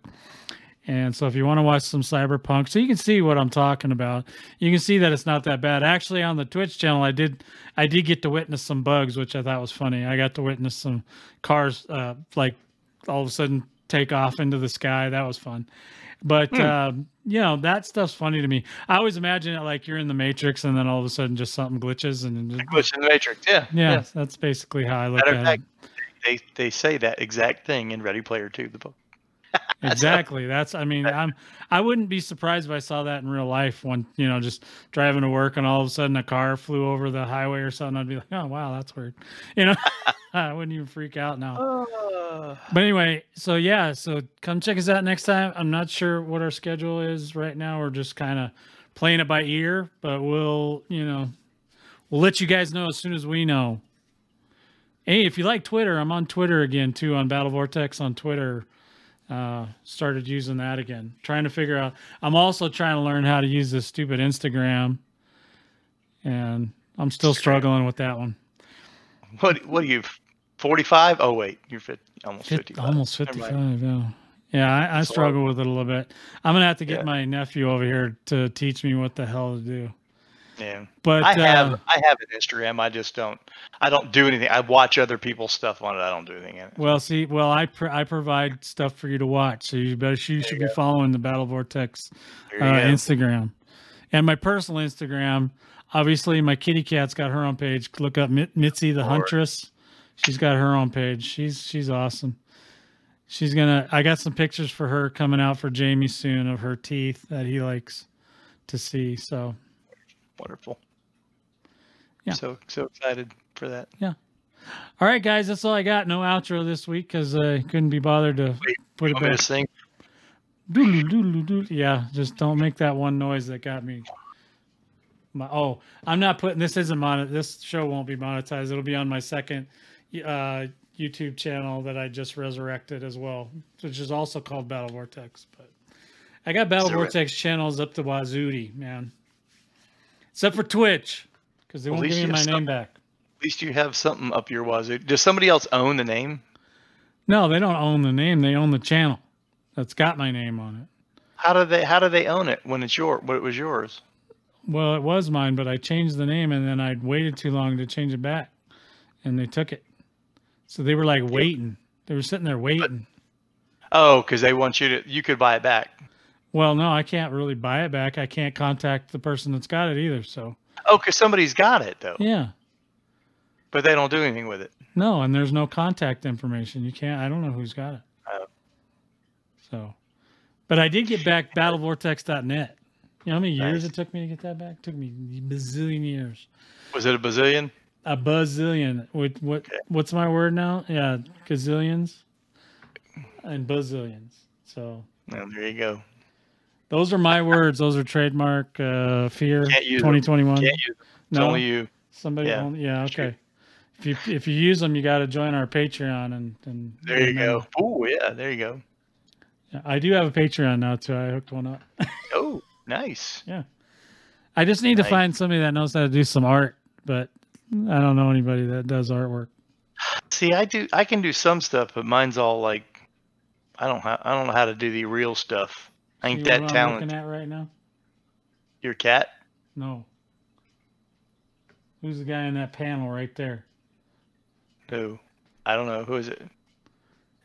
And so if you want to watch some cyberpunk, so you can see what I'm talking about. You can see that it's not that bad. Actually on the Twitch channel I did I did get to witness some bugs, which I thought was funny. I got to witness some cars uh like all of a sudden take off into the sky. That was fun. But um, you know, that stuff's funny to me. I always imagine it like you're in the Matrix and then all of a sudden just something glitches and then just, Glitch in the Matrix. Yeah. yeah, that's basically how I look Matter at of it. they they say that exact thing in Ready Player Two, the book. Exactly. That's I mean, I'm I wouldn't be surprised if I saw that in real life when, you know, just driving to work and all of a sudden a car flew over the highway or something. I'd be like, Oh wow, that's weird. You know, I wouldn't even freak out now. But anyway, so yeah, so come check us out next time. I'm not sure what our schedule is right now. We're just kind of playing it by ear, but we'll, you know, we'll let you guys know as soon as we know. Hey, if you like Twitter, I'm on Twitter again too, on Battle Vortex on Twitter. Uh, started using that again. Trying to figure out. I'm also trying to learn how to use this stupid Instagram, and I'm still struggling with that one. What what are you? Forty five? Oh wait, you're 50, almost Fif- fifty five. almost 55 yeah yeah i, I struggle with it a little bit i'm gonna have to get Yeah. my nephew over here to teach me what the hell to do Yeah. but I have uh, I have an Instagram. I just don't I don't do anything. I watch other people's stuff on it. I don't do anything in it. well see well i pr- i provide stuff for you to watch so you better you should be following the battle vortex uh, instagram and my personal instagram obviously my kitty cat's got her own page look up Mit- mitzi the Lord. huntress she's got her own page she's she's awesome she's gonna i got some pictures for her coming out for jamie soon of her teeth that he likes to see so Wonderful. Yeah. So so excited for that. Yeah. All right guys that's all i got no outro this week because i couldn't be bothered to put it back sing? Yeah, just don't make that one noise that got me. My oh, I'm not putting this isn't mon. This show won't be monetized. It'll be on my second uh, YouTube channel that I just resurrected as well, which is also called Battle Vortex. But I got Battle Is it re- Vortex channels up to Wazooty, man. Except for Twitch, because they Well, won't give me my have name back. At least you have something up your wazoo. Does somebody else own the name? No, they don't own the name. They own the channel. That's got my name on it. How do they how do they own it when it's your when it was yours? Well, it was mine, but I changed the name and then I waited too long to change it back, and they took it. So they were like waiting. They were sitting there waiting. Oh, because they want you to you could buy it back. Well, no, I can't really buy it back. I can't contact the person that's got it either. So Oh, because somebody's got it though, yeah, but they don't do anything with it. no, and there's no contact information. You can't. I don't know who's got it. Oh. So, but I did get back battlevortex.net. You know how many years Nice. it took me to get that back? It took me a bazillion years. Was it a bazillion? A bazillion. What what Okay. what's my word now? Yeah, gazillions and bazillions. So No, there you go. Those are my words. Those are trademark uh fear Can't use them. 2021. Can't use it. No, only you. somebody yeah. only, yeah, okay. If you if you use them, you got to join our Patreon and and There you and, go. uh, Oh yeah, there you go. yeah, I do have a Patreon now too. I hooked one up. Oh, nice. Yeah. I just need to find somebody that knows how to do some art, but I don't know anybody that does artwork. See, I do. I can do some stuff, but mine's all like, I don't. Ha- I don't know how to do the real stuff. I ain't See that what I'm talented. looking at right now? Your cat? No. Who's the guy in that panel right there? Who? I don't know. Who is it?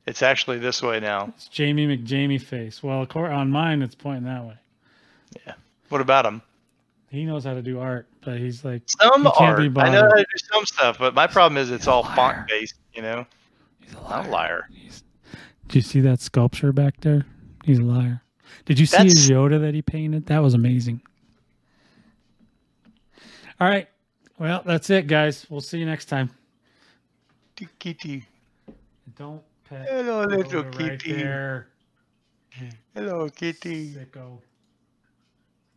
It's actually this way now. It's Jamie McJamie face. Well, acor- on mine, it's pointing that way. Yeah. What about him? He knows how to do art, but he's like, Some He can't art. be I know how to do some stuff, but my problem is it's all font based. You know, he's a I'm a liar. He's, do you see that sculpture back there? He's a liar. Did you see That's- his Yoda that he painted? That was amazing. All right. Well, that's it, guys. We'll see you next time. Kitty. Don't pet Hello, little Yoda right kitty. there. Hello, kitty. Sicko.